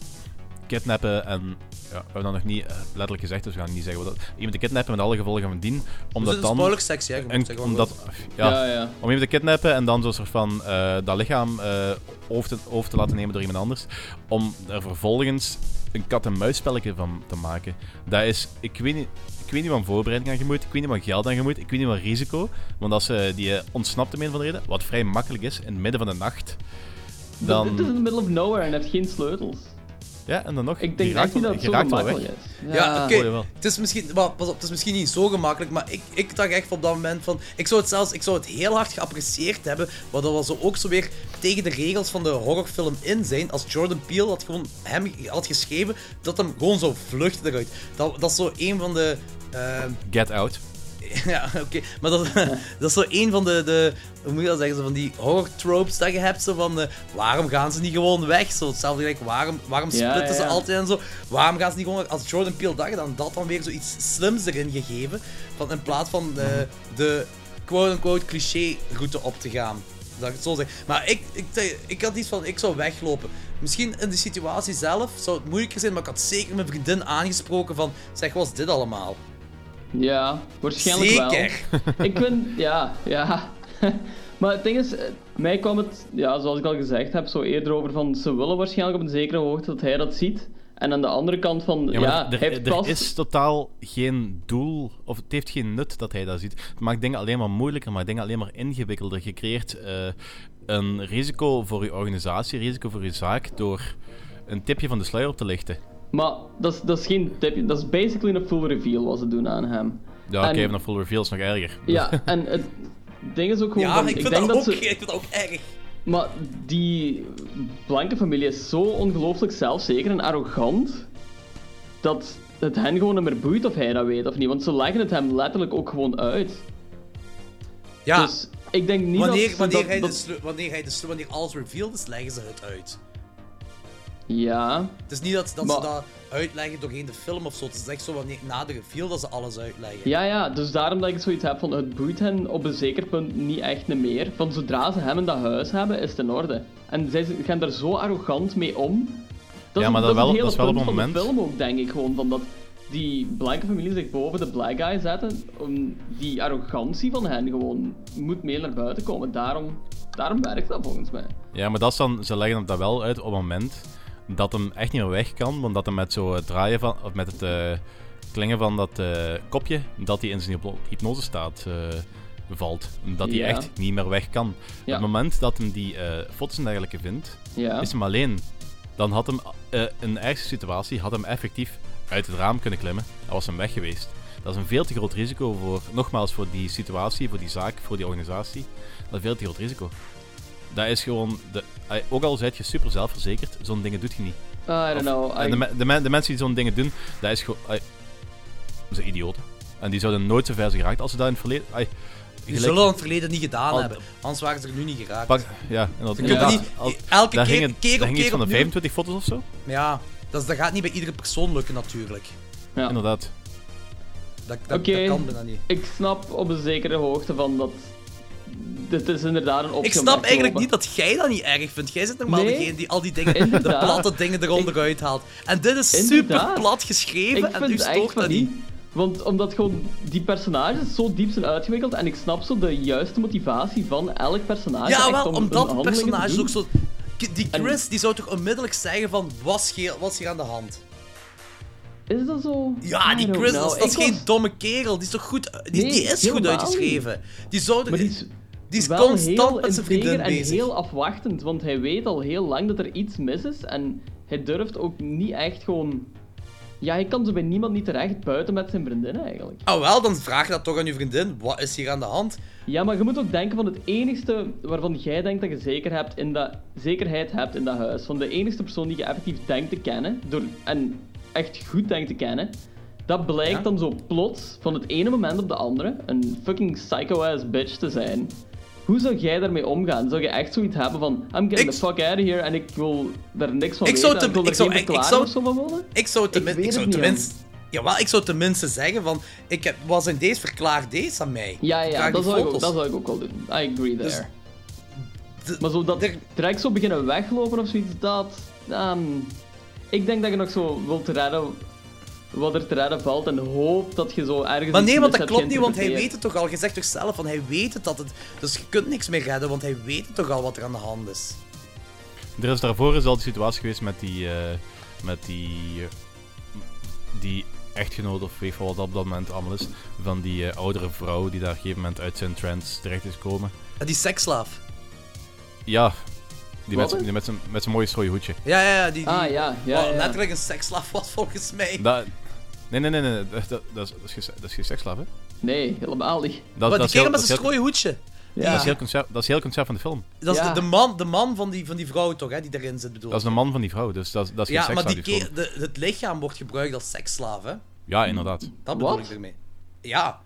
kidnappen en... Ja, we hebben dat nog niet eh, letterlijk gezegd, dus we gaan niet zeggen wat dat... Iemand te kidnappen met alle gevolgen van dien. Omdat
een
dan...
spoiler sectie, hè,
en-
zeggen
omdat, ja,
Ja, ja.
Om iemand te kidnappen en dan zo'n soort van eh, dat lichaam eh, over, te, over te laten nemen door iemand anders. Om er vervolgens een kat-en-muisspelletje van te maken. Dat is, ik weet niet... Ik weet niet wat voorbereiding aan je moet, ik weet niet wat geld aan je moet, ik weet niet wat risico. Want als ze die ontsnapt om een van de reden, wat vrij makkelijk is, in het midden van de nacht,
Dan... Dit is in the middle of nowhere en heeft geen sleutels.
Ja, en dan nog,
Ik
die
denk echt niet
wel-
dat het
je
zo
raakt wel weg.
gemakkelijk is.
Ja, oké. Het is misschien, maar, pas op, het is misschien niet zo gemakkelijk, maar ik, ik dacht echt op dat moment van, ik zou het zelfs, ik zou het heel hard geapprecieerd hebben, maar dat was zo ook zo weer tegen de regels van de horrorfilm in zijn, als Jordan Peele had gewoon hem had geschreven, dat hem gewoon zo vluchten eruit. Dat, dat is zo een van de, ehm,
Get Out.
ja, oké, maar dat, dat is zo een van de, de, hoe moet je dat zeggen, zo van die horror tropes dat je hebt, zo van, eh, waarom gaan ze niet gewoon weg? Zo hetzelfde gelijk, waarom, waarom
Ja,
splitten ze altijd en zo? Waarom gaan ze niet gewoon weg? Als Jordan Peele dat gedaan, dat dan weer zoiets slims erin gegeven, van in plaats van eh, de quote-unquote cliché route op te gaan. Dat ik het zo zeg. Maar ik, ik, ik had iets van, ik zou weglopen. Misschien in de situatie zelf zou het moeilijker zijn, maar ik had zeker mijn vriendin aangesproken van, zeg, wat is dit allemaal?
Ja, waarschijnlijk
Zeker.
wel. ik vind, ja, ja. maar het ding is, eh, mij kwam het, ja, zoals ik al gezegd heb, zo eerder over van ze willen waarschijnlijk op een zekere hoogte dat hij dat ziet. En aan de andere kant van, ja,
Ja, maar er,
hij heeft
er is totaal geen doel, of het heeft geen nut dat hij dat ziet. Het maakt dingen alleen maar moeilijker, maakt dingen alleen maar ingewikkelder. Je creëert eh, een risico voor je organisatie, risico voor je zaak, door een tipje van de sluier op te lichten.
Maar dat is, dat is geen tip, dat is basically een full reveal wat ze doen aan hem.
Ja, oké, even een full reveal is nog erger.
Ja, en het ding is ook gewoon
Ja,
van,
ik vind,
denk
dat,
dat
ook,
ze...
ik vind dat ook erg.
Maar die blanke familie is zo ongelooflijk zelfzeker en arrogant dat het hen gewoon niet meer boeit of hij dat weet of niet. Want ze leggen het hem letterlijk ook gewoon uit.
Ja.
Dus ik denk niet
wanneer,
dat,
wanneer,
dat,
hij de
dat-
wanneer, hij de wanneer alles revealed is, leggen ze het uit.
Ja.
Het is niet dat, dat
Maar-
ze dat uitleggen doorheen de film of zo. Het is echt zo wanneer, na de reveal dat ze alles uitleggen.
Ja, ja, dus daarom dat ik zoiets heb van het boeit hen op een zeker punt niet echt meer. Van zodra ze hem in dat huis hebben, is het in orde. En zij gaan daar zo arrogant mee om. Dat
Ja,
is,
maar
dat
dat wel-
is het
dat is wel op een
van de
moment-
film ook, denk ik gewoon. Van dat die blanke familie zich boven de black guy zetten. Om die arrogantie van hen gewoon moet meer naar buiten komen. Daarom, daarom werkt dat volgens mij.
Ja, maar dat is dan, ze leggen dat wel uit op het moment dat hem echt niet meer weg kan, want dat hem met zo het draaien van, of met het eh, klingen van dat eh, kopje, dat hij in zijn hypno- hypnosestaat eh valt. Dat hij
Ja.
echt niet meer weg kan.
Ja.
Op het moment dat hem die foto's en dergelijke vindt,
Ja.
is hem alleen. Dan had hem in de ergste situatie had hem effectief uit het raam kunnen klimmen. Hij was hem weg geweest. Dat is een veel te groot risico voor, nogmaals, voor die situatie, voor die zaak, voor die organisatie. Dat is een veel te groot risico. Dat is gewoon... De, ook al zijt je super zelfverzekerd, zo'n dingen doet je niet.
I don't know. I-
de, de, men- de mensen die zo'n dingen doen, dat is gewoon... dat zijn idioten. En die zouden nooit zo ver zijn geraakt als ze dat in het verleden... ai,
Die zullen het in het verleden niet gedaan
Al-
hebben. Anders waren ze er nu niet geraakt.
Pak, ja, inderdaad.
Je kunt er niet
Al-
elke
daar
keer,
gingen-
keer
daar
op
ging iets
keer
van de
opnieuw-
25 foto's of zo?
Ja, dat, is- dat gaat niet bij iedere persoon lukken natuurlijk.
Ja.
Inderdaad.
Dat, dat,
Oké,
dat kan bijna niet.
ik snap op een zekere hoogte van dat. Dit is inderdaad een optie.
Ik snap eigenlijk niet dat jij dat niet erg vindt. Jij zit normaal
Nee.
degene die al die dingen, de platte dingen eronder uithaalt. En dit is super plat geschreven
Ik
en u stoort dat
niet.
niet.
Want omdat gewoon die personages zo diep zijn uitgewikkeld en ik snap zo de juiste motivatie van elk personage.
Ja, wel,
om
omdat de personages ook zo... Die Chris, die zou toch onmiddellijk zeggen van, wat is hier, hier aan de hand?
Is dat zo?
Ja, die Chris, dat is, dat is
Ik
geen domme kerel. Die is toch goed... Die,
Nee,
die is goed uitgeschreven. Die zou... toch-
Maar die is,
die is
wel
constant met zijn vriendin
en
bezig.
heel afwachtend, want hij weet al heel lang dat er iets mis is en hij durft ook niet echt gewoon... Ja, hij kan zo bij niemand niet terecht buiten met zijn vriendin eigenlijk.
Oh wel, dan vraag je dat toch aan je vriendin. Wat is hier aan de hand?
Ja, maar je moet ook denken van het enigste waarvan jij denkt dat je zeker hebt in dat, zekerheid hebt in dat huis. Van de enigste persoon die je effectief denkt te kennen, door, en echt goed denkt te kennen, dat blijkt
Ja?
dan zo plots, van het ene moment op de andere, een fucking psycho-ass bitch te zijn. Hoe zou jij daarmee omgaan? Zou je echt zoiets hebben van, I'm getting the fuck out of here en ik wil daar niks van
Ik
weten
zou
ik wil
te-
er
ik zou- ik- ik zou-
van willen?
Ik zou tenminste... Ik, zou. Jawel, ik zou tenminste zeggen van... Ik heb, was in deze, verklaar deze aan mij.
Ja, ja, dat zou, ik ook, dat zou ik ook wel doen. I agree
Dus
there. maar zo dat direct zo beginnen weglopen of zoiets, dat... ehm, ik denk dat je nog zo wilt redden wat er te redden valt en hoop dat je zo ergens
Maar nee, want dat klopt niet, want hij weet het toch al. Je zegt toch zelf van hij weet het dat het... Dus je kunt niks meer redden, want hij weet het toch al wat er aan de hand is.
Er is daarvoor is al die situatie geweest met die. eh, met die. die echtgenoot of weet wat dat op dat moment allemaal is. Van die eh, oudere vrouw die daar op een gegeven moment uit zijn trance terecht is gekomen.
Ah, Die seksslaaf.
Ja, die met, die met zijn met zijn mooie strooie hoedje.
Ja, ja, ja. Die, die
Ah, ja, ja,
wat
ja.
letterlijk een seksslaaf was volgens mij.
Dat, nee, nee, nee, nee, dat, dat, dat, is, dat, is geen, dat is geen seksslaaf, hè?
Nee, helemaal niet.
Dat,
maar
dat
die
is
kerel met
dat
zijn strooie hoedje.
Dat, is heel concept, dat is heel concept van de film.
Dat is
Ja.
de, de man, de man van, die, van die vrouw toch, hè, die erin zit bedoel
Dat is de man van die vrouw, dus dat, is- dat is geen
Ja, maar
seksslaaf.
die
die is
ke- de, het lichaam wordt gebruikt als seksslaaf, hè?
Ja, inderdaad.
Dat bedoel ik ermee. Ja.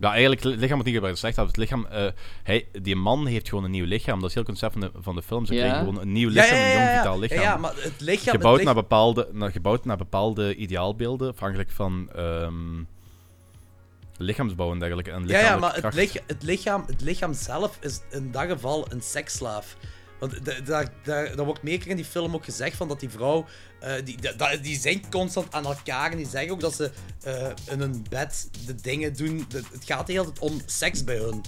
Ja, eigenlijk, het lichaam wordt niet gebruikt als slecht. Het lichaam, eh, hij, die man heeft gewoon een nieuw lichaam. Dat is heel het concept van de, van de film. Ze
Ja.
krijgen gewoon een nieuw
Ja,
lichaam,
ja, ja,
een jong, vitaal
Ja,
lichaam.
ja, maar het lichaam-
Gebouwd,
het
naar,
lich-
bepaalde, naar, gebouwd naar bepaalde ideaalbeelden, afhankelijk van ehm, lichaamsbouw en dergelijke. En
Ja, ja, maar het,
kracht.
lich- het, lichaam, het lichaam zelf is in dat geval een seksslaaf. Want da- daar, daar, daar wordt meer keer in die film ook gezegd van dat die vrouw... eh, die, da- die zijn constant aan elkaar en die zeggen ook dat ze eh, in hun bed de dingen doen. Het gaat de hele om seks bij hun.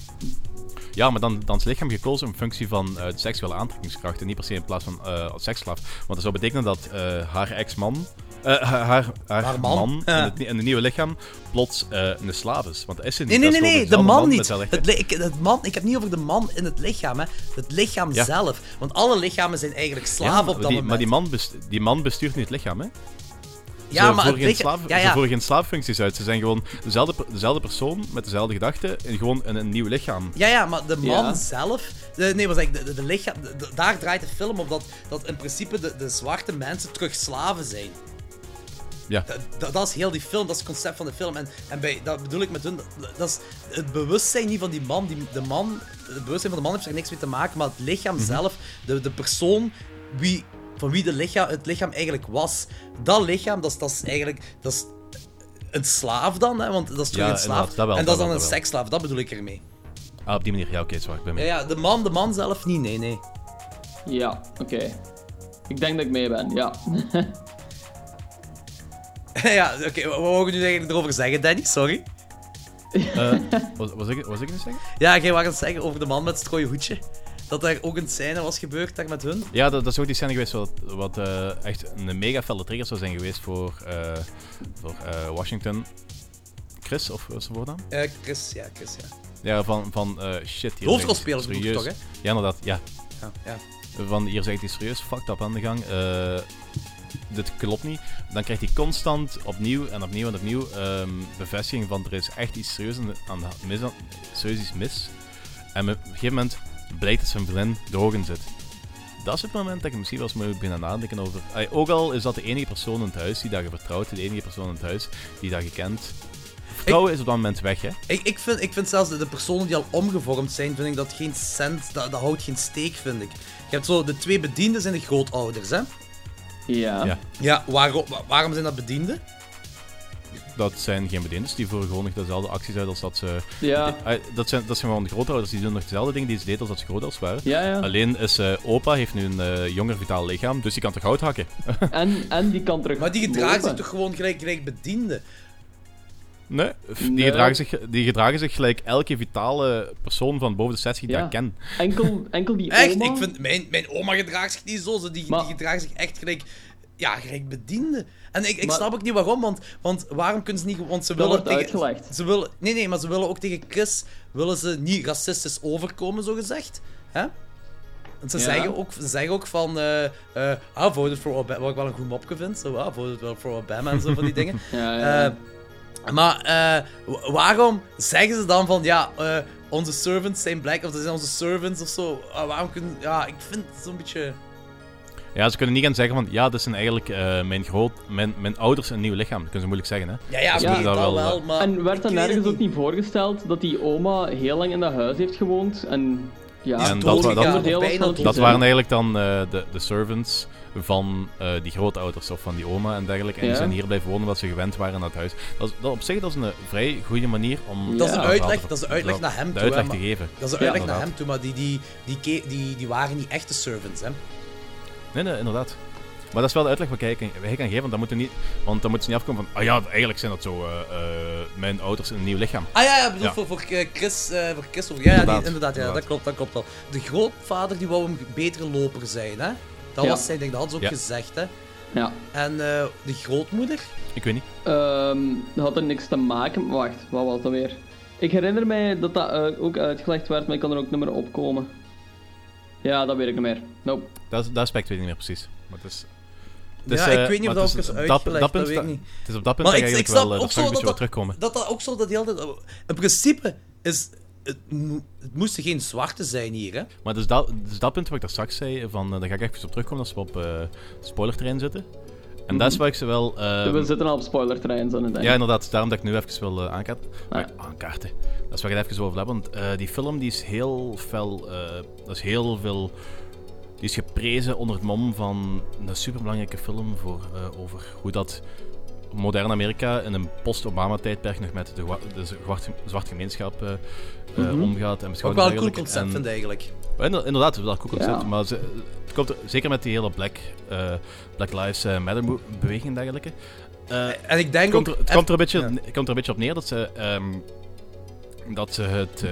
Ja, maar dan, dan is lichaam gekozen in functie van eh, de seksuele aantrekkingskracht en niet per se in plaats van eh seksslaaf. Want dat zou betekenen dat eh, haar ex-man, eh, haar, haar,
man,
man, in,
ja.
het, in het nieuwe lichaam plots eh, een slaaf is. Want is ze niet.
Nee, nee,
Dat
nee, nee, de man niet. Het, ik, het man, ik heb niet over de man in het lichaam, hè. Het lichaam
Ja.
zelf. Want alle lichamen zijn eigenlijk
Ja,
slaven op dat
die,
moment.
Maar die man, best- die man bestuurt niet het lichaam, hè?
Ja,
ze
maar
voeren
het
geen, slaaf,
ja,
ze
ja.
voeren geen slaaffuncties uit. Ze zijn gewoon dezelfde, dezelfde persoon met dezelfde gedachten en gewoon een nieuw lichaam.
Ja, ja, maar de man
Ja.
zelf. De, nee, wat zeg ik? De, de, de lichaam. de- de- daar draait de film op dat, dat in principe de, de zwarte mensen terug slaven zijn.
Ja.
Dat, dat, dat is heel die film, dat is het concept van de film. En, en bij, dat bedoel ik met hun. Dat, dat is het bewustzijn niet van die man. Die, de man. Het bewustzijn van de man heeft er niks mee te maken, maar het lichaam
Mhm.
zelf, de, de persoon wie, van wie de lichaam, het lichaam eigenlijk was. Dat lichaam, dat is, dat is eigenlijk. Dat is een slaaf dan, hè? want dat is
Ja,
een slaaf.
inderdaad, dat wel,
en dat,
dat
is dan
wel,
een seksslaaf, dat bedoel ik ermee.
Ah, op die manier. Ja, oké, zwaar. Ik ben mee.
Ja, ja, de man, de man zelf niet, nee, nee.
Ja, oké. Ik denk dat ik mee ben, ja.
ja, oké, wat wat wou je nu eigenlijk erover zeggen, Danny? Sorry.
Eh, was, was, ik, was ik het zeggen?
Ja, jij wou het zeggen over de man met het strooie hoedje. Dat er ook een scène was gebeurd daar met hun.
Ja, dat, dat is ook die scène geweest wat, wat eh, echt een mega felle trigger zou zijn geweest voor, eh, voor eh, Washington. Chris, of wat is zijn voornaam?
Eh, Chris, ja, Chris, ja.
Ja, van, van eh, shit. Hier
Hoofdrolspeler bedoel je toch,
Ja, inderdaad, ja.
Ja, ja.
Van hier zegt hij serieus fucked up aan de gang. Dit klopt niet. Dan krijgt hij constant opnieuw en opnieuw en opnieuw ehm, bevestiging van er is echt iets serieus aan de, mis. serieus iets mis. En op een gegeven moment blijkt dat zijn vriendin drogen zit. Dat is het moment dat ik misschien wel eens moet beginnen nadenken over... Ay, ook al is dat de enige persoon in het huis die dat je vertrouwt, de enige persoon in het huis die dat je kent. Vertrouwen is op dat moment weg, hè.
Ik, ik, vind, ik vind zelfs de, de personen die al omgevormd zijn, vind ik dat geen cent, dat, dat houdt geen steek, vind ik. Je hebt zo de twee bedienden zijn de grootouders, hè?
Ja.
Ja.
Ja, waarom, waarom zijn dat bedienden?
Dat zijn geen bediendes, die voeren gewoon nog dezelfde acties uit als dat ze...
Ja.
Eh, Dat zijn, dat zijn gewoon de grootouders, die doen nog dezelfde dingen die ze deden als dat ze grootouders waren.
Ja, ja.
Alleen is eh, opa heeft nu een eh, jonger vitaal lichaam, dus die kan toch hout hakken.
En, en die kan terug
Maar die gedragen zich toch gewoon gelijk, gelijk bedienden?
Nee, die,
Nee.
Gedragen zich, die gedragen zich gelijk elke vitale persoon van boven de 60 die
Ja.
ik ken.
Enkel, enkel die
Echt?
oma...
Ik vind, mijn, mijn oma gedraagt zich niet zo, ze die, die gedragen zich echt gelijk... Ja, gelijk bedienden. En ik, ik
Maar-
snap ook niet waarom, want, want waarom kunnen ze niet... Want ze
Dat
willen
wordt uitgelegd.
Ze willen, nee, nee, maar ze willen ook tegen Chris... Willen ze niet racistisch overkomen, zo gezegd. Hè? En ze,
Ja.
zeggen ook, ze zeggen ook van... eh eh I voted for Obama, wat ik wel een goed mopje vind. Zo, I voted wel for Obama en zo van die dingen.
Ja, ja.
Eh, maar eh, wa- waarom zeggen ze dan van... Ja, eh, onze servants zijn black, of dat zijn onze servants of zo. Ah, waarom kunnen... Ja, ik vind het zo'n beetje...
Ja, ze kunnen niet gaan zeggen van, ja, dat zijn eigenlijk eh, mijn, groot, mijn, mijn ouders een nieuw lichaam. Dat kunnen ze moeilijk zeggen, hè.
Ja, ja,
Dus
dat wel, maar...
En werd dan nergens ook niet voorgesteld dat die oma heel lang in dat huis heeft gewoond en ja,
en dat, wa- dat,
het
dat waren eigenlijk dan eh, de, de servants van eh, die grootouders of van die oma en dergelijke. En die zijn hier blijven wonen omdat ze gewend waren aan dat huis. Dat is, dat op zich dat is een vrij goede manier om...
Dat is, een uitleg, dat is de uitleg naar hem
de
toe.
uitleg te geven.
Dat is de uitleg
Ja,
naar hem toe, maar die, die, die, die, die waren niet echte servants, hè.
Nee, nee, inderdaad. Maar dat is wel de uitleg wat hij kan, hij kan geven, want dan moeten niet, want dan moeten ze niet afkomen van, ah ja, eigenlijk zijn dat zo eh, eh, mijn ouders in een nieuw lichaam.
Ah ja, ja, ik bedoel, Voor, voor eh, Chris, eh, voor Chris of, ja, ja, die-
Inderdaad.
inderdaad, ja, dat klopt, dat klopt wel. De grootvader, die wou een betere loper zijn, hè. Dat
Ja.
was zijn ding, dat hadden ze ook
Ja.
gezegd, hè.
Ja.
En eh, de grootmoeder?
Ik weet niet.
Ehm, dat had er niks te maken. Wacht, wat was dat weer? Ik herinner mij dat dat ook uitgelegd werd, maar ik kan er ook niet meer opkomen. Ja, dat weet ik niet meer. Nope.
Dat, dat aspect weet ik niet meer precies. Maar het is, het is,
ja,
eh,
ik weet niet of
maar
dat ook
het
is uitgelegd, dat,
punt
weet ik niet.
Het is op dat punt
Maar
dat
ik,
je
ik snap
wel, eh,
ook zo
een
dat
beetje
dat,
terugkomen.
dat dat ook zo dat die altijd... In principe is... Het, mo- het moesten geen zwarte zijn hier, hè.
Maar dus dat, dus dat punt wat ik daar straks zei, van, eh, daar ga ik even op terugkomen als we op eh spoilerterrein zitten. En dat is waar ik ze wel... eh,
We zitten al op spoilerterrein, zo net.
Ja, inderdaad. Daarom dat ik nu even wil eh, aankaarten.
Ah.
Maar aankaarten. Dat is waar ik het even over heb. Want eh, die film die is heel fel. eh, dat is heel veel. Die is geprezen onder het mom van een superbelangrijke film voor, eh, over hoe dat modern Amerika in een post-Obama-tijdperk nog met de, wa- de zwarte, zwarte gemeenschap eh, eh,
Mhm.
omgaat en
Ook wel een cool concept,
En-
vind ik eigenlijk.
Inderdaad, wel een cool concept.
Ja.
Maar ze, het komt er- zeker met die hele Black, eh, Black Lives eh, Matter mo- beweging en dergelijke. Eh,
en ik denk
het komt
ook-
er, het komt er een beetje,
Ja.
komt er een beetje op neer dat ze, ehm, dat ze het, eh,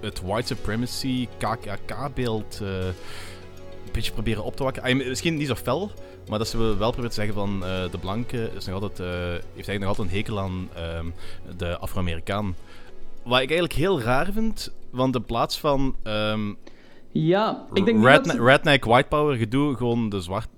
het white supremacy KKK-beeld eh, een beetje proberen op te wakken. Ah, misschien niet zo fel, maar dat ze wel proberen te zeggen van eh, de blanke is nog altijd, eh, heeft eigenlijk nog altijd een hekel aan ehm, de Afro-Amerikaan. Wat ik eigenlijk heel raar vind, want in plaats van ehm,
Ja, ik denk
redne-
dat
redneck white power gedoe, gewoon de, zwart,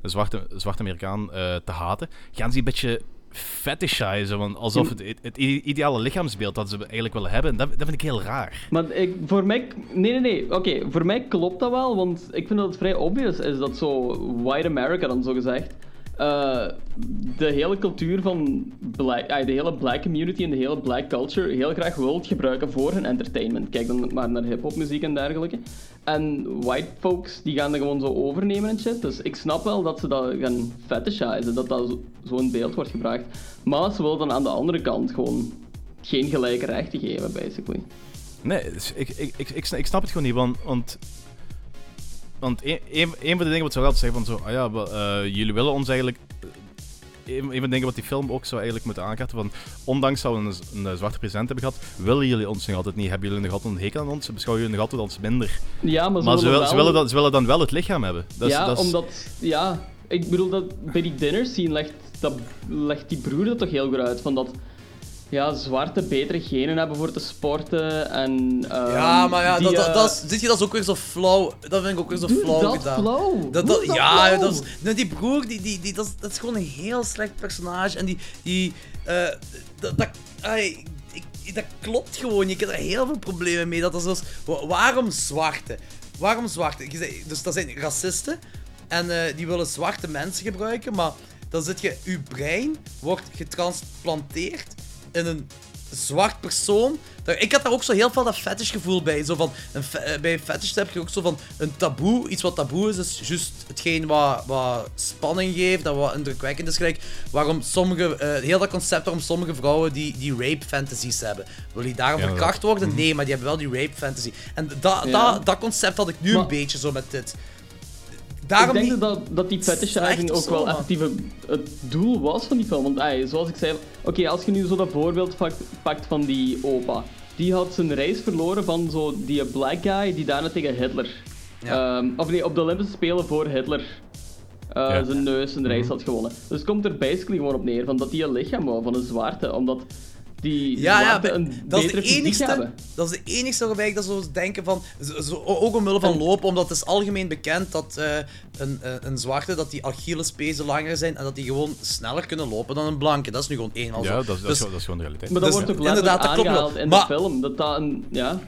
de zwarte, zwarte Amerikaan te haten, gaan ze een beetje fetishizen, want alsof het, het ideale lichaamsbeeld dat ze eigenlijk willen hebben, dat, dat vind ik heel raar.
Maar ik, voor mij... Nee, nee, nee. Oké, voor mij klopt dat wel, want ik vind dat het vrij obvious is dat zo white America dan zo gezegd eh, de hele cultuur van black, de hele black community en de hele black culture heel graag wil gebruiken voor hun entertainment. Kijk dan maar naar hip-hop muziek en dergelijke. En white folks die gaan dat gewoon zo overnemen en shit. Dus ik snap wel dat ze dat gaan fetishizen, dat dat zo- zo in beeld wordt gebracht. Maar ze willen dan aan de andere kant gewoon geen gelijke rechten geven, basically.
Nee, dus ik, ik, ik, ik, sna- ik snap het gewoon niet, want... want want een, een, een van de dingen wat ze wel zeggen van zo, ah ja, eh, jullie willen ons eigenlijk... eh, Een, een van de dingen wat die film ook zou eigenlijk moeten aankaarten, van ondanks dat we een, een zwarte president hebben gehad, willen jullie ons nog altijd niet, hebben jullie nog altijd een hekel aan ons, beschouwen jullie nog altijd als minder.
Ja, maar ze willen
wil-
wel-
ze, willen dan, ze willen dan wel het lichaam hebben. Dat is-
ja,
dat is-
omdat... Ja, ik bedoel, dat bij die dinner scene legt, dat, legt die broer dat toch heel goed uit. Van dat ja, zwarte betere genen hebben voor te sporten en... ehm,
Ja, maar ja,
die,
dat, dat,
eh,
dat, is, dit je, dat is ook weer zo flauw. Dat vind ik ook weer zo
Doe
flauw
dat
gedaan.
flauw?
Dat, dat,
dat
ja,
flauw?
dat is, nee, die broer, die, die, die, dat, is, dat is gewoon een heel slecht personage. En die, die, eh, dat, dat, ik, dat klopt gewoon. Je hebt er heel veel problemen mee. Dat is dus, wa- waarom zwarte? Waarom zwarte? Dus dat zijn racisten. En eh, die willen zwarte mensen gebruiken. Maar dan zit je... Je brein wordt getransplanteerd in een zwart persoon. Ik had daar ook zo heel veel dat fetishgevoel bij. Zo van, een fe- eh, bij een fetish heb je ook zo van een taboe. Iets wat taboe is, is juist hetgeen wat, wat spanning geeft, dat wat indrukwekkend is. Gelijk waarom sommige, eh, heel dat concept waarom sommige vrouwen die, die rape fantasies hebben. Wil die daarom
Ja,
verkracht worden? Nee, maar die hebben wel die rape fantasy. En dat
Ja.
dat dat concept had ik nu
Maar-
een beetje zo met dit. Daarom
ik denk dat, dat die fetishizing ook wel effectief het- doel was van die film. Want ey, zoals ik zei, oké, als je nu zo dat voorbeeld pakt, pakt van die opa. Die had zijn race verloren van zo die black guy die daarna tegen Hitler. Ehm, of nee, op de Olympische Spelen voor Hitler. eh,
Ja.
zijn neus zijn race had gewonnen. Dus het komt er basically gewoon op neer van dat hij een lichaam wou van een zwarte. Omdat die
Ja, ja,
een
dat is de
fysiek
enigste,
hebben.
dat is de enigste waarbij ik dat zo denken van, zo, zo- ook omwille van lopen, omdat het is algemeen bekend dat eh, een, eh, een zwarte, dat die Achillespezen langer zijn en dat die gewoon sneller kunnen lopen dan een blanke. Dat is nu gewoon eenmaal
Ja,
zo.
dat is, dat, is,
Dus-
gewoon- dat is gewoon de realiteit.
Maar dat
Dus
wordt ook
inderdaad, dat klopt
in
Maar-
de film. Dat dat een... Ja.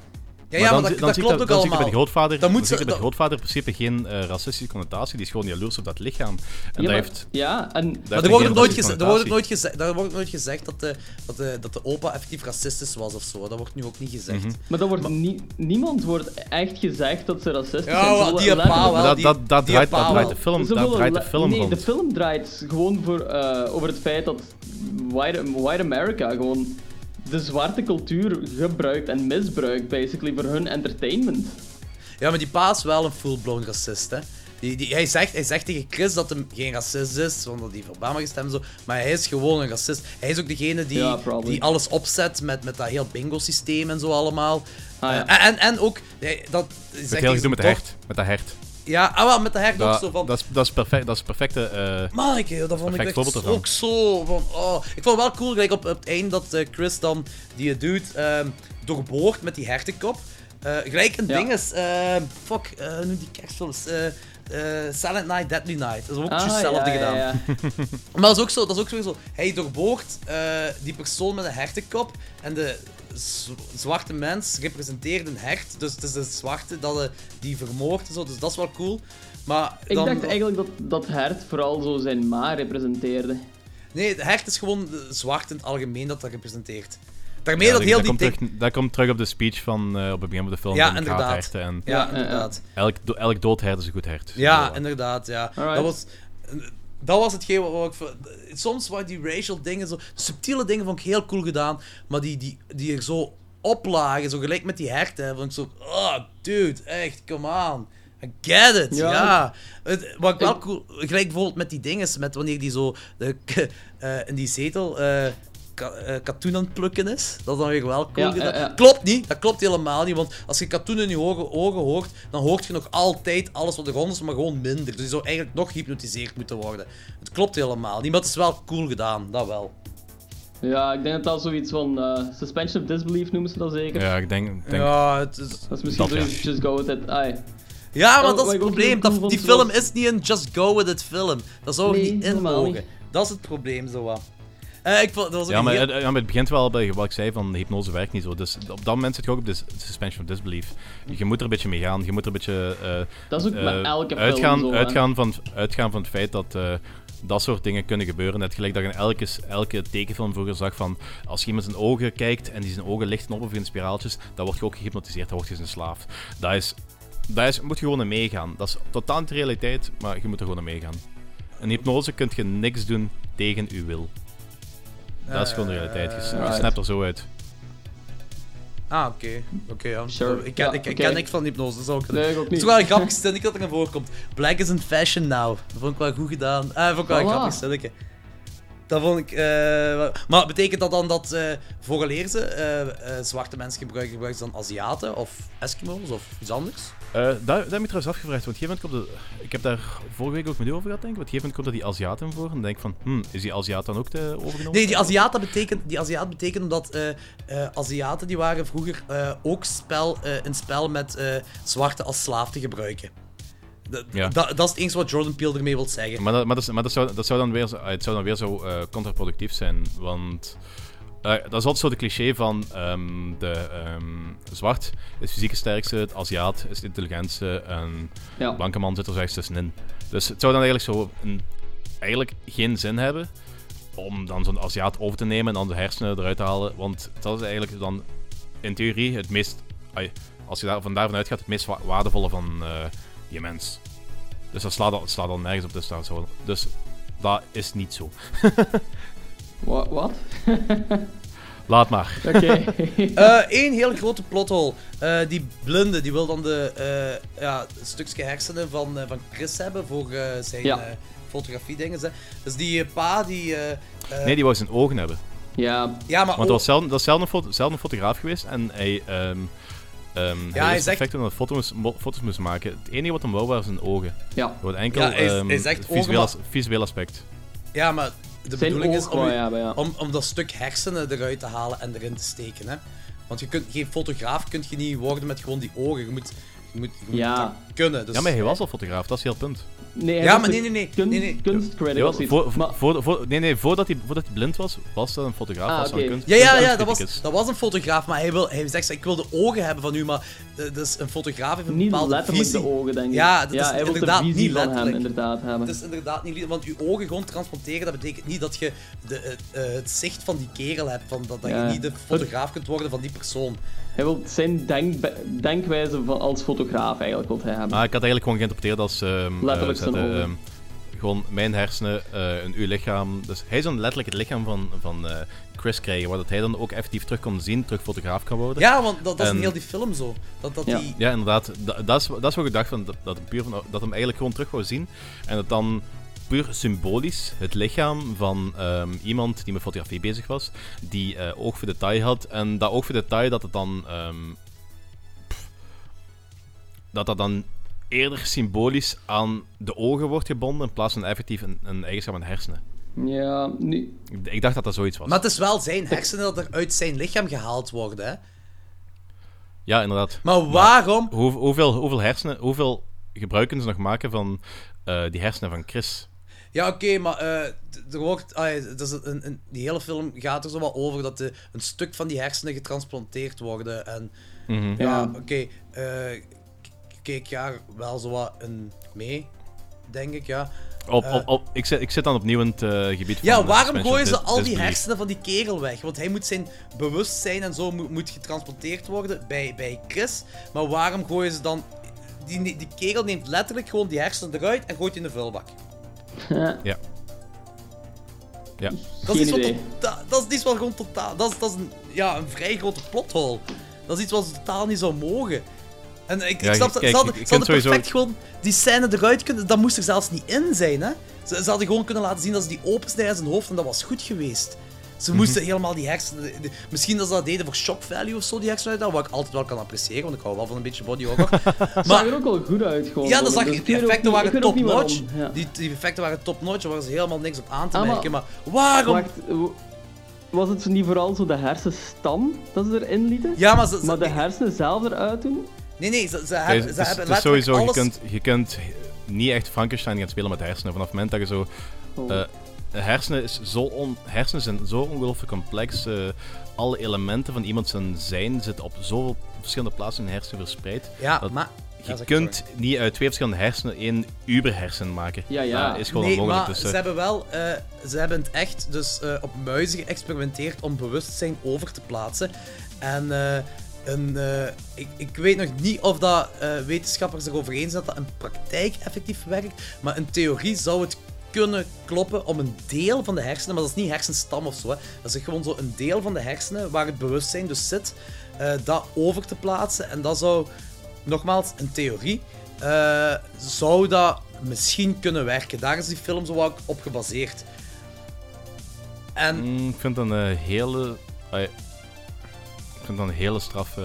Ja, ja, maar, dat,
dan,
dat
zie
klopt
ik
ook
dan
allemaal.
bij de grootvader,
Dan moet
dan
ze-
bij de
dat-
grootvader in principe geen eh, racistische connotatie. Die is gewoon jaloers op dat lichaam. En
Ja,
dat
maar-
heeft...
ja, en...
dat
Maar er wordt, nooit
racistische
geze- er wordt nooit gezegd, daar wordt nooit gezegd dat de, dat, de, dat de opa effectief racistisch was of zo. Dat wordt nu ook niet gezegd.
Mhm.
Maar dat wordt nie- niemand wordt echt gezegd dat ze racistisch
Ja,
zijn. Willen
die pa wel.
Maar dat,
die-
dat, dat,
die
draait,
pa
dat draait de film, dat draait de film
Nee,
rond.
de film draait gewoon voor, eh, over het feit dat white, white America gewoon de zwarte cultuur gebruikt en misbruikt, basically, voor hun entertainment.
Ja, maar die pa is wel een full-blown racist, hè. Die, die, hij, zegt, hij zegt tegen Chris dat hij geen racist is, want hij heeft Obama gestemd en zo. Maar hij is gewoon een racist. Hij is ook degene die,
Ja,
die alles opzet met, met dat heel bingo-systeem en zo allemaal.
Ah, ja.
Eh, en, en ook, hij- dat
Met
zegt
heel gedoe met de hert. Met dat hert.
Ja, ah, wel, met de hert ook
Dat,
zo van...
dat, is, dat, is perfect, dat is perfecte... eh,
Manneke, dat vond ik echt
ervan.
ook zo van... Oh. Ik vond het wel cool, gelijk op, op het einde dat eh, Chris dan die dude ehm doorboort met die hertenkop. Eh, gelijk een
Ja.
ding is... ehm, fuck, eh hoe noemt die kerstfilms? Eh eh, Silent Night, Deadly Night. Dat is ook
Ah,
juist hetzelfde
ja,
gedaan.
ja.
Maar dat is ook zo, dat is ook zo. Hij doorboort eh, die persoon met een hertenkop en de zwarte mens representeert een hert. Dus het is de zwarte dat eh, die vermoordt en zo. Dus dat is wel cool. Maar
Ik
dan,
dacht eigenlijk dat, dat Hert vooral zo zijn ma representeerde.
Nee, de hert is gewoon de zwart in het algemeen dat dat representeert. Daarmee
ja,
dat
dat,
heel
dat
die
komt terug, dat komt terug op de speech van eh, op het begin van de film.
Ja,
van de
inderdaad.
En
Ja, inderdaad.
elk, do- elk dood hert is een goed hert.
Ja, inderdaad, ja.
Alright.
Dat was, dat was hetgeen wat, ik... Soms waren die racial dingen, zo, subtiele dingen vond ik heel cool gedaan, maar die, die, die er zo oplagen, zo gelijk met die herten, vond ik zo... Oh, dude, echt, come on. I get it, ja.
Ja.
Het, wat ik wel cool... Gelijk bijvoorbeeld met die dingen, met wanneer die zo de, eh, in die zetel... eh, ka- eh, katoen aan het plukken is. Dat is dan weer wel cool
Ja,
gedaan.
ja, ja.
Klopt niet, dat klopt helemaal niet. Want als je katoen in je ogen, ogen hoort, dan hoort je nog altijd alles wat er rond is, maar gewoon minder. Dus je zou eigenlijk nog gehypnotiseerd moeten worden. Het klopt helemaal niet, maar het is wel cool gedaan, dat wel.
Ja, ik denk dat dat zoiets van eh, suspension of disbelief noemen ze dat zeker.
Ja, ik denk... denk
Ja, het is...
Dat is misschien
Dat, ja.
zoiets, just go with it. Ai.
Ja, maar
Oh,
dat is het probleem. Dat, die
was-
film is niet een just go with it film. Dat zou er
Nee,
niet in mogen. Dat is het probleem, zo wat. Eh, ik vond, dat was ook
Ja
een
maar,
heel-
ja, maar het begint wel bij wat ik zei van de hypnose werkt niet zo. Dus op dat moment zit je ook op de suspension of disbelief. Je moet er een beetje mee gaan. Je moet er een beetje. eh,
Dat is ook
eh,
met elke film
uitgaan,
zo,
uitgaan, van, uitgaan van het feit dat eh, dat soort dingen kunnen gebeuren. Net gelijk dat je in elke, elke tekenfilm vroeger zag van als je iemand zijn ogen kijkt en die zijn ogen lichten op of in spiraaltjes, dan word je ook gehypnotiseerd, dan word je zijn slaaf. Dat is. Daar is, moet je gewoon meegaan. Dat is totaal niet de realiteit, maar je moet er gewoon meegaan. In hypnose kun je niks doen tegen uw wil. Dat is gewoon de realiteit. Je, snapt er zo uit.
Ah, oké. Oké, ja.
Sure.
Ik, ken,
Ja,
ik, ik ken niks van hypnose, dat zou ik
Nee, ik ook
Het
niet.
is wel een grappig zinnetje dat erin voorkomt. Black is in fashion now. Dat vond ik wel goed gedaan. Ah, dat vond ik wel een
Voilà.
grappig zinnetje. Dat vond ik... eh, maar betekent dat dan dat uh, vooraleer ze eh, eh, zwarte mensen gebruiken, gebruiken ze dan Aziaten of Eskimo's of iets anders?
Eh, daar, daar heb ik trouwens afgevraagd. Want op een gegeven moment komt de, ik heb daar vorige week ook met u over gehad, denk ik. Op een gegeven moment komt er die Aziaten voor. En dan denk ik van, hm, is die Aziat dan ook te overgenomen?
Nee, die Aziaten betekent, die Aziat betekent omdat eh, eh, Aziaten die waren vroeger eh, ook spel, eh, een spel met eh, zwarte als slaaf te gebruiken. Dat,
Ja.
dat, dat is het enige wat Jordan Peele ermee wil zeggen.
Maar, dat, maar, dat, is- maar dat, zou, dat, zou dan weer, zo- ah, het zou dan weer zo eh, contraproductief zijn. Want Eh, dat is altijd zo de cliché van ehm, de ehm, zwart is fysiek het sterkste, het Aziat is het intelligentste en
Ja.
de blanke man zit er slechts tussenin. Dus het zou dan eigenlijk zo een, eigenlijk geen zin hebben om dan zo'n Aziat over te nemen en dan de hersenen eruit te halen, want dat is eigenlijk dan in theorie het meest, als je daar, van daarvan uitgaat, het meest wa- waardevolle van eh die mens. Dus dat slaat, al- slaat al nergens op, dus dat, zo, dus dat is niet zo.
Wa- Wat?
Laat maar.
Oké.
Eén heel grote plothole. Eh, die blinde die wil dan de eh, ja, stukje hersenen van, eh, van Chris hebben voor eh, zijn
Ja.
eh, fotografie dingen. hè. Dus die eh, pa die. eh, eh,
Nee, die wou zijn ogen hebben.
Ja.
Ja, maar
Want dat was dat zelden, een foto, zelden een fotograaf geweest en hij, ehm ehm
hij
hij is perfect hij foto's, mo- foto's moest maken. Het enige wat hem wou waren zijn ogen.
Ja.
Wordt enkel
Ja, hij is-
ehm,
hij ogen,
visueel,
maar-
visueel aspect.
Ja, maar de
Zijn
bedoeling is om, u-
hebben, ja.
om, om dat stuk hersenen eruit te halen en erin te steken. Hè? Want je kunt, geen fotograaf kunt je niet worden met gewoon die ogen. Je moet, je moet, je moet
Ja.
Kunnen. Dus,
Ja, maar hij was al fotograaf, dat is heel punt.
Nee, hij
Ja,
was
maar nee, nee, nee.
kun-
nee, nee.
Kunstcredit of zoiets.
voor,
Maar-
voor, voor- nee, nee, voordat hij, voordat hij blind was, was dat een fotograaf.
Ah,
was een kunst,
Ja, ja, ja, dat was, dat was een fotograaf, maar hij, wil, hij zegt, ik wil de ogen hebben van u, maar dus een fotograaf heeft een
Niet
bepaalde
letterlijk
visie.
de ogen, denk ik.
Ja, dat is
hij wil de
inderdaad
visie
niet
van hem
letterlijk.
inderdaad hebben.
Het is inderdaad niet want je ogen gewoon transplanteren, dat betekent niet dat je de, eh, het zicht van die kerel hebt, van dat, dat
Ja.
je niet de fotograaf kunt worden van die persoon.
Hij wil zijn denk, denkwijze van, als fotograaf eigenlijk wil hij hebben.
Maar ik had eigenlijk gewoon geïnterpreteerd als... ehm,
Letterlijk
eh,
zijn
zetten,
ogen.
ehm, gewoon mijn hersenen eh en uw lichaam. Dus hij zou letterlijk het lichaam van, van eh, Chris krijgen, waar dat hij dan ook effectief terug kon zien, terug fotograaf kan worden.
Ja, want dat, dat is in heel die film zo. Dat, dat
Ja.
die...
Ja, inderdaad. Da- dat, is, dat is wat ik dacht, van, dat, dat, hem puur van, dat hem eigenlijk gewoon terug wou zien. En dat dan puur symbolisch het lichaam van ehm, iemand die met fotografie bezig was, die eh, oog voor detail had. En dat oog voor detail, dat het dan... ehm, pff, dat dat dan eerder symbolisch aan de ogen wordt gebonden in plaats van effectief een, een eigenschap aan de hersenen.
Ja, nu...
Ik, ik dacht dat dat zoiets was.
Maar het is wel zijn hersenen dat er uit zijn lichaam gehaald worden, hè.
Ja, inderdaad.
Maar waarom?
hoe, hoeveel, hoeveel hersenen, hoeveel gebruiken ze nog maken van eh, die hersenen van Chris?
Ja, oké, maar eh, er wordt, dat is een, een, die hele film gaat er zo wat over dat de, een stuk van die hersenen getransplanteerd worden. En
Mhm.
ja,
Ja.
oké, eh, k- keek ja wel zo wat een mee, denk ik, ja.
Op,
Eh,
op, op, ik, zit, ik zit dan opnieuw in het eh, gebied van...
Ja, waarom gooien ze al die hersenen van die kerel weg? Want hij moet zijn bewustzijn en zo moet, moet getransporteerd worden bij, bij Chris. Maar waarom gooien ze dan... Die, die kerel neemt letterlijk gewoon die hersenen eruit en gooit die in de vuilbak.
Ja. Ja.
Dat is, iets wat tota- dat is iets wat gewoon totaal... Dat is, dat is een, ja, een vrij grote plothole. Dat is iets wat ze totaal niet zou mogen. En ik,
Ja,
ik snap, dat-
kijk,
ze hadden, ze hadden
sowieso-
perfect gewoon die scène eruit kunnen... Dat moest er zelfs niet in zijn, hè. Ze, ze hadden gewoon kunnen laten zien dat ze die opensnijden in zijn hoofd en dat was goed geweest. Ze
Mhm.
moesten helemaal die hersenen... de- de- misschien dat ze dat deden voor shock value of zo, die hersenen uithalen, wat ik altijd wel kan appreciëren, want ik hou wel van een beetje body horror.
Het zag er ook wel goed uit gewoon.
Ja, dat zag.
Dus
die effecten
niet-
waren top-notch.
ja.
Die, die effecten waren top-notch, daar was helemaal niks op aan te
Ah, maar-
merken. Maar waarom...
Wacht, was het niet vooral zo de hersenstam dat ze erin lieten?
Ja, maar ze- ze-
Maar de hersenen zelf eruit doen?
Nee, nee, ze, ze hebben, ze hebben
sowieso, je kunt, je kunt niet echt Frankenstein gaan spelen met hersenen. Vanaf het moment dat je zo...
Oh.
eh, hersenen, is zo on, hersenen zijn zo ongelooflijk complex. eh, alle elementen van iemand zijn zijn zitten op zoveel verschillende plaatsen in de hersenen verspreid.
Ja,
dat
maar-
Je kunt niet uit twee verschillende hersenen één uberhersen maken.
Ja, ja.
Dat is gewoon
nee,
onmogelijk.
maar
Dus,
ze
eh,
hebben wel... eh, ze hebben het echt dus eh, op muizen geëxperimenteerd om bewustzijn over te plaatsen. En... eh, ik, ik weet nog niet of dat eh, wetenschappers erover eens zijn dat dat in praktijk effectief werkt. Maar in theorie zou het kunnen kloppen om een deel van de hersenen, maar dat is niet hersenstam of zo. Hè. Dat is gewoon zo een deel van de hersenen waar het bewustzijn dus zit, eh, dat over te plaatsen. En dat zou, nogmaals, in theorie, zou dat misschien kunnen werken. Daar is die film zo wat op gebaseerd. En
mm, ik vind dat een hele... ik vind dat een hele straffe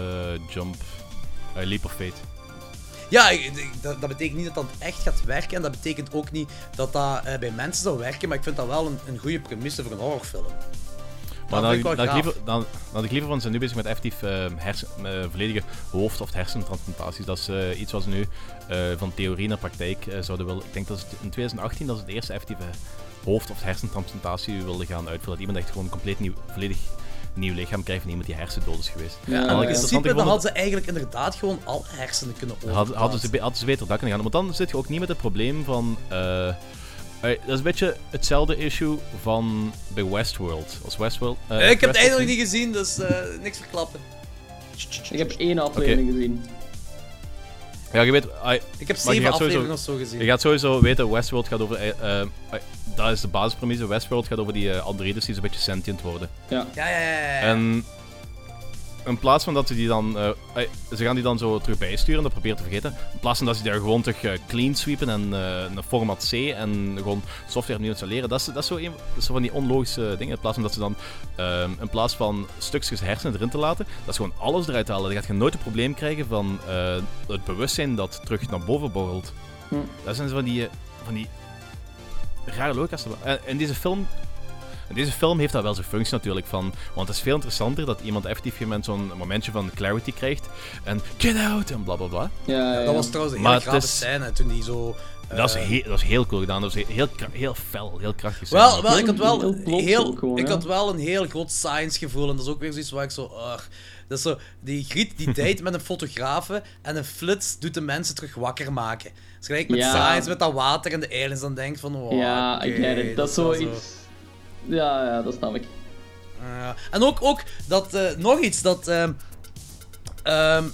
eh, jump. eh, leap of fate.
Ja, dat, dat betekent niet dat dat echt gaat werken. En dat betekent ook niet dat dat eh, bij mensen zou werken. Maar ik vind dat wel een, een goede premisse voor een horrorfilm.
Maar dan, dan, ik liever, dan, dan had ik liever van ze zijn nu bezig met effectief eh, hersen, volledige hoofd- of hersentransplantaties. Dat is iets wat ze nu van theorie naar praktijk zouden willen. Ik denk dat ze het in 2018 dat ze de eerste effectieve hoofd- of hersentransplantatie wilden gaan uitvoeren. Dat iemand echt gewoon compleet nieuw, volledig nieuw lichaam krijgt van iemand die hersendood is geweest.
Ja,
En wat
in
ik
principe
interessant
dan
gevonden-
hadden ze eigenlijk inderdaad gewoon alle hersenen kunnen
Hadden, hadden, ze,
overplaatsen.
hadden ze beter dat kunnen gaan. Want dan zit je ook niet met het probleem van. eh, eh, dat is een beetje hetzelfde issue van bij Westworld. Als Westworld. eh,
ik heb het eindelijk niet gezien, dus eh, niks verklappen.
Ik heb één aflevering gezien.
Ja, je weet. ah,
Ik heb
maar je
zeven
gaat sowieso-
afleveringen of zo gezien.
Je gaat sowieso weten, Westworld gaat over. eh, eh, ah, dat is de basispremise. Westworld gaat over die eh, androïdes die zo'n beetje sentient worden.
Ja.
Ja, ja, ja. ja.
En in plaats van dat ze die dan. eh, ze gaan die dan zo terug bijsturen, dat probeer te vergeten. In plaats van dat ze daar gewoon terug eh, clean sweepen en eh, een format C en gewoon software opnieuw installeren. Dat is, dat, is zo een, dat is zo van die onlogische dingen. In plaats van dat ze dan. ehm, in plaats van stukjes hersenen erin te laten, dat ze gewoon alles eruit halen. Dan gaat je nooit het probleem krijgen van het bewustzijn dat terug naar boven borrelt.
Hm.
Dat zijn zo van die. van die rare logica's. En in deze film en deze film heeft dat wel zijn functie natuurlijk van. Want het is veel interessanter dat iemand effectief zo'n momentje van clarity krijgt. En get out en bla bla bla.
Ja, ja.
Dat was trouwens een hele grave
is-
scène toen die zo... eh,
Dat is, heel, dat is heel cool gedaan. Dat is heel, heel fel, heel krachtig.
Wel, wel, ik had wel
Heel gewoon,
ik had wel een heel groot science gevoel en dat is ook weer zoiets waar ik zo. Dat is zo, die Griet die date met een fotografe en een flits doet de mensen terug wakker maken. Dus gelijk met
Ja.
science, met dat water en de aliens, dan denkt van,
ja, I
oké,
get it. Dat is zoiets. Ja, ja, dat snap ik.
Ja. En ook, ook dat, eh, nog iets, dat... ehm,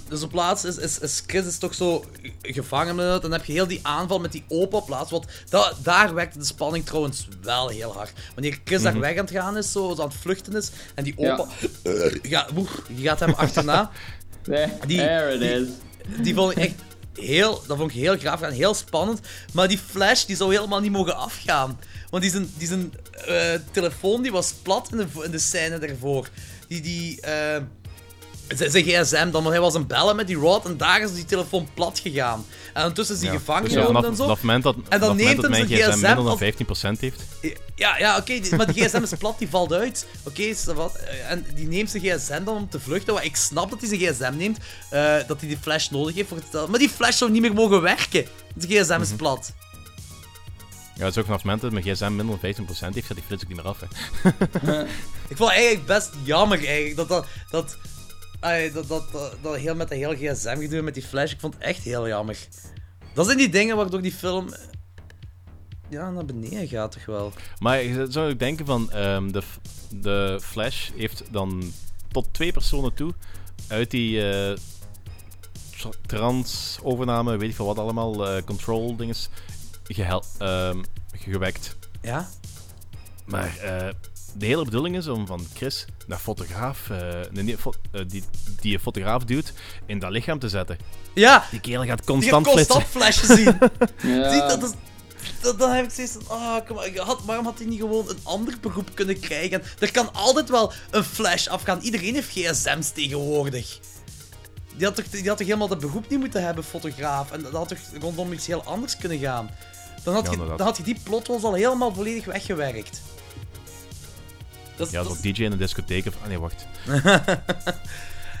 dus op plaats is, is, is Chris is toch zo gevangen met het. En dan heb je heel die aanval met die opa plaats. Want da, daar werkte de spanning trouwens wel heel hard. Wanneer Chris
Mhm.
daar weg aan het gaan is, zo, aan het vluchten is. En die opa. eh, ja, oeh, die gaat hem achterna.
There,
Die-
there it
die-
is.
Die vond ik echt heel, dat vond ik heel graaf en heel spannend. Maar die flash die zou helemaal niet mogen afgaan. Want die zijn, die zijn eh, telefoon die was plat in de, in de scène daarvoor. Die, die, eh, zijn gsm dan, want hij was een bellen met die rod en daar is die telefoon plat gegaan. En ondertussen is hij
Ja.
gevangen
Dus vanaf,
en zo.
vanaf het moment dat,
en dan neemt
dat
zijn
mijn gsm minder
als...
dan 15% heeft.
Ja, ja oké, maar die gsm is plat, die valt uit. Oké, wat? Eh, En die neemt zijn gsm dan om te vluchten. Ik snap dat hij zijn gsm neemt, eh, dat hij die flash nodig heeft voor het stellen. Maar die flash zou niet meer mogen werken. De gsm
Mhm.
is plat.
Ja, het is ook vanaf het moment dat mijn gsm minder dan 15% heeft, gaat die flits ook niet meer af. Hè.
Ik vond het eigenlijk best jammer eigenlijk, dat dat... dat ai, dat, dat, dat, dat heel met dat hele gsm gedoe met die flash, ik vond het echt heel jammer. Dat zijn die dingen waardoor die film... eh, Ja, naar beneden gaat toch wel.
Maar je zou ook denken van, ehm, de, de Flash heeft dan tot twee personen toe uit die eh, tra- trans-overname, weet ik veel wat allemaal, eh, control dinges, gehel- ehm, gewekt.
Ja?
Maar eh, de hele bedoeling is om van Chris, naar fotograaf, eh, nee, nee, fo- eh, die, die een fotograaf duwt, in dat lichaam te zetten.
Ja!
Die kerel gaat
Die
constant
gaat constant
flitsen.
flashes zien.
Ja.
Zie, dat is... Dat, dan heb ik steeds van, ah, kom maar, had, waarom had hij niet gewoon een ander beroep kunnen krijgen? Er kan altijd wel een flash afgaan. Iedereen heeft gsm's tegenwoordig. Die had, toch, die had toch helemaal dat beroep niet moeten hebben, fotograaf. En dat had toch rondom iets heel anders kunnen gaan. Dan had,
Ja,
je, dan had je die plot holes al helemaal volledig weggewerkt. Dat is-
Ja,
dat
zo'n DJ in een discotheek of... Ah nee, wacht.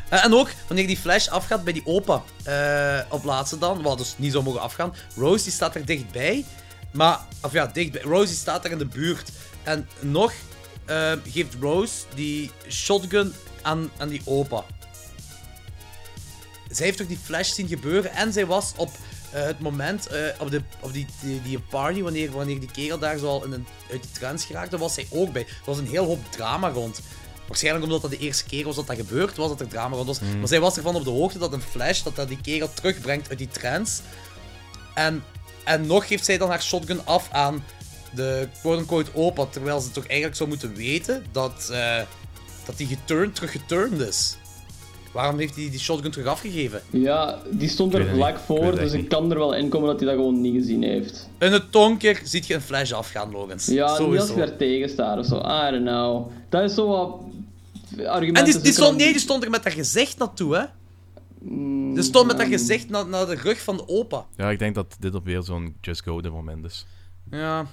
Eh, en ook, wanneer die flash afgaat bij die opa eh, op laatste dan, wat dus niet zou mogen afgaan. Rose die staat er dichtbij. Maar, of ja, dichtbij. Rose die staat er in de buurt. En nog eh, geeft Rose die shotgun aan, aan die opa. Zij heeft toch die flash zien gebeuren en zij was op eh, het moment, eh, op, de, op die, die, die party, wanneer, wanneer die kerel daar zo al in een, uit die trance geraakte, was zij ook bij. Er was een heel hoop drama rond. Waarschijnlijk omdat dat de eerste keer was dat dat gebeurd was, dat er drama rond was.
Mhm.
Maar zij was ervan op de hoogte dat een flash, dat dat die kerel terugbrengt uit die trance. En, en nog geeft zij dan haar shotgun af aan de quote-unquote opa, terwijl ze toch eigenlijk zou moeten weten dat, eh, dat die geturned, terug is. Waarom heeft hij die shotgun terug afgegeven?
Ja, die stond er
het
vlak voor,
het
dus ik kan er wel in komen dat hij dat gewoon niet gezien heeft.
In het donker ziet je een flash afgaan, Logans.
Ja, niet als
Sowieso.
je daar tegen staat of zo. I don't know. Dat is zo wat argumenten.
En die, die, stond, nee, die stond er met haar gezicht naartoe, hè?
Mm,
Die stond met haar gezicht naar, naar de rug van de opa.
Ja, ik denk dat dit op weer zo'n Just Go de moment is.
Ja,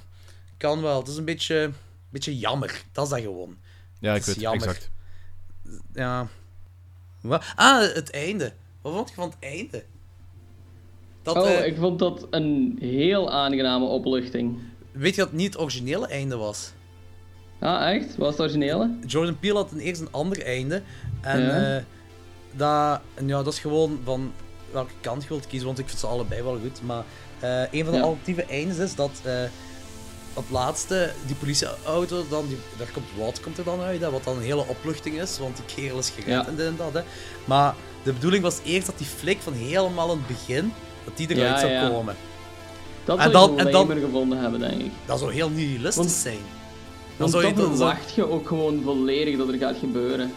kan wel. Het is een beetje, beetje jammer. Dat is dat gewoon.
Ja, ik
Het is
weet,
jammer.
exact.
Ja. Wat? Ah, het einde. Wat vond je van het einde? Dat,
oh,
eh,
ik vond dat een heel aangename opluchting.
Weet je dat het niet het originele einde was?
Ah, echt? Wat was het originele?
Jordan Peele had een eerst een ander einde. En
Ja.
eh, dat, ja, dat is gewoon van welke kant je wilt kiezen, want ik vind ze allebei wel goed. Maar eh, een van de
Ja.
alternatieve eindes is dat op laatste die politieauto, dan die, daar komt wat komt er dan uit, hè, wat dan een hele opluchting is, want die kerel is gered
Ja.
en dit en dat. Hè. Maar de bedoeling was eerst dat die flik van helemaal in het begin, dat die eruit
Ja,
zou
ja.
komen.
Dat
En
zou
dan- en dan-
gevonden hebben, denk ik.
Dat zou heel nihilistisch
Want-
zijn. Dan zou je
dan verwacht je ook gewoon volledig dat er gaat gebeuren.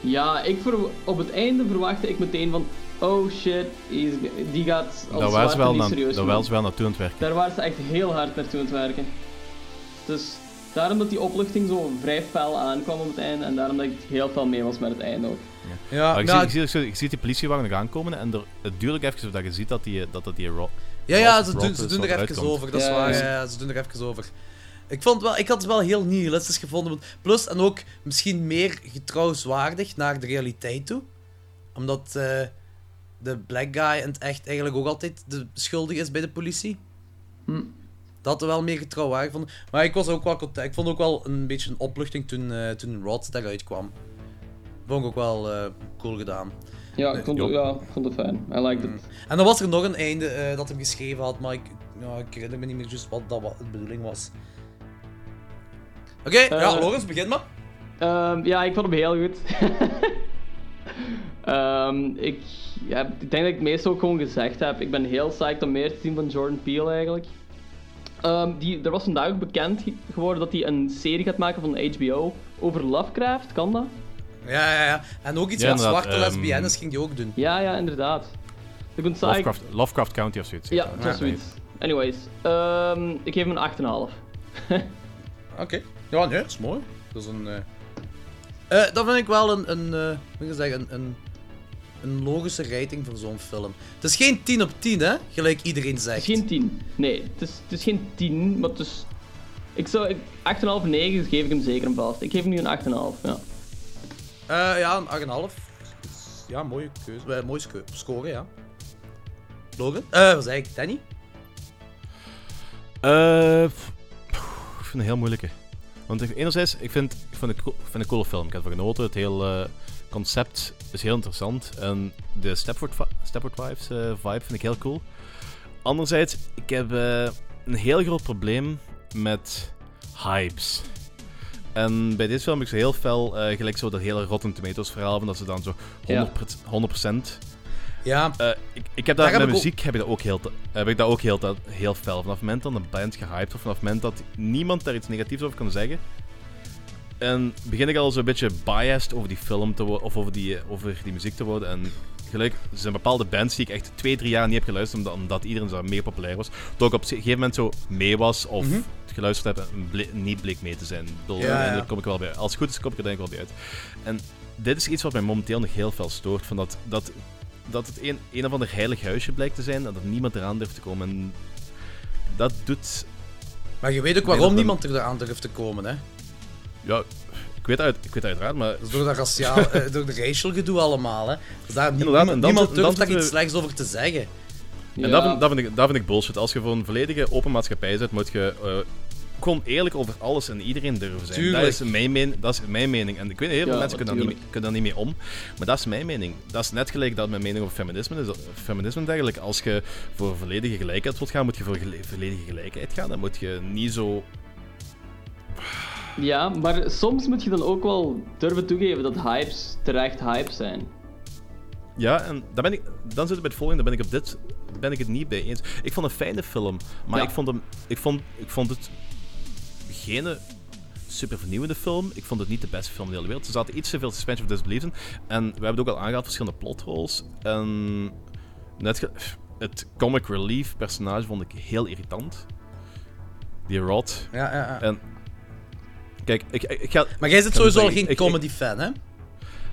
Ja, ik ver- op het einde verwachtte ik meteen van... Oh shit, die is- die gaat als
Daar waren
zwarte
ze wel,
niet serieus
ze wel naartoe aan het werken.
Daar waren ze echt heel hard naartoe aan het werken. Dus daarom dat die opluchting zo vrij fel aankwam op het einde. En daarom dat ik heel veel mee was met het einde ook.
Ja,
Maar je,
nou,
ziet, je, ziet, je ziet die politiewagen nog aankomen en er, het duurt ook even voordat je ziet dat die, dat, dat die ro-
Ja, ja, ze doen, ze doen er even
komt.
over, dat is
Ja,
waar.
ja.
Ja, ja, ze doen er even over. Ik, vond wel, ik had het wel heel nihilistisch gevonden. want- Plus, en ook misschien meer getrouwenswaardig naar de realiteit toe. Omdat eh, de black guy in het echt eigenlijk ook altijd de schuldig is bij de politie.
Hm.
Dat er wel meer getrouwwaardig vond. Maar ik was ook wel content. Ik vond ook wel een beetje een opluchting toen, eh, toen Rod daaruit kwam. Vond ik ook wel eh, cool gedaan.
Ja, ik vond, het, ja, ik vond het fijn. I liked it.
En dan was er nog een einde eh, dat hem geschreven had, maar ik, ja, ik herinner me niet meer juist wat dat wat de bedoeling was. Oké, ja, Lorenz, begin maar.
Ehm, ja, ik vond hem heel goed. Ehm, ik, ja, ik denk dat ik het meeste ook gewoon gezegd heb. Ik ben heel psyched om meer te zien van Jordan Peele eigenlijk. Ehm, die, er was vandaag ook bekend ge- geworden dat hij een serie gaat maken van HBO over Lovecraft. Kan dat?
Ja, ja, ja. En ook iets
Ja,
met zwarte
ehm,
lesbiennes ging die ook doen.
Ja, ja, inderdaad. Ik ben psyched.
Lovecraft, Lovecraft County of zoiets.
Ja, het was zoiets. Anyways, ehm, ik geef hem een 8,5.
Oké. Ja, nee, dat is mooi. Dat is een... eh eh, dat vind ik wel een, een, eh, ik zeggen, een, een, een logische rating voor zo'n film. Het is geen 10 op 10, hè? Gelijk iedereen zegt.
Het is geen 10. Nee, het is, het is geen 10, maar het is... Ik zou... ik- 8,5, 9 geef ik hem zeker een vast. Ik geef hem nu een 8,5, ja.
Eh, ja, een 8,5. Ja, mooie keuze. Mooie sco- score, ja. Logan? Eh, wat zei ik? Danny?
Eh, pff, ik vind het een heel moeilijke. Want enerzijds, ik vind, ik vind, het, ik vind een coole film. Ik heb ervan genoten. Het hele eh, concept is heel interessant. En de Stepford, Stepford Wives eh, vibe vind ik heel cool. Anderzijds, ik heb eh, een heel groot probleem met hypes. En bij deze film heb ik zo heel fel, gelijk zo dat hele Rotten Tomatoes verhaal, van dat ze dan zo 100%, 100%
Ja.
eh, ik, ik heb dat
Daar
met
ook-
muziek heb ik dat ook heel, heb ik dat ook heel, heel fel. Vanaf het moment dat een band gehyped wordt, vanaf het moment dat niemand daar iets negatiefs over kan zeggen. En begin ik al zo'n beetje biased over die film te worden, of over die, eh, over die muziek te worden. En gelijk, er zijn bepaalde bands die ik echt twee, drie jaar niet heb geluisterd, omdat, omdat iedereen zo meer populair was. Toen ik op een gegeven moment zo mee was, of
Mhm.
het geluisterd heb en ble- niet bleek mee te zijn. Bedoel,
Ja, ja.
uiteindelijk kom ik wel bij. Als het goed is, kom ik er denk ik wel bij uit. En dit is iets wat mij momenteel nog heel veel stoort. Van dat, dat, dat het een, een of ander heilig huisje blijkt te zijn en dat niemand eraan durft te komen. En dat doet...
Maar je weet ook waarom
dat
niemand er aan durft te komen, hè?
Ja, ik weet, uit, ik weet uiteraard, maar...
Dat is door dat raciaal, eh, door de racial gedoe allemaal, hè? Dus daar,
Inderdaad,
niemand,
en dan
niemand durft daar iets slechts over te zeggen.
En dat, vind, dat, vind ik, dat vind ik bullshit. Als je voor een volledige open maatschappij zit, moet je eh, gewoon eerlijk over alles en iedereen durven zijn.
Tuurlijk.
Dat is, mijn men, dat is mijn mening. En ik weet, heel veel
Ja,
mensen kunnen daar, niet, mee- kunnen daar niet mee om. Maar dat is mijn mening. Dat is net gelijk dat mijn mening over feminisme is. Feminisme eigenlijk, als je voor volledige gelijkheid wilt gaan, moet je voor volledige gelijkheid gaan. Dan moet je niet zo...
Ja, maar soms moet je dan ook wel durven toegeven dat hypes terecht hypes zijn.
Ja, en dan, ben ik, dan zit het bij het volgende, dan ben ik op dit ben ik het niet bij eens. Ik vond een fijne film, maar
Ja.
ik, vond hem, ik, vond, ik vond het geen super vernieuwende film. Ik vond het niet de beste film in de hele wereld. Er zaten iets te veel suspension of disbelief in. En we hebben het ook al aangehaald, verschillende plot holes. En net het comic relief personage vond ik heel irritant. Die Rod.
Ja, ja, ja.
En kijk, ik, ik, ik ga...
Maar jij zit sowieso al geen comedy-fan, hè?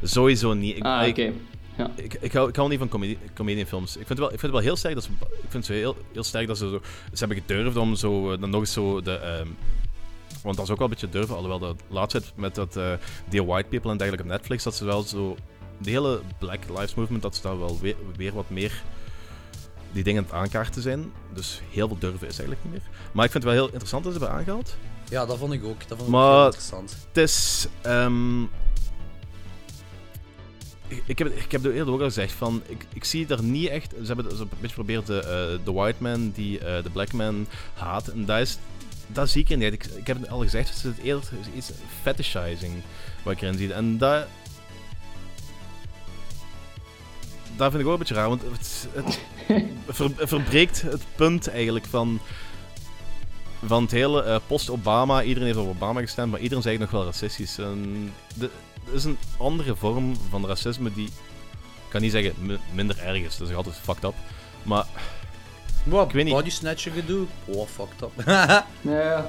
Sowieso niet. Ik,
Ah, oké. Ja.
ik, ik, hou, ik hou niet van comedie, comedianfilms. Ik vind, het wel, ik vind het wel heel sterk dat ze, ik vind het heel, heel sterk dat ze zo, ze hebben gedurfd om zo, eh, dan nog eens zo de, ehm, want dat is ook wel een beetje durven, alhoewel dat laatst met dat eh Dear White People en dergelijke op Netflix, dat ze wel zo, de hele Black Lives Movement, dat ze daar wel weer, weer wat meer die dingen aan het aankaarten zijn. Dus heel veel durven is eigenlijk niet meer. Maar ik vind het wel heel interessant dat ze hebben aangehaald.
Ja, dat vond ik ook. Dat vond ik
Maar
heel interessant.
het is... ehm, ik, heb, ik heb het eerder ook al gezegd, van, ik, ik zie er niet echt... Ze hebben ze hebben een beetje geprobeerd de, eh, de white man die eh, de black man haat. En dat, is, dat zie ik er niet. Ik, ik heb het al gezegd, het is eerder iets fetishizing wat ik erin zie. En dat... Dat vind ik ook een beetje raar, want het, het ver- verbreekt het punt eigenlijk van van het hele eh, post-Obama, iedereen heeft op Obama gestemd, maar iedereen is eigenlijk nog wel racistisch. En de, is een andere vorm van racisme die, ik kan niet zeggen mi- minder erg is, dat is altijd fucked up. Maar,
Wow,
ik weet niet.
body snatcher gedoe. Oh, fucked up.
Ja.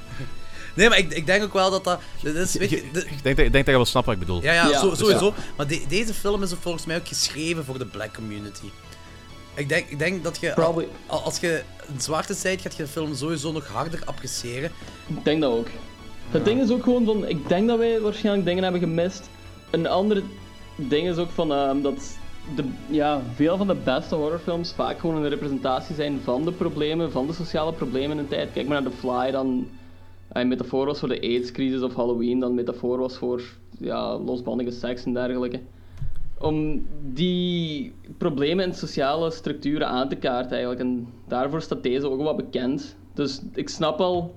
nee, maar ik, ik denk ook wel dat dat... dat is, weet je, de-
Ik denk, dat, ik denk dat je wel snapt wat ik bedoel.
ja, ja,
Ja,
zo- sowieso.
ja.
Maar de- deze film is volgens mij ook geschreven voor de black community. Ik denk, ik denk dat je...
Probably.
Als je een zwarte bent, gaat je de film sowieso nog harder appreciëren.
Ik denk dat ook. Het ding is ook gewoon van, ik denk dat wij waarschijnlijk dingen hebben gemist. Een andere ding is ook van ehm, dat de, ja, veel van de beste horrorfilms vaak gewoon een representatie zijn van de problemen, van de sociale problemen in een tijd. Kijk maar naar The Fly, dan een metafoor was voor de AIDS-crisis of Halloween, dan een metafoor was voor ja, losbandige seks en dergelijke. Om die problemen en sociale structuren aan te kaarten eigenlijk. En daarvoor staat deze ook wel bekend. Dus ik snap al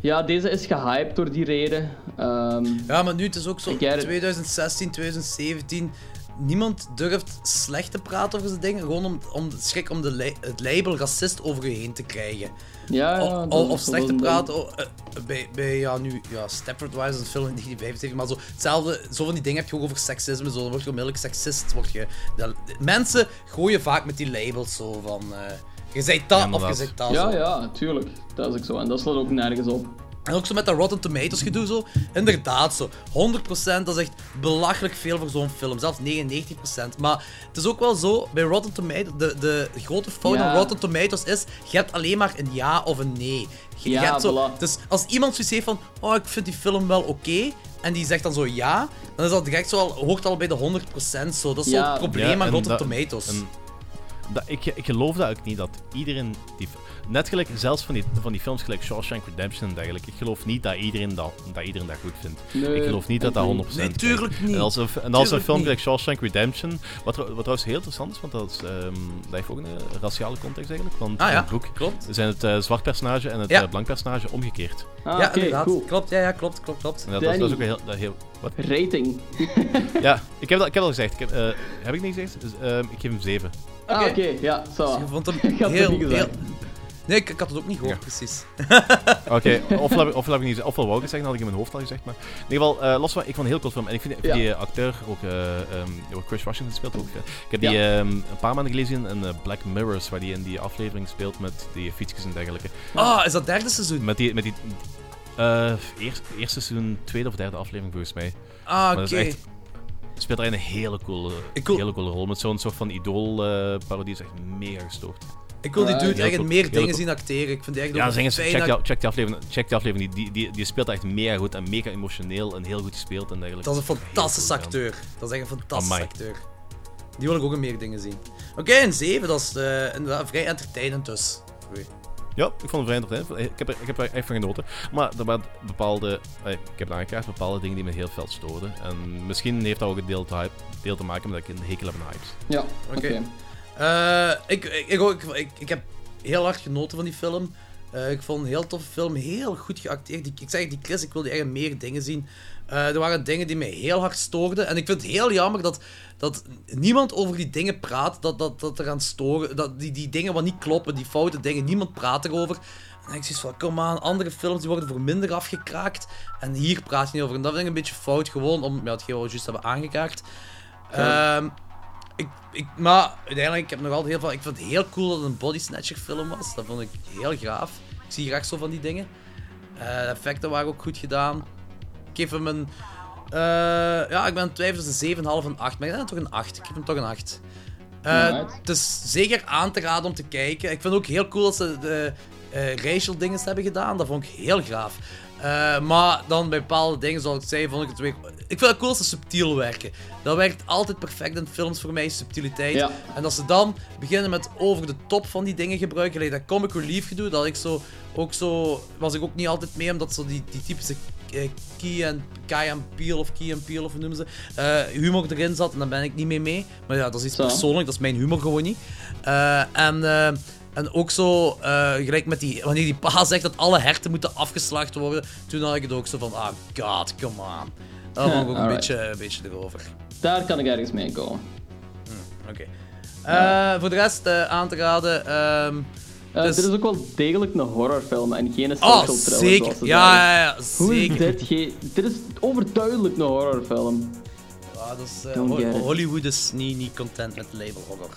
ja, deze is gehyped door die reden. Ehm,
Ja, maar nu het is ook zo,
Ik get it.
2016, 2017, niemand durft slecht te praten over zijn dingen, gewoon om, om de schrik om de li- het label racist over je heen te krijgen.
Ja, ja,
Of, slecht te praten eh, bij, bij, ja, nu, ja, Stepford Wives is een film in 1975, maar zo, hetzelfde, zo van die dingen heb je ook over seksisme, zo, dan word je onmiddellijk seksist, word je, dat- mensen gooien vaak met die labels zo van, eh, je zei dat of je zegt dat.
Ja,
zo.
ja, tuurlijk. Dat is ook zo. En dat slaat ook nergens op.
En ook zo met dat Rotten Tomatoes gedoe zo. Inderdaad zo. 100% dat is echt belachelijk veel voor zo'n film. Zelfs 99%. Maar het is ook wel zo, bij Rotten Tomatoes, de, de grote fout
Ja.
van Rotten Tomatoes is, je hebt alleen maar een ja of een nee. Je, je
Ja,
hebt zo,
voilà.
dus als iemand zoiets heeft van, oh ik vind die film wel oké, en die zegt dan zo ja, dan is dat direct zo al, hoort al bij de 100% zo. Dat is zo
Ja.
het probleem
Ja,
aan
en
Rotten Tomatoes.
en dat, ik, ik geloof dat ook niet, dat iedereen... Die, net gelijk, zelfs van die, van die films gelijk Shawshank Redemption en dergelijke, ik geloof niet dat iedereen dat, dat, iedereen dat goed vindt.
Nee,
ik geloof niet dat dat 100%
Nee, tuurlijk niet.
En als, een, en als een film gelijk Shawshank Redemption, wat, wat trouwens heel interessant is, want dat, is, ehm, dat heeft ook een raciale context eigenlijk, want
Ah
in het boek
klopt.
zijn het eh, zwart personage en het
Ja.
eh, blank personage omgekeerd.
Ah,
ja, inderdaad.
cool.
Klopt, ja, ja, klopt, klopt, klopt.
En dat, dat is- dat is ook heel... dat heel wat?
Rating.
Ja, ik heb, dat, ik heb al gezegd. Ik heb, eh, heb ik niet gezegd? Dus, ehm, ik geef hem 7.
Ah, oké, ja, zo.
Dus je vond hem
Ik had het
heel,
niet gezegd.
heel... Nee, ik, ik had het ook niet gehoord,
Ja.
precies.
Oké, ofwel, heb ik- ofwel heb ik niet gezegd, ofwel wou ik het zeggen, had ik in mijn hoofd al gezegd. Maar in ieder geval, eh, los van, ik vond een heel cool film. En ik vind,
Ja.
die eh, acteur ook, eh, ehm, ja, Chris Washington speelt ook. Ik heb die
Ja.
ehm, een paar maanden gelezen in Black Mirrors, waar die in die aflevering speelt met die fietsjes en dergelijke.
Ah, is dat derde seizoen?
Met die, met die eh, eerst, eerste seizoen, tweede of derde aflevering volgens mij.
Ah, oké.
echt- speelt daarin een hele coole,
wil-
hele coole rol. Met zo'n soort van idool-parodie is echt mega gestoord.
Ik wil die
Right.
dude echt meer dingen zien acteren. Ik vind die echt
Ja, zeg eens, check,
dat-
die, check die aflevering. Check die aflevering. Die, die, die, die speelt echt mega goed en mega emotioneel en heel goed gespeeld en dergelijke.
Dat is een fantastische acteur. Dat is echt een fantastische acteur. Die wil ik ook in meer dingen zien. Oké, een 7, dat is eh, inderdaad vrij entertainend dus.
Ja, ik vond het vrij entertainend. Ik heb, er, ik heb er echt van genoten. Maar er waren bepaalde... eh, ik heb aangekaart, bepaalde dingen die me heel veel stoorden. En misschien heeft dat ook een deel te, hype, deel te maken met dat ik een hekel heb aan hypes.
Ja, oké.
Eh, ik, ik, ik, ik, ik, heb heel hard genoten van die film. Eh, ik vond een heel toffe film, heel goed geacteerd. Die, ik zeg die Chris, ik wilde echt meer dingen zien. Eh, er waren dingen die mij heel hard stoorden. En ik vind het heel jammer dat, dat niemand over die dingen praat. Dat, dat, dat er aan storen. Dat die, die dingen wat niet kloppen, die foute dingen, niemand praat erover. En ik zoiets van, kom aan, andere films die worden voor minder afgekraakt. En hier praat je niet over. En dat vind ik een beetje fout, gewoon om ja, hetgeen wat we juist hebben aangekaart.
Ja.
Ehm, ik, ik, maar uiteindelijk, ik heb nog altijd heel veel... Ik vind het heel cool dat het een body snatcher film was. Dat vond ik heel gaaf. Ik zie graag zo van die dingen. Eh, de effecten waren ook goed gedaan. Ik geef hem een... eh, ja, ik ben aan het twijfelen tussen een 7,5 en 8. Maar ik denk toch een 8. Ik geef hem toch een 8. Eh, het is zeker aan te raden om te kijken. Ik vind het ook heel cool dat ze de eh, racial dingen hebben gedaan. Dat vond ik heel gaaf. Eh, maar dan bij bepaalde dingen, zoals ik zei, vond ik het weer... Ik vind het cool als ze subtiel werken. Dat werkt altijd perfect in films voor mij, subtiliteit.
Ja.
En als ze dan beginnen met over de top van die dingen gebruiken, like dat comic relief gedoe, dat ik zo... Ook zo... Was ik ook niet altijd mee, omdat zo die, die typische eh, Key en Kai en Peel of Key en Peel of hoe noemen ze, eh, humor erin zat en daar ben ik niet mee mee. Maar ja, dat is iets persoonlijk, dat is mijn humor gewoon niet. En, en ook zo, eh, gelijk met die, wanneer die pa zegt dat alle herten moeten afgeslacht worden, toen had ik het ook zo van, ah god, come on. Dat vond ik ook een beetje, een beetje erover.
Daar kan ik ergens mee komen.
Oké. Eh, Voor de rest eh, aan te raden. ehm,
Eh,
dus-
Dit is ook wel degelijk een horrorfilm en geen
Oh,
social thriller.
zeker. Ja, ja, ja,
Hoe is
zeker.
dit geen... Dit is overduidelijk een horrorfilm.
Is. Hollywood is niet, niet content met het label horror.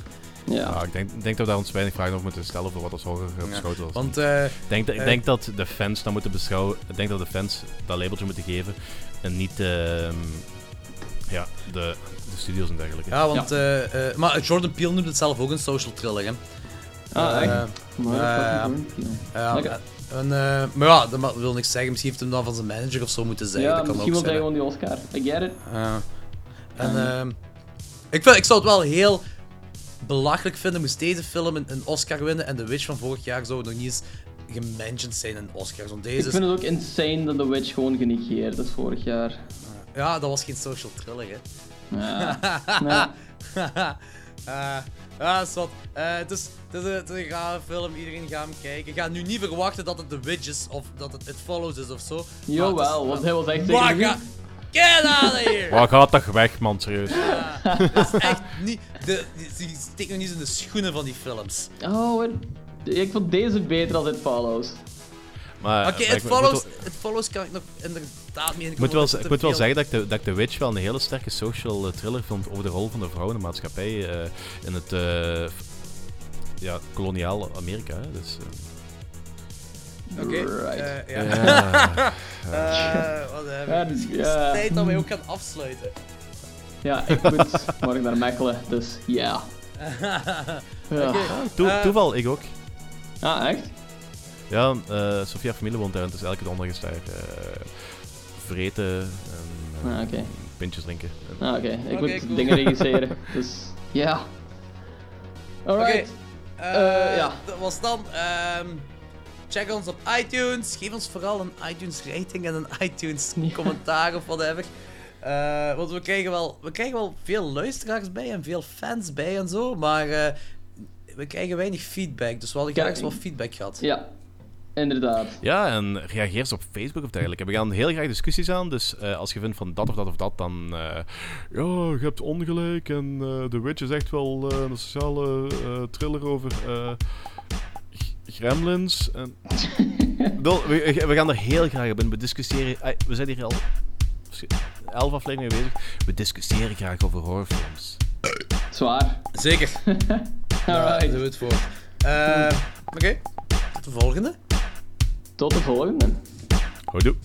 Ja.
ik denk, denk dat we daar ons weinig vragen over moeten stellen voor wat als horror eh, beschouwd wordt.
want, eh,
ik denk, dat- ik
eh,
denk dat de fans dat moeten beschouwen. Ik denk dat de fans dat labeltje moeten geven. En niet ehm, ja, de, de studios en dergelijke.
Ja, want... eh, eh, maar Jordan Peele noemt het zelf ook een social thriller, hè.
Ah, echt? Maar
ja. Ja, en, eh, maar ja, dat wil niks zeggen. Misschien heeft hem dan van zijn manager of zo moeten zeggen.
Ja,
dat kan
misschien
ook
wil hij gewoon die Oscar. I get it.
Ja. En ehm, ik, vind, ik zou het wel heel belachelijk vinden moest deze film een, een Oscar winnen en The Witch van vorig jaar zou nog niet eens gementiond zijn in Oscars. Want deze
Ik
is-
vind het ook insane dat The Witch gewoon genegeerd is vorig jaar.
Ja, dat was geen social thriller, hè.
Ja. Ja.
Eh, ja, zot. Eh, het, is, het, is een, het is een gave film, iedereen gaat hem kijken. Ik ga nu niet verwachten dat het The Witch is of dat het It Follows is of zo. Het is-
Jawel, want hij was echt
Get out of here!
Maar gaat toch weg, man, serieus.
Ja, dat is echt niet... De, die, steekt nog niet eens in de schoenen van die films.
Oh, het- ik vond deze beter dan It Follows.
Maar,
Oké,
maar
It
ik- ik
Follows,
moet wel-
It Follows kan ik nog inderdaad niet in
Ik moet wel, ik moet wel zeggen dat ik, de, dat ik The Witch wel een hele sterke social eh, thriller vond over de rol van de vrouw in de maatschappij eh, in het eh, ja, koloniaal Amerika. Hè. Dus, eh,
Oké.
Right.
eh, ja.
Ja.
Eh, wat heb
Ja,
ik?
dus-
Het is
ja.
tijd dat wij ook gaan afsluiten.
Ja, ik moet morgen naar Mechelen, dus ja. Ja.
Oké.
Toe-
eh,
toeval, ik ook.
Ah, echt?
Ja, eh Sofia familie woont daar en dus elke donderdag is daar eh, vreten en
Ah, oké.
pintjes drinken. En-
Ah, oké. Ik moet
cool.
dingen regisseren, dus ja. Alright.
Oké,
Eh,
eh,
ja.
Dat was dan. ehm, check ons op iTunes. Geef ons vooral een iTunes rating en een iTunes commentaar of whatever. Eh, want we krijgen, wel, we krijgen wel veel luisteraars bij en veel fans bij en zo, maar eh, we krijgen weinig feedback. Dus we hadden graag wat feedback gehad.
Ja, inderdaad.
Ja, en reageer eens op Facebook of dergelijke. We gaan heel graag discussies aan, dus eh, als je vindt van dat of dat of dat, dan... eh, ja, je hebt ongelijk en eh The Witch is echt wel eh, een sociale eh, thriller over eh, gremlins. En... We, we gaan er heel graag op in. We discussiëren... we zijn hier al elf afleveringen mee bezig. We discussiëren graag over horrorfilms.
Zwaar.
Zeker. Daar
Alright.
doen we het voor. Eh, Oké, tot de volgende.
Tot de volgende.
Houdoe.